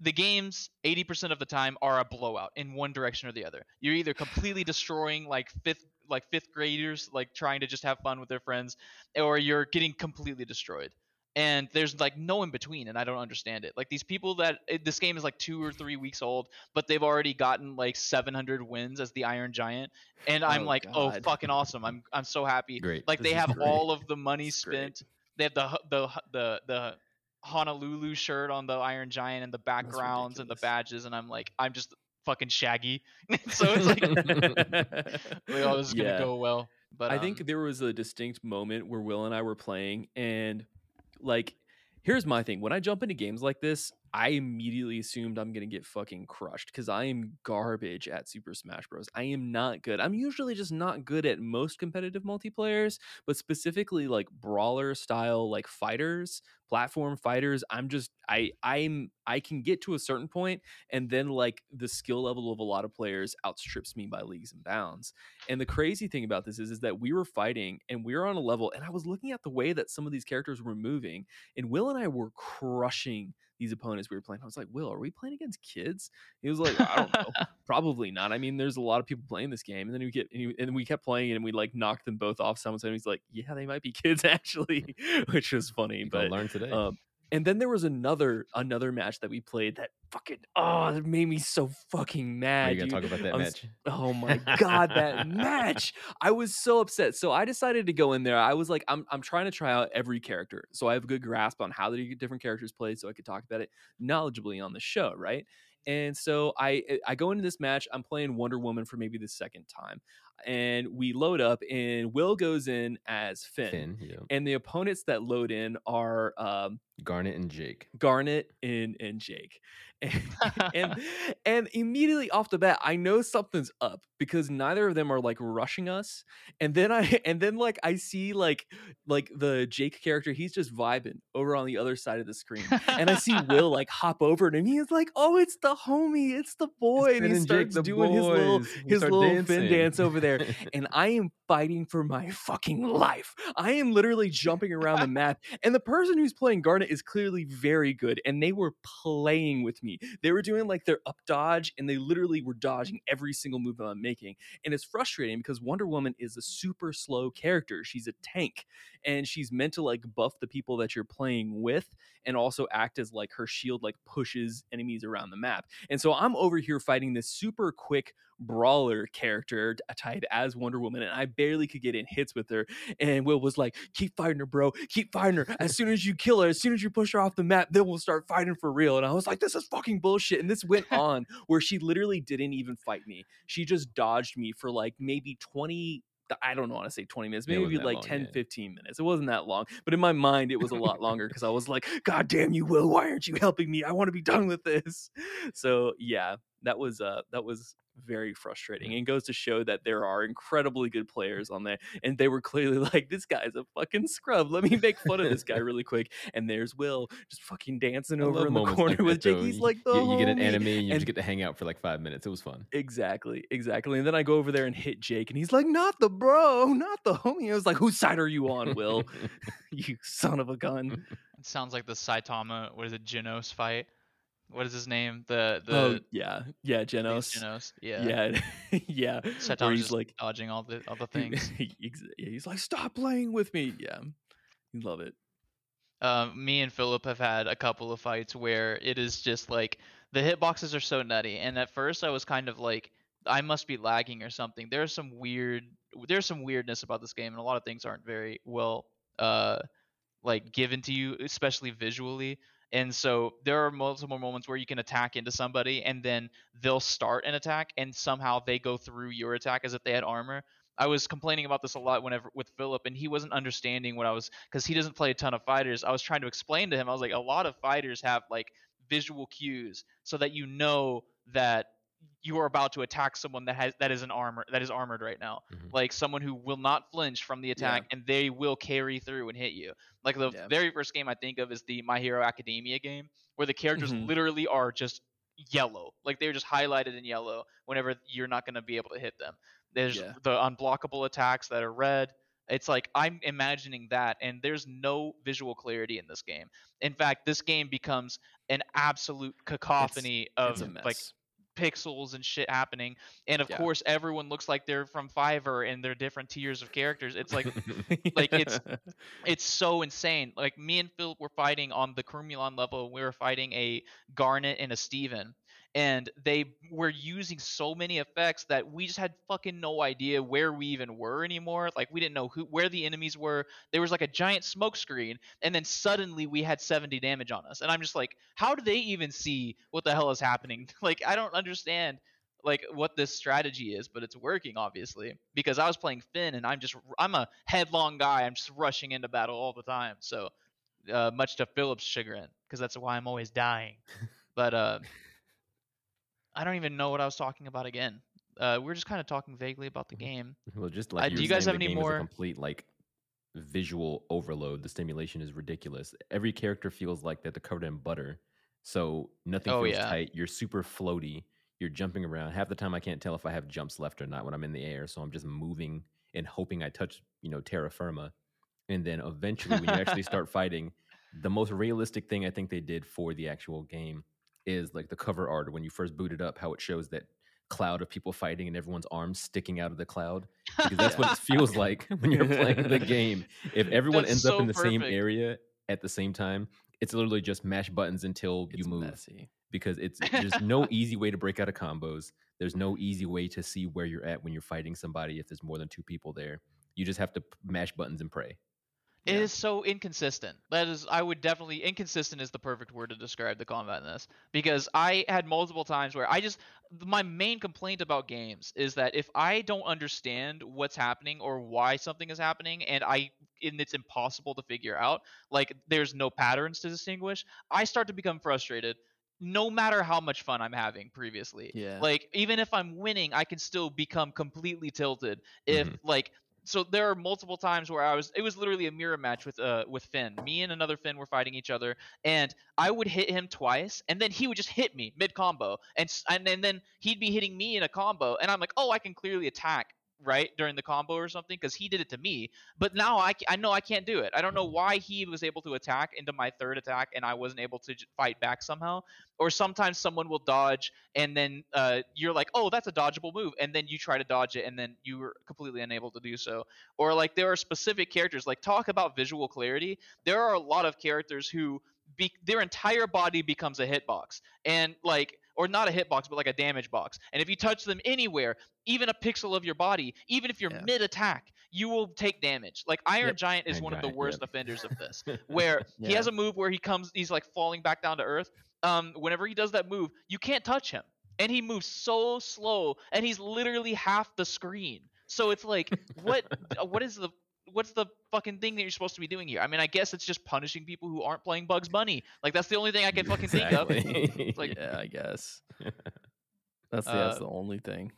the games 80% of the time are a blowout in one direction or the other you're either completely destroying like fifth like fifth graders like trying to just have fun with their friends or you're getting completely destroyed and there's like no in between and i don't understand it like these people that it, this game is like two or three weeks old but they've already gotten like 700 wins as the iron giant and i'm Oh, like oh fucking awesome i'm i'm so happy Great. like This they have great. all of the money spent. great. Spent they have the the the the Honolulu shirt on the Iron Giant and the backgrounds and the badges, and I'm like, I'm just fucking Shaggy. so it's like, like, oh, this is Yeah. gonna go well. But I um, think there was a distinct moment where Will and I were playing, and like, here's my thing: when I jump into games like this, I immediately assumed I'm gonna get fucking crushed because I am garbage at Super Smash Bros. I am not good. I'm usually just not good at most competitive multiplayers, but specifically like brawler style, like fighters, platform fighters. I'm just I I'm I can get to a certain point, and then like the skill level of a lot of players outstrips me by leagues and bounds. And the crazy thing about this is, is that we were fighting and we were on a level, and I was looking at the way that some of these characters were moving, and Will and I were crushing these opponents we were playing. I was like, Will, are we playing against kids? He was like, I don't know, probably not. I mean, there's a lot of people playing this game, and then we get and, he- and we kept playing, it and we like knocked them both off. Someone said, he's like, yeah, they might be kids actually, which was funny, You but learn today. um, and then there was another another match that we played that fucking oh, it made me so fucking Are mad. you gonna dude. talk about that match? Oh my god, that match! I was so upset. So I decided to go in there. I was like, I'm I'm trying to try out every character, so I have a good grasp on how the different characters play, so I could talk about it knowledgeably on the show, right? And so I eh, I go into this match. I'm playing Wonder Woman for maybe the second time, and we load up, and Will goes in as Finn, Finn, yeah. and the opponents that load in are um, Garnet and Jake. Garnet and and Jake. And, and and immediately off the bat, I know something's up because neither of them are like rushing us. And then I and then like I see like like the Jake character, he's just vibing over on the other side of the screen. And I see Will like hop over to him. He's like, "Oh, it's the homie, it's the boy," and he and starts the doing his little his little Finn dance over there and I am fighting for my fucking life. I am literally jumping around the map, and the person who's playing Garnet is clearly very good, and they were playing with me. They were doing like their up dodge, and they literally were dodging every single move that I'm making. And it's frustrating because Wonder Woman is a super slow character. She's a tank, and she's meant to like buff the people that you're playing with, and also act as like her shield, like pushes enemies around the map. And so I'm over here fighting this super quick brawler character t- type as Wonder Woman, and I barely could get in hits with her. And Will was like, "Keep fighting her, bro. Keep fighting her. As soon as you kill her, as soon as you push her off the map, then we'll start fighting for real." And I was like, "This is fucking bullshit." And this went on where she literally didn't even fight me. She just dodged me for like maybe twenty. I don't want to say 20 minutes, maybe like long, 10, yeah. 15 minutes. It wasn't that long, but in my mind, it was a lot longer because I was like, God damn you, Will, why aren't you helping me? I want to be done with this. So yeah, that was uh that was very frustrating and goes to show that there are incredibly good players on there and they were clearly like this guy's a fucking scrub let me make fun of this guy really quick and there's will just fucking dancing I over in the corner like with jake he's like the you, you get an enemy and you And- just get to hang out for like five minutes. It was fun. Exactly, exactly. And then I go over there and hit Jake, and he's like, "Not the bro, not the homie." I was like, "Whose side are you on, Will? you son of a gun!" It sounds like the Saitama, what is it, Genos fight? What is his name? The the oh yeah, yeah, Genos. Genos. Yeah. Yeah, yeah. Where he's like, dodging all the all the things. he's like, "Stop playing with me." Yeah, you love it. um, me and Philip have had a couple of fights where it is just like the hitboxes are so nutty, and at first I was kind of like, I must be lagging or something. There's some weird, there's some weirdness about this game, and a lot of things aren't very well, uh, like given to you, especially visually. And so there are multiple moments where you can attack into somebody, and then they'll start an attack, and somehow they go through your attack as if they had armor. I was complaining about this a lot whenever with Philip, and he wasn't understanding what I was because he doesn't play a ton of fighters. I was trying to explain to him. I was like, a lot of fighters have like visual cues so that you know that you are about to attack someone that has that is an armor that is armored right now, Mm-hmm. Mhm. like someone who will not flinch from the attack and they will carry through and hit you. Like the Yeah. very first game I think of is the My Hero Academia game where the characters Mhm. literally are just yellow, like they're just highlighted in yellow whenever you're not going to be able to hit them. There's Yeah. the unblockable attacks that are red. It's like I'm imagining that, and there's no visual clarity in this game. In fact, this game becomes an absolute cacophony It's of a mess. like pixels and shit happening. And of Yeah. course, everyone looks like they're from Fiverr and they're different tiers of characters. It's like like, it's- it's so insane. Like me and Phil were fighting on the Cromulon level. and We were fighting a Garnet and a Steven. And they were using so many effects that we just had fucking no idea where we even were anymore. Like we didn't know who where the enemies were. There was like a giant smoke screen, and then suddenly we had 70 damage on us. And I'm just like, how do they even see what the hell is happening? Like I don't understand like what this strategy is, but it's working obviously because I was playing Finn and I'm just I'm a headlong guy. I'm just rushing into battle all the time. So uh, much to Philip's chagrin because that's why I'm always dying. but uh, I don't even know what I was talking about again. Uh, we are just kind of talking vaguely about the Mhm. game. Well, just like Uh, do you guys have any more- complete like visual overload. The stimulation is ridiculous. Every character feels like that they're covered in butter, so nothing Oh, feels yeah. tight. You're super floaty. You're jumping around. Half the time, I can't tell if I have jumps left or not when I'm in the air. So I'm just moving and hoping I touch, you know, terra firma. And then eventually, when you actually start fighting, the most realistic thing I think they did for the actual game is like the cover art when you first boot it up, how it shows that cloud of people fighting and everyone's arms sticking out of the cloud because that's what it feels like when you're playing the game. If everyone That's ends up in the same area at the same time, it's literally just mash buttons until you move messy. because it's there's no easy way to break out of combos. There's no easy way to see where you're at when you're fighting somebody if there's more than two people there. You just have to mash buttons and pray. It Yeah. is so inconsistent. That is, I would definitely inconsistent is the perfect word to describe the combat in this because I had multiple times where I just my main complaint about games is that if I don't understand what's happening or why something is happening and I and it's impossible to figure out, like there's no patterns to distinguish, I start to become frustrated no matter how much fun I'm having previously. Yeah. Like even if I'm winning, I can still become completely tilted if mm-hmm. like so there are multiple times where I was it was literally a mirror match with uh with Finn. Me and another Finn were fighting each other and I would hit him twice and then he would just hit me mid combo and, and and then he'd be hitting me in a combo and I'm like, "Oh, I can clearly attack." Right during the combo or something because he did it to me, but now I, I know I can't do it. I don't know why he was able to attack into my third attack and I wasn't able to j- fight back somehow. Or sometimes someone will dodge and then uh, you're like, oh, that's a dodgeable move, and then you try to dodge it, and then you were completely unable to do so. Or like there are specific characters, like talk about visual clarity. There are a lot of characters who be, their entire body becomes a hitbox, and like, or not a hitbox, but like a damage box. And if you touch them anywhere, even a pixel of your body, even if you're Yeah. mid attack, you will take damage. Like Iron Yep. Giant is Iron one of the worst yep. offenders of this where he has a move where he comes he's like falling back down to earth um whenever he does that move you can't touch him and he moves so slow and he's literally half the screen so it's like what what is the what's the fucking thing that you're supposed to be doing here i mean i guess it's just punishing people who aren't playing bugs bunny like that's the only thing i can fucking think of Exactly. like- yeah, I guess. That's, that's Uh, the only thing.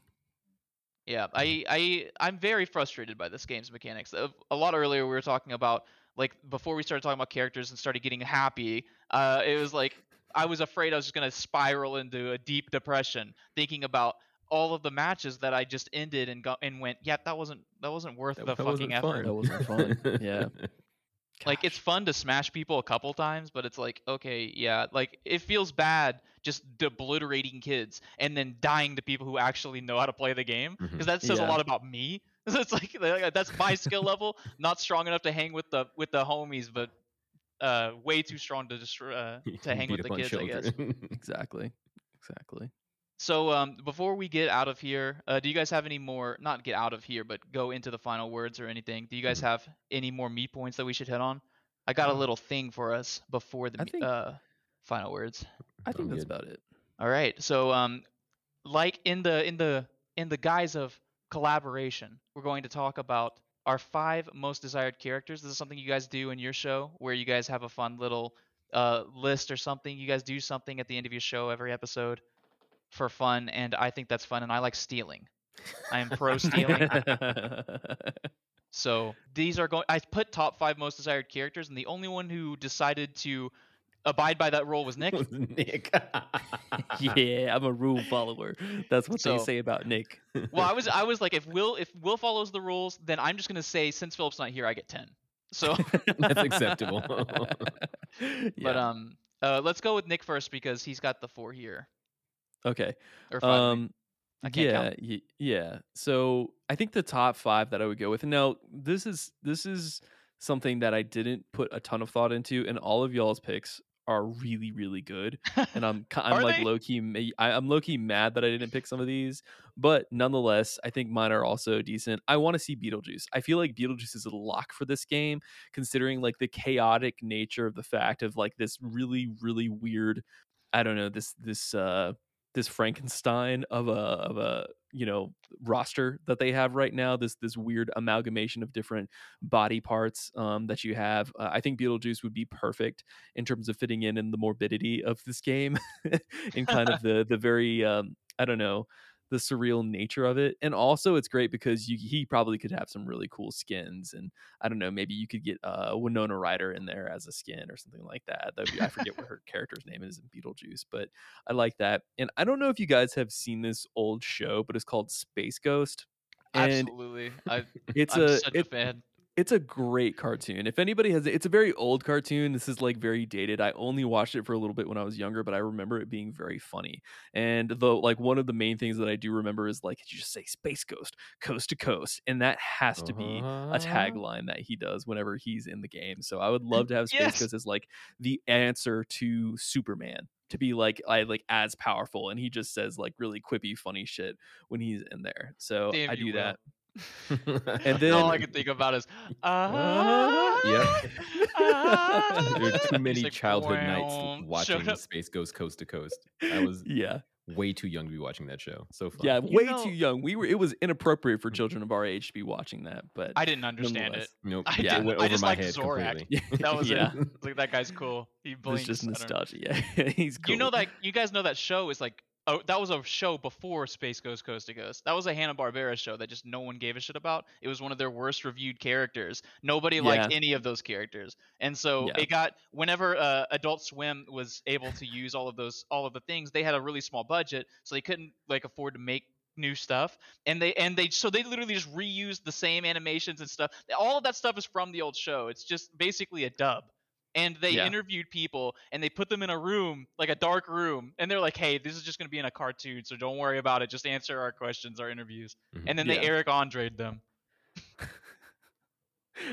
Yeah, I I I'm very frustrated by this game's mechanics. A, a lot earlier we were talking about like before we started talking about characters and started getting happy. Uh, it was like I was afraid I was just gonna spiral into a deep depression thinking about all of the matches that I just ended and got and went, yeah, that wasn't that wasn't worth That- the that fucking wasn't effort. That wasn't fun. Yeah. Like it's fun to smash people a couple times, but it's like okay, yeah, like it feels bad just obliterating kids and then dying to people who actually know how to play the game because that says a lot about me. it's like like, that's my skill level, not strong enough to hang with the with the homies, but uh, way too strong to just uh, to hang with the on kids, I guess. Exactly. Exactly. So um, before we get out of here, uh, do you guys have any more? Not get out of here, but go into the final words or anything. Do you guys Mhm. have any more meat points that we should hit on? I got a Uh, little thing for us before the think- uh, final words. I think that's about it. All right. So um, like in the in the in the guise of collaboration, we're going to talk about our five most desired characters. This is something you guys do in your show, where you guys have a fun little uh, list or something. You guys do something at the end of your show every episode for fun, and I think that's fun. And I like stealing. I am pro stealing. So these are going. I put top five most desired characters, and the only one who decided to abide by that rule was Nick. Nick. yeah, I'm a rule follower. That's what they say about Nick. well, I was I was like, if Will if Will follows the rules, then I'm just gonna say since Philip's not here, I get ten. So, That's acceptable. but um, uh, let's go with Nick first because he's got the four here okay. or five. Um, I can't yeah, count. y- yeah. So I think the top five that I would go with. Now this is this is something that I didn't put a ton of thought into, and all of y'all's picks are really really good, and I'm I'm like they? low key I, I'm low key mad that I didn't pick some of these, but nonetheless, I think mine are also decent. I want to see Beetlejuice. I feel like Beetlejuice is a lock for this game, considering like the chaotic nature of the fact of like this really really weird, I don't know this this uh this Frankenstein of a of a you know roster that they have right now. This this weird amalgamation of different body parts um, that you have. Uh, I think Beetlejuice would be perfect in terms of fitting in in the morbidity of this game, in kind of the the very um, I don't know the surreal nature of it, and also it's great because you he probably could have some really cool skins, and I don't know maybe you could get uh, Winona Ryder in there as a skin or something like that. That I forget what her character's name is in Beetlejuice, but I like that. And I don't know if you guys have seen this old show, but it's called Space Ghost. And Absolutely. I, it's I'm a such it- a fan. It's a great cartoon. If anybody has it's a very old cartoon. This is like very dated. I only watched it for a little bit when I was younger, but I remember it being very funny. And though like one of the main things that I do remember is like you just say Space Ghost, coast to coast. And that has to be a Uh-huh. tagline that he does whenever he's in the game. So I would love to have Space Yes. Ghost as like the answer to Superman. To be like I like as powerful, and he just says like really quippy, funny shit when he's in there. So Damn I do Will. that. And And then- all I can think about is ah, Yep. ah. there are too many like, childhood nights watching. Space Ghost Coast to Coast. I was Yeah, way too young to be watching that show. So fun. yeah, You way know- too young. We were. It was inappropriate for children of our age to be watching that. But I didn't understand it. Nope. I it didn't- went I just my liked head Zorak. completely. That was Yeah. it. Like that guy's cool. He It's just I nostalgia. Yeah, he's cool. You know that you guys know that show is like oh that was a show before Space Ghost Coast to Coast. That was a Hanna Barbera show that just no one gave a shit about. It was one of their worst reviewed characters. Nobody liked any of those characters, and so Yeah. it got whenever uh, Adult Swim was able to use all of those all of the things. They had a really small budget, so they couldn't like afford to make new stuff and they and they so they literally just reused the same animations and stuff all of that stuff is from the old show it's just basically a dub and they Yeah. interviewed people and they put them in a room like a dark room and they're like hey this is just going to be in a cartoon so don't worry about it just answer our questions our interviews Mhm. and then Yeah. they eric andre'd them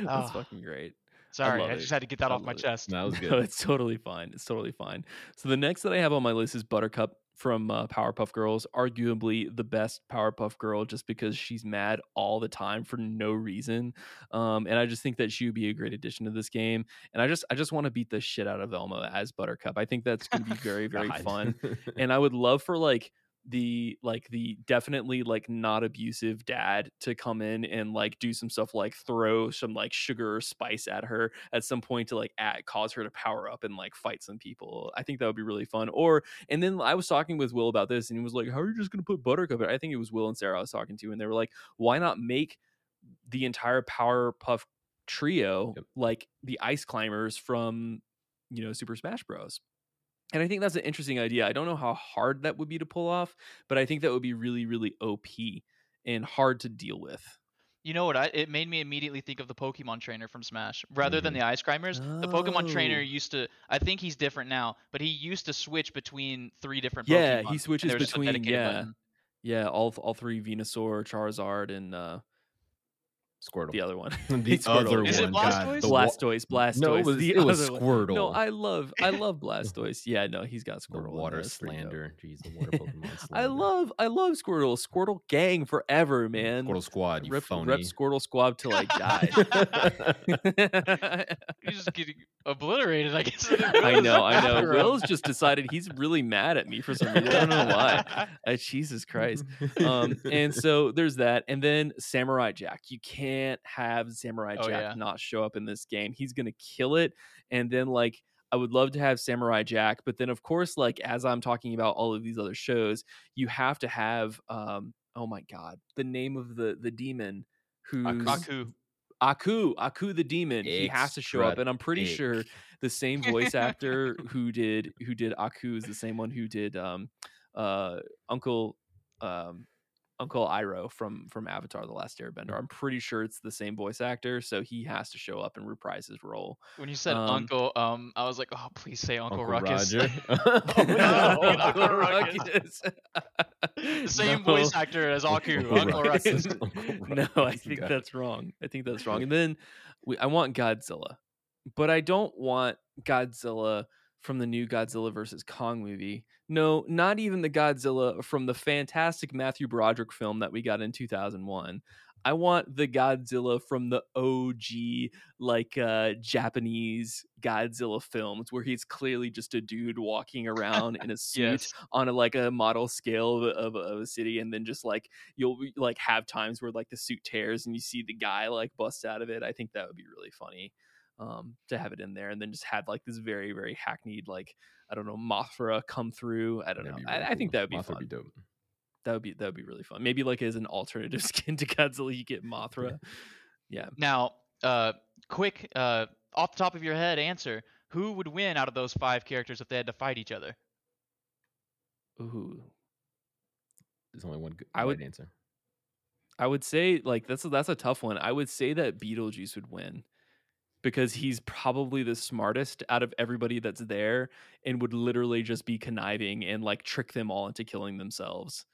That's Ah. fucking great. Sorry love i, it. just had to get that I off my it. chest No, that was No, it's totally fine. It's totally fine. So the next that I have on my list is Buttercup from uh, Powerpuff Girls, arguably the best Powerpuff Girl, just because she's mad all the time for no reason. Um, and I just think that she would be a great addition to this game. And I just, I just want to beat the shit out of Velma as Buttercup. I think that's going to be very, very fun. and I would love for like the like the definitely like not abusive dad to come in and like do some stuff like throw some like sugar or spice at her at some point to like at, cause her to power up and like fight some people. I think that would be really fun. Or and then I was talking with Will about this and he was like, "How are you just gonna put Buttercup?" in?" I think it was Will and Sarah I was talking to, and they were like, "Why not make the entire Powerpuff trio Yep. like the Ice Climbers from you know Super Smash Bros." And I think that's an interesting idea. I don't know how hard that would be to pull off, but I think that would be really, really OP and hard to deal with. you know what I, it made me immediately think of the pokemon trainer from smash rather than Mhm. the ice climbers the pokemon trainer Oh. used to i think he's different now but he used to switch between three different Pokemon. Yeah, pokemon, he switches there was just a between- yeah. button. Yeah, all all three Venusaur, Charizard, and uh, Squirtle. the other one. The Squirtle, other yeah. Is it one. God, Blastoise? the Blastoise, Blastoise. No, it was the it was other one. Squirtle. No, I love I love Blastoise. Yeah, no, he's got the Squirtle. in water there, that's pretty dope. slander. Jeez, the water Pokemon. Slander. I love I love Squirtle. Squirtle gang forever, man. Squirtle Squad. You rep, phony. rep Squirtle Squad till I die. He's just getting obliterated, I guess. I know, I know. Will's just decided he's really mad at me for some reason. I don't know why. Uh, Jesus Christ. Um, and so there's that. And then Samurai Jack. You can't have Samurai Oh, Jack yeah. not show up in this game. He's gonna kill it. And then like I would love to have Samurai Jack, but then of course, like as I'm talking about all of these other shows, you have to have um oh my god, the name of the the demon who's Aku. Aku, Aku the demon. He has to show up, and I'm pretty dick. sure the same voice actor who did who did Aku is the same one who did um uh Uncle um Uncle Iroh from from Avatar: The Last Airbender. I'm pretty sure it's the same voice actor, so he has to show up and reprise his role. When you said Um, uncle, um, I was like, oh, please say Uncle, Uncle Ruckus. Roger. Oh, no, Uncle Uncle Ruckus. Ruckus. the same No. voice actor as Aku, Uncle Uncle Ruckus. Ruckus. Uncle no, I think got it. that's wrong. I think that's wrong. And then we, I want Godzilla, but I don't want Godzilla from the new Godzilla versus Kong movie. No, not even the Godzilla from the fantastic Matthew Broderick film that we got in 2001. I want the Godzilla from the OG, like uh, Japanese Godzilla films, where he's clearly just a dude walking around in a suit Yes. on a like a model scale of, of, of a city, and then just like you'll like have times where like the suit tears and you see the guy like bust out of it. I think that would be really funny um, to have it in there, and then just have like this very very hackneyed like I don't know Mothra come through. I don't That'd know. really I, I think that would be Mothra fun. Be dope. That would be that would be really fun. Maybe like as an alternative skin to Godzilla, you get Mothra. Yeah. Now, uh, quick, uh, off the top of your head, answer: Who would win out of those five characters if they had to fight each other? Ooh. There's only one good I right would- answer. I would say like that's a, that's a tough one. I would say that Beetlejuice would win because he's probably the smartest out of everybody that's there and would literally just be conniving and like trick them all into killing themselves.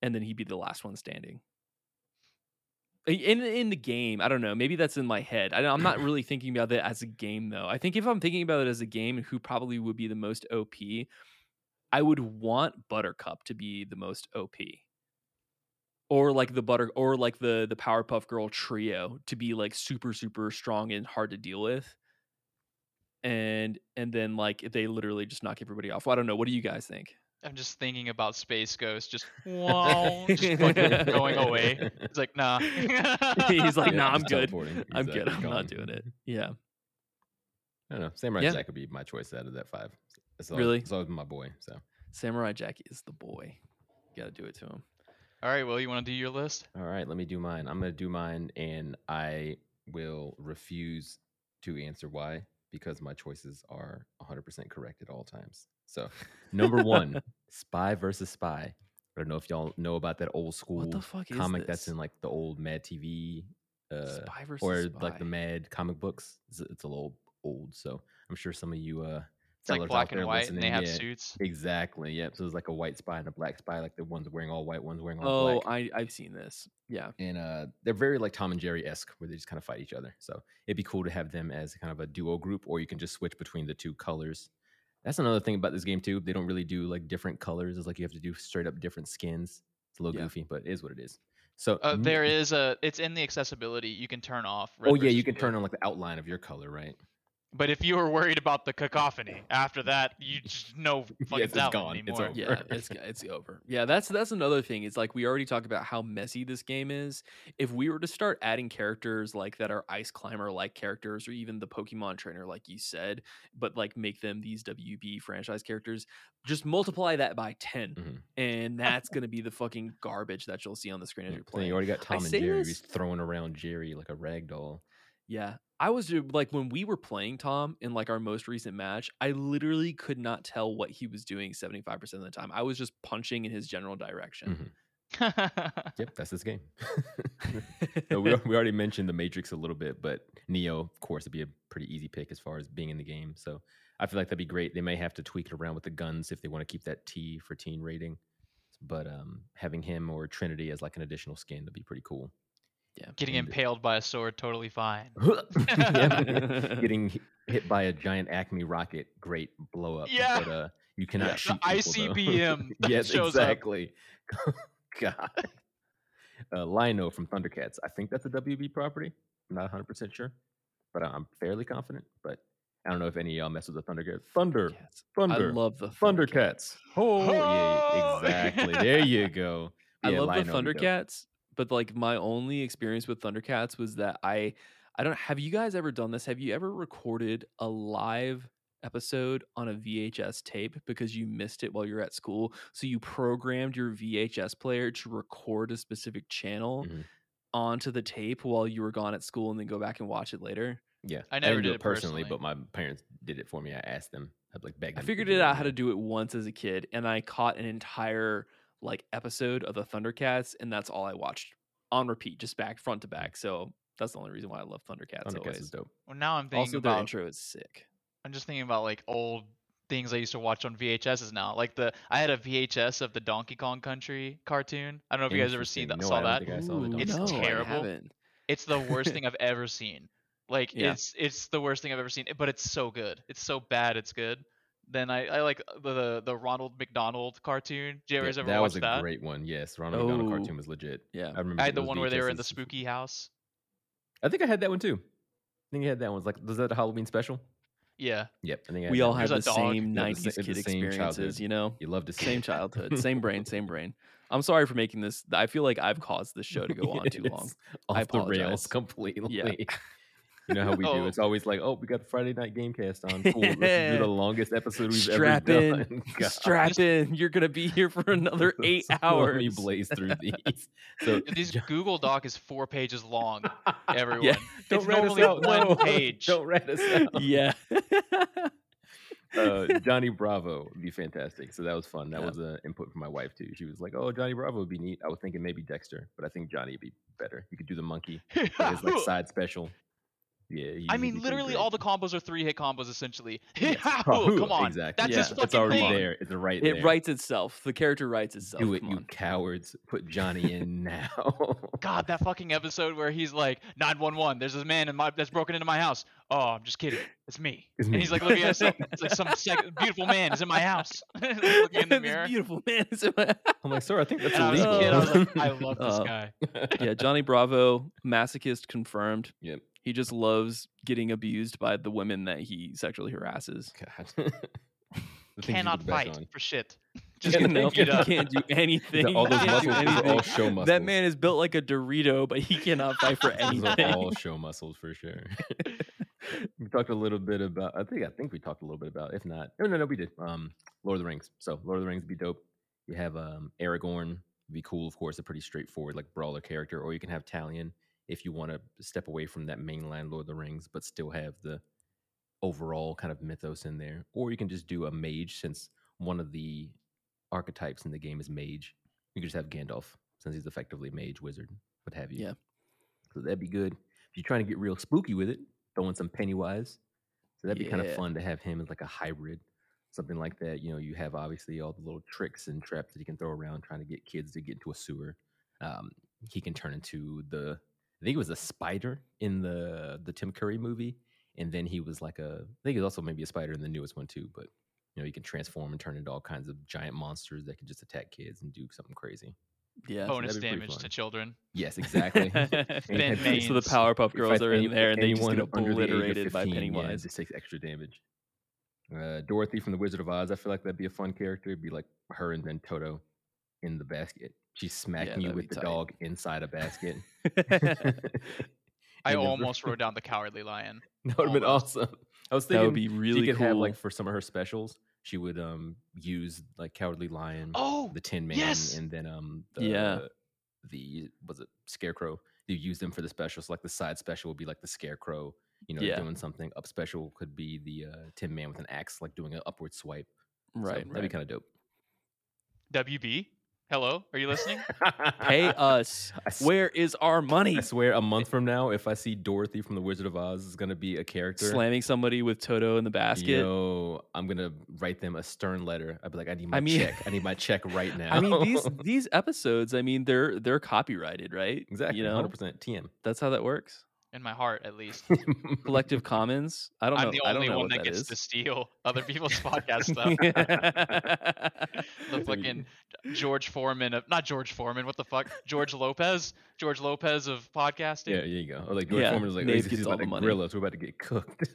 And then he'd be the last one standing. In in the game, I don't know. Maybe that's in my head. I, I'm not really thinking about it as a game though. I think if I'm thinking about it as a game, who probably would be the most OP, I would want Buttercup to be the most OP or like the butter or like the the Powerpuff Girl trio to be like super super strong and hard to deal with. And and then like they literally just knock everybody off. Well, I don't know. What do you guys think? I'm just thinking about Space Ghost just wow, just fucking going away. It's like nah. He's like, Yeah, nah, I'm good. teleporting. I'm good. I'm gone. not doing it. Yeah. I don't know. Samurai Yeah. Jack would be my choice out of that five. It's always, Really? It's always my boy. So Samurai Jack is the boy. You gotta do it to him. All right, Will, you want to do your list? all right, let me do mine. I'm gonna do mine, and I will refuse to answer why because my choices are 100% correct at all times. So number one, Spy versus Spy. I don't know if y'all know about that old school What the fuck is comic that's in like the old Mad TV uh, Spy versus or Spy. like the Mad comic books. It's, it's a little old, so I'm sure some of you uh, It's like black and white, and they have yeah, suits. Exactly. Yep. So it's like a white spy and a black spy, like the ones wearing all white, ones wearing all Oh, black. I I've seen this. Yeah. and uh, they're very like Tom and Jerry esque, where they just kind of fight each other. So it'd be cool to have them as kind of a duo group, or you can just switch between the two colors. That's another thing about this game too. They don't really do like different colors. It's like you have to do straight up different skins. It's a little Yeah. goofy, but it is what it is. So Uh, there is a. It's in the accessibility. You can turn off. Oh yeah, you can turn on like the outline of your color, right? But if you were worried about the cacophony after that, you just no fucking it's telling gone. It's over. yeah it's it's over yeah that's that's another thing it's like we already talked about how messy this game is if we were to start adding characters like that are ice climber like characters or even the pokemon trainer like you said but like make them these wb franchise characters just multiply that by 10 Mhm. and that's going to be the fucking garbage that you'll see on the screen as you're then playing You already got Tom and Jerry this- just throwing around Jerry like a rag doll. Yeah. I was like when we were playing Tom in like our most recent match, I literally could not tell what he was doing 75% of the time. I was just punching in his general direction. Yep, that's this game. so we, we already mentioned the Matrix a little bit, but Neo, of course, would be a pretty easy pick as far as being in the game. So I feel like that'd be great. They may have to tweak it around with the guns if they want to keep that T for teen rating. But um, having him or Trinity as like an additional skin would be pretty cool. Yeah. Getting And- impaled by a sword, totally fine. Getting hit by a giant Acme rocket, great blow up. Yeah. but uh, you cannot Yeah. shoot The. ICBM that yes, shows exactly. God. Uh, Lion-O from Thundercats. I think that's a WB property. I'm not 100 percent sure, but I'm fairly confident. But I don't know if any of y'all mess with the Thundercats. Thunder, Thundercats. Thunder, I love the Thundercats. Oh, yeah, Oh! exactly. There you go. I love Lion-O the would be dope. Thundercats, but like my only experience with Thundercats was that I I don't have you guys ever done this? Have you ever recorded a live episode on a VHS tape because you missed it while you're at school? So you programmed your VHS player to record a specific channel Mhm. onto the tape while you were gone at school and then go back and watch it later. Yeah, I never didn't do did it it personally, personally. but my parents did it for me. I asked them. I'd like beg I figured do it out how to do it once as a kid, and I caught an entire like episode of the Thundercats, and that's all I watched on repeat, just back front to mm. back. So that's the only reason why I love Thundercats. Thundercats always. is dope. Well, now I'm thinking Also, their about. intro is sick. I'm just thinking about like old things I used to watch on VHSs now. Like the I had a VHS of the Donkey Kong Country cartoon. I don't know if you guys ever seen that. No, Saw I that? don't I saw Ooh, It's no, terrible. haven't. It's the worst thing I've ever seen. Like Yeah. it's it's the worst thing I've ever seen. But it's so good. It's so bad. It's good. Then I, I like uh, the the Ronald McDonald cartoon. Did you Yeah, ever that watch was a great one. Yes, Ronald McDonald Oh. cartoon was legit. Yeah. I remember. I had the those one where they were in the spooky house. I think I had that one too. I think I had that one. Was like, was that a Halloween special? Yeah. Yep. I think I had We that all one. had the There's a dog. same Yeah, the '90s kid same experiences. childhood. You know, You love to see same it. childhood, same brain, same brain. I'm sorry for making this. I feel like I've caused this show to go on too long. Off I the rails completely. completely. You know how we do. Oh. It's always like, oh, we got the Friday night game cast on. Cool. Let's do the longest episode we've Strap ever in, done. God. strap in. You're gonna be here for another eight So hours. Let me blaze through these. So This Google Doc is four pages long. Everyone. Yeah. don't it's rat us out. one no. page. Don't rat us out. yeah. uh, Johnny Bravo would be fantastic. So that was fun. That Yeah. was an input from my wife too. She was like, "Oh, Johnny Bravo would be neat." I was thinking maybe Dexter, but I think Johnny would be better. You could do the monkey as like side special. Yeah, he- I mean, literally all the combos are three hit combos essentially. Yes. Come on, exactly. that's Yeah. his it's already thing. there. It's right It there. writes itself. The character writes itself. Do it, Come you on. cowards! Put Johnny in now. God, that fucking episode where he's like, 911, there's this man in my that's broken into my house. Oh, I'm just kidding. It's me. It's and me. he's like looking at some, it's like some sec- beautiful man is in my house. looking in the This beautiful man. is in my- I'm like, sir, I think that's And I was a kid, I was like, I love this Uh, guy. yeah, Johnny Bravo, masochist confirmed. Yep. He just loves getting abused by the women that he sexually harasses. God. The things you Cannot fight on. for shit. Just You gonna know, he can't do anything. all those muscles, can't do those are all show muscles. That man is built like a Dorito, but he cannot fight for Those are anything. all show muscles for sure. we talked a little bit about. I think I think we talked a little bit about. If not, no, no, no, we did. Um, Lord of the Rings. So Lord of the Rings would be dope. You have um Aragorn. Be cool, of course. A pretty straightforward like brawler character, or you can have Talion if you want to step away from that mainline Lord of the Rings, but still have the overall kind of mythos in there. Or you can just do a mage, since one of the archetypes in the game is mage. You can just have Gandalf, since he's effectively mage wizard, what have you. Yeah. So that'd be good. If you're trying to get real spooky with it, throw in some Pennywise. So that'd be kind of fun to have him as like a hybrid, something like that. You know, you have obviously all the little tricks and traps that he can throw around trying to get kids to get into a sewer. Um, he can turn into the, I think it was a spider in the the Tim Curry movie, and then he was like a, I think he was also maybe a spider in the newest one too. But you know, he can transform and turn into all kinds of giant monsters that can just attack kids and do something crazy. Yeah. Bonus that'd be pretty damage to children. Yes, exactly. Ben had- so the Powerpuff Girls are any- in there, and they just anyone get under the age of obliterated by 15, yeah, Pennywise. just takes extra damage. Uh, Dorothy from the Wizard of Oz. I feel like that'd be a fun character. It'd be like her and then Toto in the basket. She's smacking you with the tight. dog inside a basket. I almost wrote down the cowardly lion. That would have been awesome. I was thinking that would be really she could cool. have like for some of her specials, she would um use like Cowardly Lion, Oh, the Tin Man, yes! and then um the, Yeah. the was it Scarecrow. You use them for the specials. Like the side special would be like the Scarecrow, you know, Yeah. doing something. Up special could be the uh, Tin Man with an axe, like doing an upward swipe. So right, that'd be kind of dope. WB. Hello, are you listening? Pay us. I s- Where is our money? I swear, a month from now, if I see Dorothy from the Wizard of Oz is gonna be a character, Slamming somebody with Toto in the basket. Yo, I'm gonna write them a stern letter. I'd be like, I need my I mean- check. I need my check right now. I mean these these episodes. I mean they're they're copyrighted, right? exactly, You know 100 percent TM. that's how that works. In my heart, at least. Collective Commons. I don't know. I'm the I don't only know one what that that gets is. to steal other people's podcast stuff. the fucking George Foreman of not George Foreman. What the fuck? George Lopez. George Lopez of podcasting. Yeah, there you go. Or like George Yeah, Foreman was like, Nave he's, he's all about the to money. grill us. We're about to get cooked.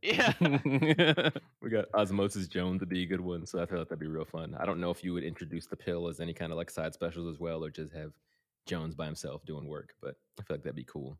Yeah. we got Osmosis Jones to be a good one, so I feel like that'd be real fun. I don't know if you would introduce the pill as any kind of like side specials as well, or just have Jones by himself doing work. But I feel like that'd be cool.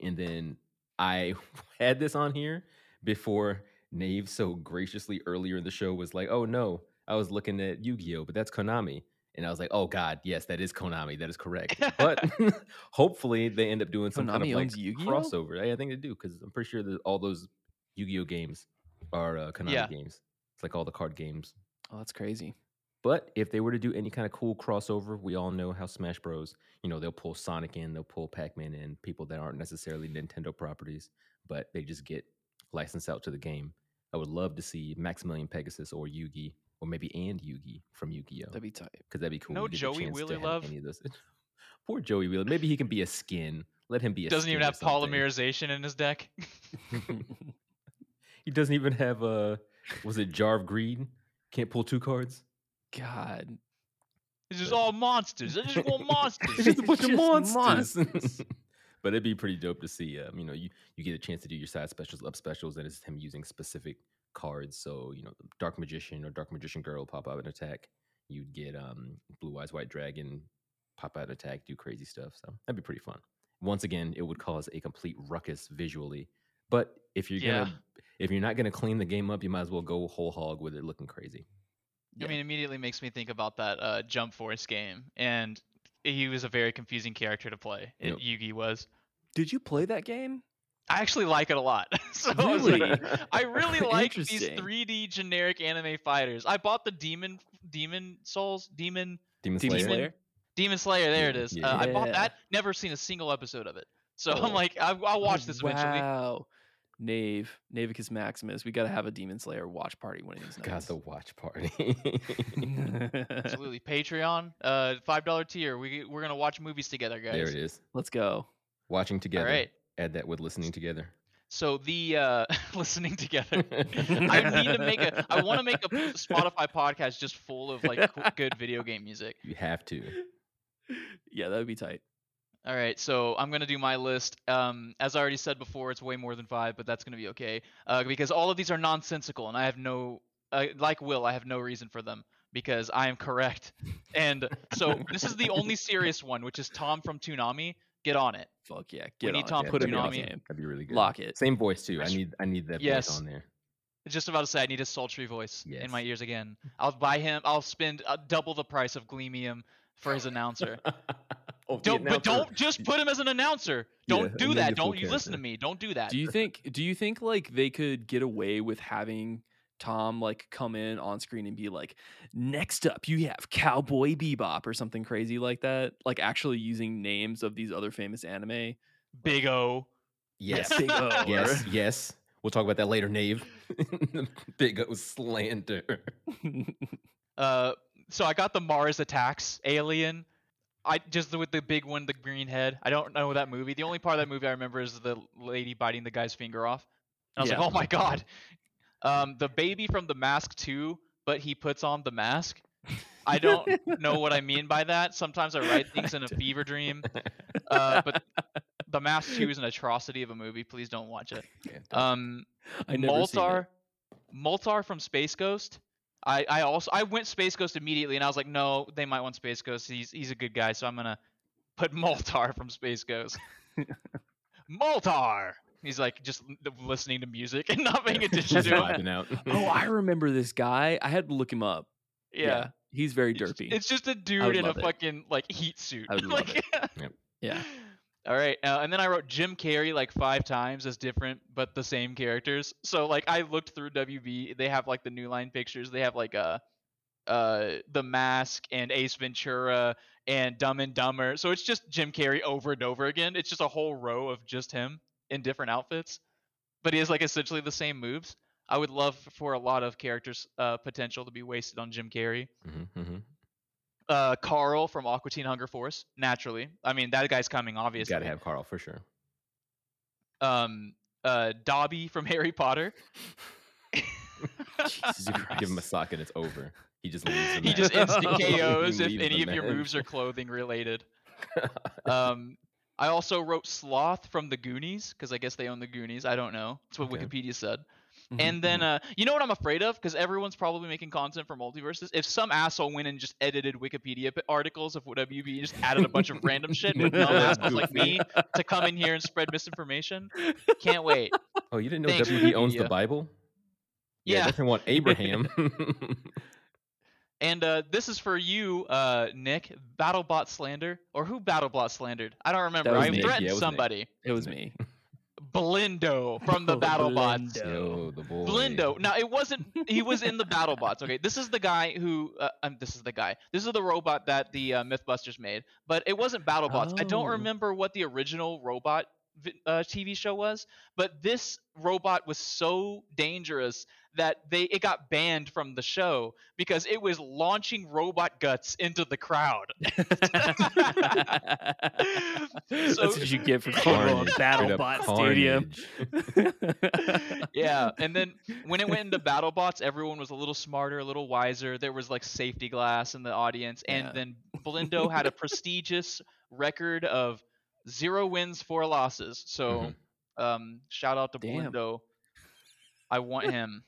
And then I had this on here before Nave so graciously earlier in the show was like, "Oh no, I was looking at Yu-Gi-Oh, but that's Konami." And I was like, "Oh God, yes, that is Konami. That is correct." But hopefully, they end up doing some kind of like Yu-Gi-Oh? crossover. I, I think they do because I'm pretty sure that all those Yu-Gi-Oh games are uh, Konami Yeah. games. It's like all the card games. oh, that's crazy. But if they were to do any kind of cool crossover, we all know how Smash Bros. You know, they'll pull Sonic in, they'll pull Pac-Man in, people that aren't necessarily Nintendo properties, but they just get licensed out to the game. I would love to see Maximilian Pegasus or Yugi, or maybe and Yugi from Yu-Gi-Oh, That'd be tight. because that'd be cool. No You get the Joey chance to Wheeler Love? Any of those. Poor Joey Wheeler. Maybe he can be a skin. Let him be a. Doesn't even skin or have polymerization in his deck. he doesn't even have a. Was it Jar of Greed? Can't pull two cards. God, This is all monsters. I just want monsters. It's just a bunch of monsters. monsters. but it'd be pretty dope to see. Um, you know, you you get a chance to do your side specials, up specials, and it's him using specific cards. So you know, Dark Magician or Dark Magician Girl pop out and attack. You'd get um Blue Eyes White Dragon pop out and attack, do crazy stuff. So that'd be pretty fun. Once again, it would cause a complete ruckus visually. But if you're Yeah. gonna if you're not gonna clean the game up, you might as well go whole hog with it looking crazy. I mean, immediately makes me think about that uh, Jump Force game, and he was a very confusing character to play. Yep. It, Yugi was. did you play that game? I actually like it a lot. so I like, Really? I really like these 3D generic anime fighters. I bought the Demon Demon Souls Demon Demon Demon Slayer. Slayer? Demon Slayer. There it is. Yeah, uh, I bought that. Never seen a single episode of it. So Oh. I'm like, I, I'll watch this eventually. Wow. Nave, Navicus Maximus. We got to have a Demon Slayer watch party one of these nights. Got the watch party. Absolutely. Patreon, uh, five dollar tier. We we're gonna watch movies together, guys. there it is. Let's go. Watching together. All right. Add that with listening together. So the uh, listening together. I need to make a. I want to make a Spotify podcast just full of like good video game music. You have to. Yeah, that would be tight. All right, so I'm gonna do my list. Um, as I already said before, it's way more than five, but that's gonna be okay uh, because all of these are nonsensical, and I have no, uh, like Will, I have no reason for them because I am correct. And so this is the only serious one, which is Tom from Toonami. Get on it. Fuck yeah. Get need on. Tom it. put Put him him in in the the game. game. That'd be really good. Lock it. Same voice too. I need I need that Yes. voice on there. Just about to say, I need a sultry voice in my ears again. I'll buy him. I'll spend uh, double the price of Gleamium for his announcer. Oh, don't, but don't just put him as an announcer. Don't and do that. Don't you listen to me. Don't do that. Do you think do you think like they could get away with having Tom like come in on screen and be like, next up you have Cowboy Bebop or something crazy like that? Like actually using names of these other famous anime. Big O. Yes. Big O. yes. Yes. We'll talk about that later, Nave. Big O slander. Uh, so I got the Mars Attacks Alien. I just with the big one, the green head. I don't know that movie. The only part of that movie I remember is the lady biting the guy's finger off. And I was Yeah. like, oh my god. Um, the baby from The Mask 2, but he puts on the mask. I don't know what I mean by that. Sometimes I write things in a fever dream. Uh, but The Mask 2 is an atrocity of a movie. Please don't watch it. Um, I never seen it. Moltar, Moltar from Space Ghost. I, I also I went Space Ghost immediately, and I was like, no, they might want Space Ghost. He's he's a good guy, so I'm gonna put Moltar from Space Ghost. Moltar. He's like just listening to music and not paying attention Just to it. out. Oh, I remember this guy. I had to look him up. Yeah. He's very It's- derpy. It's just a dude in a it. fucking like heat suit. I would love Like- yeah. All right, uh, and then I wrote Jim Carrey like five times as different but the same characters. So like I looked through WB, they have like the new line pictures. They have like uh uh The Mask and Ace Ventura and Dumb and Dumber. So it's just Jim Carrey over and over again. It's just a whole row of just him in different outfits, but he has like essentially the same moves. I would love for a lot of characters uh, potential to be wasted on Jim Carrey Mhm, mhm. Uh, Carl from Aqua Teen Hunger Force, naturally. I mean, that guy's coming, You obviously. gotta have Carl for sure. um, uh, Dobby from Harry Potter. Jesus Give him a sock and it's over. He just leaves he just match. He KOs if any of your moves are clothing related. Um, I also wrote Sloth from the Goonies because I guess they own the Goonies. I don't know. That's what Okay. Wikipedia said. Mhm, And then, mhm. uh, you know what I'm afraid of? Because everyone's probably making content for MultiVersus. If some asshole went and just edited Wikipedia articles of WB just added a bunch of random shit with dumb assholes like me to come in here and spread misinformation, can't wait. Oh, you didn't know Thanks, WB owns the Bible? Yeah. definitely want Abraham. And uh, this is for you, uh, Nick. BattleBot slander, or who BattleBot slandered? I don't remember. I threatened Yeah, it was me. somebody. It was me. Blendo from the Oh, BattleBots. Blendo. The. Blendo. Now it wasn't. He was in the BattleBots. Okay, this is the guy who. Uh, um, this is the guy. This is the robot that the uh, MythBusters made. But it wasn't BattleBots. I don't Oh. remember what the original robot uh, TV show was, but this robot was so dangerous that they it got banned from the show because it was launching robot guts into the crowd. That's what you get for calling Carnage, it BattleBot Stadium. yeah, and then when it went into BattleBots, everyone was a little smarter, a little wiser. There was like safety glass in the audience, and Yeah. then Blendo had a prestigious record of zero wins, four losses. So, um, shout out to Damn. Blendo. I want him.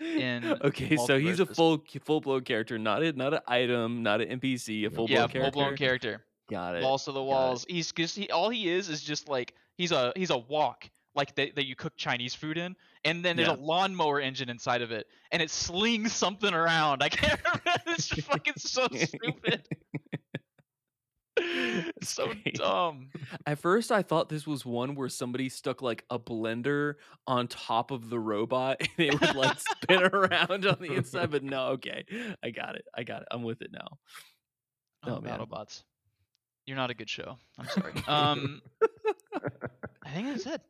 in okay, so he's a full full blown character, not a not an item, not an NPC, a full blown character. yeah, character. full blown character. Got it. Walls to the walls. He's just he, all he is is just like he's a he's a wok like that, that you cook Chinese food in, and then there's Yeah. a lawnmower engine inside of it, and it slings something around. I can't remember. It's just fucking so stupid. So dumb. At first, I thought this was one where somebody stuck like a blender on top of the robot and it would like spin around on the inside. But no, okay, I got it. I got it. I'm with it now. Oh, Oh, man. BattleBots. You're not a good show. I'm sorry. Um, I think that's it.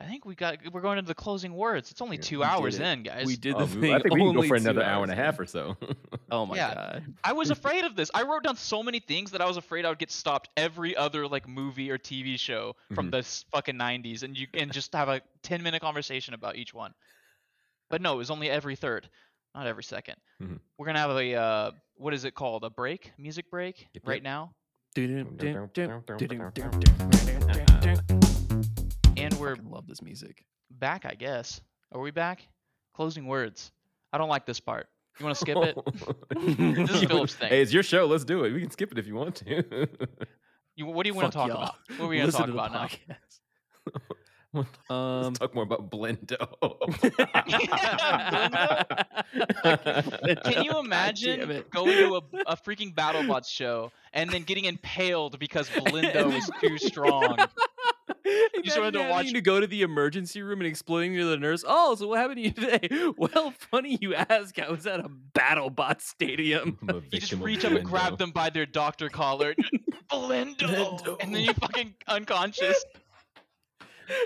I think we got. We're going into the closing words. It's only two we hours in, guys. We did Oh, the we- thing. I think we can go for another hour and a half in. or so. Oh my Yeah. god. I was afraid of this. I wrote down so many things that I was afraid I would get stopped every other like movie or TV show from Mhm. the fucking 90s and you and just have a 10 minute conversation about each one. But no, it was only every third, not every 2nd we Mhm. We're going to have a uh what is it called? A break? Music break Yep, right yep. now. And we're love this music. back, I guess. Are we back? Closing words. I don't like this part. You want to skip it? This is Philip's thing. Hey, it's your show. Let's do it. We can skip it if you want to. You, what do you want to talk y'all. about? What are we going to talk the about now? podcast. Um, Let's talk more about Blendo. Can you imagine going to a, a freaking BattleBots show and then getting impaled because Blendo is too strong? You just wanted to watch- having to go to the emergency room and explaining to the nurse, "Oh, so what happened to you today?" Well, funny you ask. I was at a BattleBot stadium. I'm You just reach up and grab them by their doctor collar. Blendo! Blendo. And then you fucking unconscious.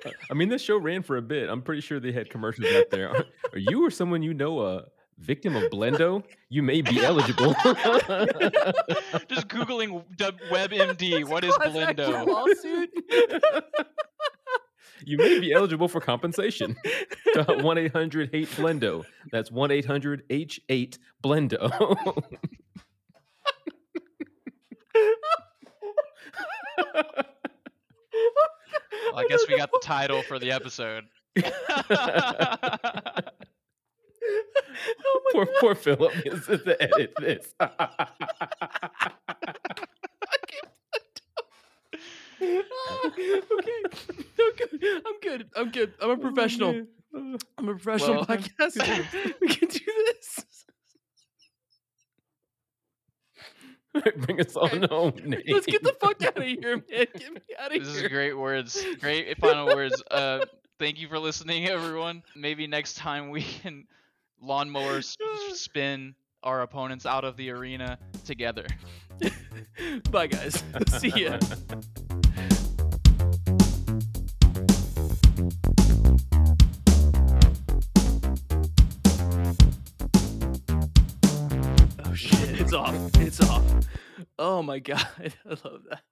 Uh, I mean, this show ran for a bit. I'm pretty sure they had commercials out there. Are you or someone you know a victim of Blendo? You may be eligible. Just Googling WebMD. What is Blendo? action lawsuit. you may be eligible for compensation. One eight hundred hate Blendo. That's one eight hundred H eight Blendo. Well, I guess we got the title for the episode. oh my poor, poor Philip is to edit this. okay. I'm good. I'm good. I'm good. I'm a professional. Oh, I'm a professional Well- podcaster. we can do this. Bring us on home. Nate. Let's get the fuck out of here, man. Get me out of here. This is great words. Great final words. Uh, thank you for listening, everyone. Maybe next time we can lawnmower s- spin our opponents out of the arena together. Bye, guys. See ya. It's off. It's off. Oh my god! I love that.